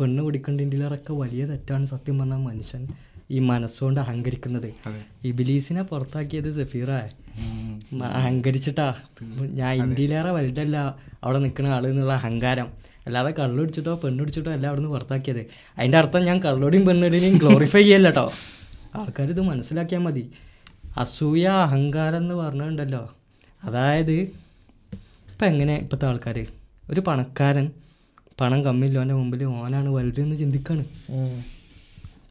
S2: പെണ്ണ് കുടിക്കുന്നതിന്റെയൊക്കെ വലിയ തെറ്റാണ് സത്യം പറഞ്ഞാൽ മനുഷ്യൻ. ഈ മനസ്സുകൊണ്ട് അഹങ്കരിക്കുന്നത്. ഈ ബിലീസിനെ പുറത്താക്കിയത് സഫീറ. അഹങ്കരിച്ചിട്ടാ. ഞാൻ ഇന്ത്യയിലേറെ വലുതല്ല അവിടെ നിൽക്കുന്ന ആൾ എന്നുള്ള അഹങ്കാരം. അല്ലാതെ കള്ളുടിച്ചിട്ടോ പെണ്ണുടിച്ചിട്ടോ അല്ല അവിടെ നിന്ന് പുറത്താക്കിയത്. അതിന്റെ അർത്ഥം ഞാൻ കള്ളോടിയും പെണ്ണിടിനെയും ഗ്ലോറിഫൈ ചെയ്യല്ല കേട്ടോ ആൾക്കാർ ഇത് മനസ്സിലാക്കിയാൽ മതി. അസൂയ അഹങ്കാരം എന്ന് പറഞ്ഞിട്ടുണ്ടല്ലോ. അതായത് ഇപ്പം എങ്ങനെ ഇപ്പോഴത്തെ ആൾക്കാർ ഒരു പണക്കാരൻ പണം കമ്മില്ലോന്റെ മുമ്പിൽ ഓനാണ് വലുതെന്ന് ചിന്തിക്കാണ്.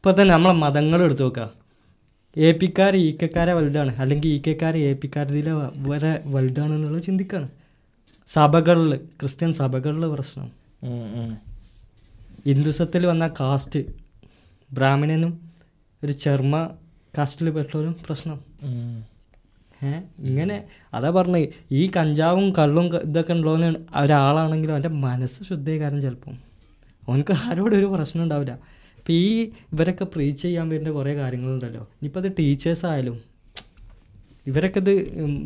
S2: ഇപ്പോൾ തന്നെ നമ്മളെ മതങ്ങൾ എടുത്തു നോക്കുക എ പിക്കാർ ഇ കെക്കാരെ വലുതാണ്. അല്ലെങ്കിൽ ഇ കെക്കാർ എ പിക്കാരതിലെ വരെ വലുതാണ് എന്നുള്ളത് ചിന്തിക്കാണ്. സഭകളിൽ ക്രിസ്ത്യൻ സഭകളിൽ പ്രശ്നം. ഹിന്ദുസത്തിൽ വന്ന കാസ്റ്റ് ബ്രാഹ്മണനും ഒരു ചർമ്മ കാസ്റ്റിൽ പെട്ടവരും പ്രശ്നം. ഏ ഇങ്ങനെ അതാ പറഞ്ഞത് ഈ കഞ്ചാവും കള്ളും ഇതൊക്കെ ഉള്ളവന് ഒരാളാണെങ്കിലും അവന്റെ മനസ്സ് ശുദ്ധീകാരം ചിലപ്പം. അവനക്ക് ആരോടും ഒരു പ്രശ്നം ഉണ്ടാവില്ല. ഇപ്പം ഈ ഇവരൊക്കെ പ്രീച്ച് ചെയ്യാൻ വരുന്ന കുറേ കാര്യങ്ങളുണ്ടല്ലോ. ഇനിയിപ്പോൾ അത് ടീച്ചേഴ്സ് ആയാലും ഇവരൊക്കെ ഇത്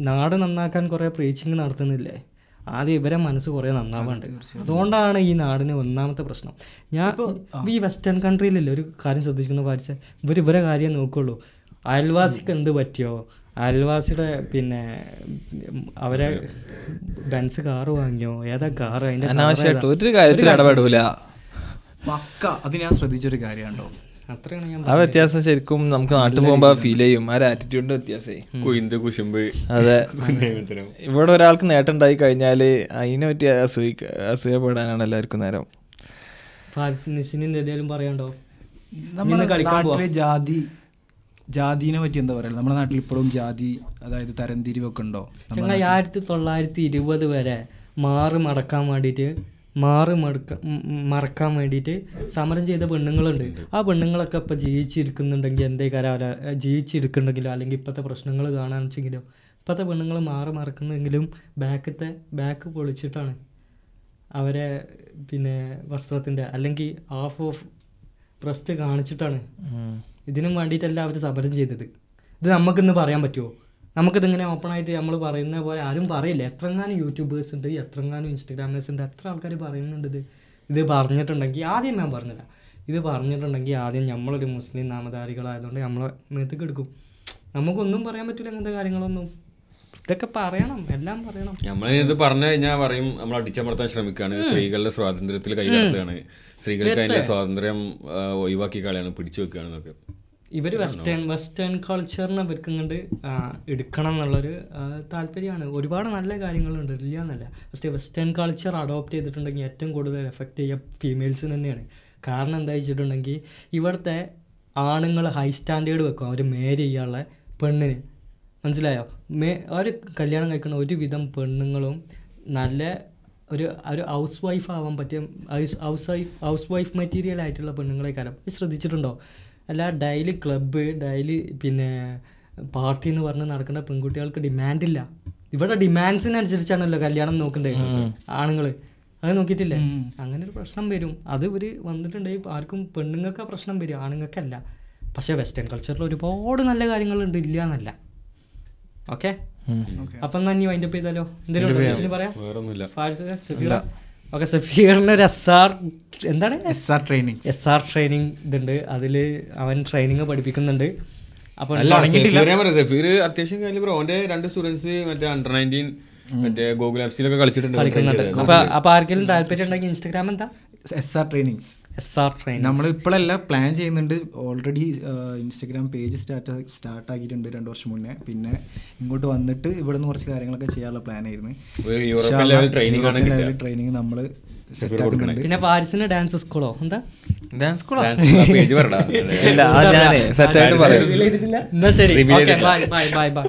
S2: നാട് നന്നാക്കാൻ കുറേ പ്രീച്ചിങ് നടത്തുന്നില്ലേ? ആദ്യം ഇവരെ മനസ്സ് കുറേ നന്നാവാണ്ട്. അതുകൊണ്ടാണ് ഈ നാടിന് ഒന്നാമത്തെ പ്രശ്നം. ഞാൻ ഈ വെസ്റ്റേൺ കൺട്രിയിലല്ലേ ഒരു കാര്യം ശ്രദ്ധിക്കുന്ന പാരിച്ച ഇവർ ഇവരെ കാര്യം നോക്കുള്ളൂ. അയൽവാസിക്ക് എന്ത് പറ്റിയോ? അയൽവാസിയുടെ പിന്നെ അവരെ ബെൻസ് കാറ് വാങ്ങിയോ? ഏതാ കാറ്? അതിന്റെ colour
S1: അനാവശ്യമായിട്ട് ഒരു കാര്യത്തിൽ ഇടപെടൂല.
S4: പക്ക. അത് ഞാൻ ശ്രദ്ധിച്ചൊരു കാര്യമുണ്ടോ
S1: ആ വ്യത്യാസം ശരിക്കും നമുക്ക് നാട്ടിൽ പോകുമ്പോ ഫീൽ ചെയ്യും. ആ ആറ്റിറ്റ്യൂഡിന്റെ വ്യത്യാസം
S3: കുയിന്ത് കുശുമ്പ്.
S1: അതെ. ഇവിടെ ഒരാൾക്ക് നേട്ടം ഉണ്ടായി കഴിഞ്ഞാൽ അതിനെ പറ്റി അസൂയ അസൂയപ്പെടാനാണ് എല്ലാവർക്കും നേരം.
S2: പറയണ്ടോ എന്തെങ്കിലും പറയാണ്ടോ?
S4: നമ്മുടെ
S2: കളിക്കാൻ പോവാ.
S4: ജാതി ജാതിനെ പറ്റി എന്താ പറയുക നമ്മുടെ നാട്ടിൽ ഇപ്പോഴും ജാതി അതായത് തരംതിരിവൊക്കെ ഉണ്ടോ?
S2: ആയിരത്തി തൊള്ളായിരത്തി ഇരുപത് വരെ മാറി മടക്കാൻ വേണ്ടിയിട്ട് മാറി മടക്ക ഉം, മറക്കാൻ വേണ്ടിയിട്ട് സമരം ചെയ്ത പെണ്ണുങ്ങളുണ്ട്. ആ പെണ്ണുങ്ങളൊക്കെ ഇപ്പം ജീവിച്ചിരിക്കുന്നുണ്ടെങ്കിൽ എന്തേ കാര്യം? ജീവിച്ചിരിക്കുന്നുണ്ടെങ്കിലും? അല്ലെങ്കിൽ ഇപ്പോഴത്തെ പ്രശ്നങ്ങൾ കാണാന്ന് വെച്ചെങ്കിലോ ഇപ്പോഴത്തെ പെണ്ണുങ്ങൾ മാറി മറക്കുന്നെങ്കിലും ബാക്കത്തെ ബാക്ക് പൊളിച്ചിട്ടാണ് അവരെ പിന്നെ വസ്ത്രത്തിന്റെ അല്ലെങ്കിൽ ഹാഫ് ഓഫ് ബ്രസ്റ്റ് കാണിച്ചിട്ടാണ്. ഇതിനും വേണ്ടിയിട്ടല്ല അവർ സമരം ചെയ്തത്. ഇത് നമുക്കിന്ന് പറയാൻ പറ്റുമോ നമുക്കിതിങ്ങനെ ഓപ്പണായിട്ട് നമ്മൾ പറയുന്ന പോലെ ആരും പറയില്ല. എത്രങ്ങാനും യൂട്യൂബേഴ്സ് ഉണ്ട് എത്രങ്ങാനും ഇൻസ്റ്റഗ്രാമേഴ്സ് ഉണ്ട് എത്ര ആൾക്കാർ പറയുന്നുണ്ട് ഇത്. ഇത് പറഞ്ഞിട്ടുണ്ടെങ്കിൽ ആദ്യം ഞാൻ പറഞ്ഞില്ല ഇത് പറഞ്ഞിട്ടുണ്ടെങ്കിൽ ആദ്യം നമ്മളൊരു മുസ്ലിം നാമധാരികളായതുകൊണ്ട് നമ്മളെ മേത്തേക്ക് എടുക്കും. നമുക്കൊന്നും പറയാൻ പറ്റില്ല അങ്ങനത്തെ കാര്യങ്ങളൊന്നും. ഇതൊക്കെ പറയണം എല്ലാം പറയണം.
S3: നമ്മൾ ഇത് പറഞ്ഞു കഴിഞ്ഞാൽ പറയും നമ്മൾ അടിച്ചമർത്താൻ ശ്രമിക്കുകയാണ് സ്ത്രീകളുടെ സ്വാതന്ത്ര്യത്തിൽ കൈകടത്തുകയാണ്. സ്ത്രീകൾക്ക് അതിന്റെ സ്വാതന്ത്ര്യം ഒഴിവാക്കി കളയാണ് പിടിച്ചു വെക്കുകയാണെന്നൊക്കെ.
S2: ഇവർ വെസ്റ്റേൺ വെസ്റ്റേൺ കൾച്ചറിനെ ഇവർക്ക് ഇങ്ങോട്ട് എടുക്കണം എന്നുള്ളൊരു താല്പര്യമാണ്. ഒരുപാട് നല്ല കാര്യങ്ങളുണ്ട് ഇല്ല എന്നല്ല പക്ഷേ വെസ്റ്റേൺ കൾച്ചർ അഡോപ്റ്റ് ചെയ്തിട്ടുണ്ടെങ്കിൽ ഏറ്റവും കൂടുതൽ എഫക്റ്റ് ചെയ്യുക ഫീമെയിൽസിന് തന്നെയാണ്. കാരണം എന്താ വെച്ചിട്ടുണ്ടെങ്കിൽ ഇവിടുത്തെ ആണുങ്ങൾ ഹൈ സ്റ്റാൻഡേർഡ് വെക്കും. അവർ മേരി ചെയ്യാനുള്ള പെണ്ണിന്. മനസ്സിലായോ? മേ അവർ കല്യാണം കഴിക്കുന്ന ഒരുവിധം പെണ്ണുങ്ങളും നല്ല ഒരു ഒരു ഹൗസ് വൈഫ് ആവാൻ പറ്റിയ house wife house wife material ആയിട്ടുള്ള പെണ്ണുങ്ങളെ കാരം ശ്രദ്ധിച്ചിട്ടുണ്ടോ? അല്ല ഡെയിലി ക്ലബ്ബ് ഡെയിലി പിന്നെ പാർട്ടി എന്ന് പറഞ്ഞ് നടക്കുന്ന പെൺകുട്ടികൾക്ക് ഡിമാൻഡില്ല ഇവിടെ ഡിമാൻഡ്സിനനുസരിച്ചാണല്ലോ കല്യാണം നോക്കണ്ടേ? ആണുങ്ങൾ അത് നോക്കിയിട്ടില്ലേ? അങ്ങനെ ഒരു പ്രശ്നം വരും. അത് ഇവർ വന്നിട്ടുണ്ടെങ്കിൽ ആർക്കും പെണ്ണുങ്ങൾക്ക് പ്രശ്നം വരും ആണുങ്ങൾക്കല്ല. പക്ഷേ വെസ്റ്റേൺ കൾച്ചറിൽ ഒരുപാട് നല്ല കാര്യങ്ങളുണ്ട് ഇല്ല എന്നല്ല ഓക്കെ അപ്പം എന്നാ ഇനി വൈൻഡപ്പ് ചെയ്താലോ? എന്തെങ്കിലും പറയാം? ഓക്കെ സഫീറിന് ഒരു എസ് ആർ എന്താണ്?
S4: S R training
S2: S R training ഇതുണ്ട്. അതിൽ അവൻ ട്രെയിനിങ് പഠിപ്പിക്കുന്നുണ്ട്. അപ്പോൾ
S3: അത്യാവശ്യം രണ്ട് സ്റ്റുഡൻസ് മറ്റേ അണ്ടർ നയന്റീൻ മറ്റേ ഗൂഗിൾ ആപ്സിലൊക്കെ കളിച്ചിട്ടുണ്ട്.
S2: കളിക്കുന്നുണ്ട്. അപ്പോൾ ആർക്കെങ്കിലും താല്പര്യം ഉണ്ടെങ്കിൽ ഇൻസ്റ്റാഗ്രാം എന്താ?
S4: S R trainings
S2: S R train
S4: നമ്മൾ ഇപ്പോഴല്ല പ്ലാൻ ചെയ്യുന്നുണ്ട് already Instagram page start start ആക്കിയിട്ടുണ്ട് രണ്ട് വർഷം മുന്നേ. പിന്നെ ഇങ്ങോട്ട് വന്നിട്ട് ഇവിടെ നിന്ന് കുറച്ച് കാര്യങ്ങളൊക്കെ ചെയ്യാനുള്ള പ്ലാൻ ആയിരുന്നു.
S3: ഒരു യൂറോപ്യൻ ലെവൽ ട്രെയിനിങ്
S4: നമ്മൾ
S2: പിന്നെ പാരിസിന് ഡാൻസ് സ്കൂളോ എന്താ?
S1: ഡാൻസ് സ്കൂളോ
S2: എന്നാ ശരി. Bye bye bye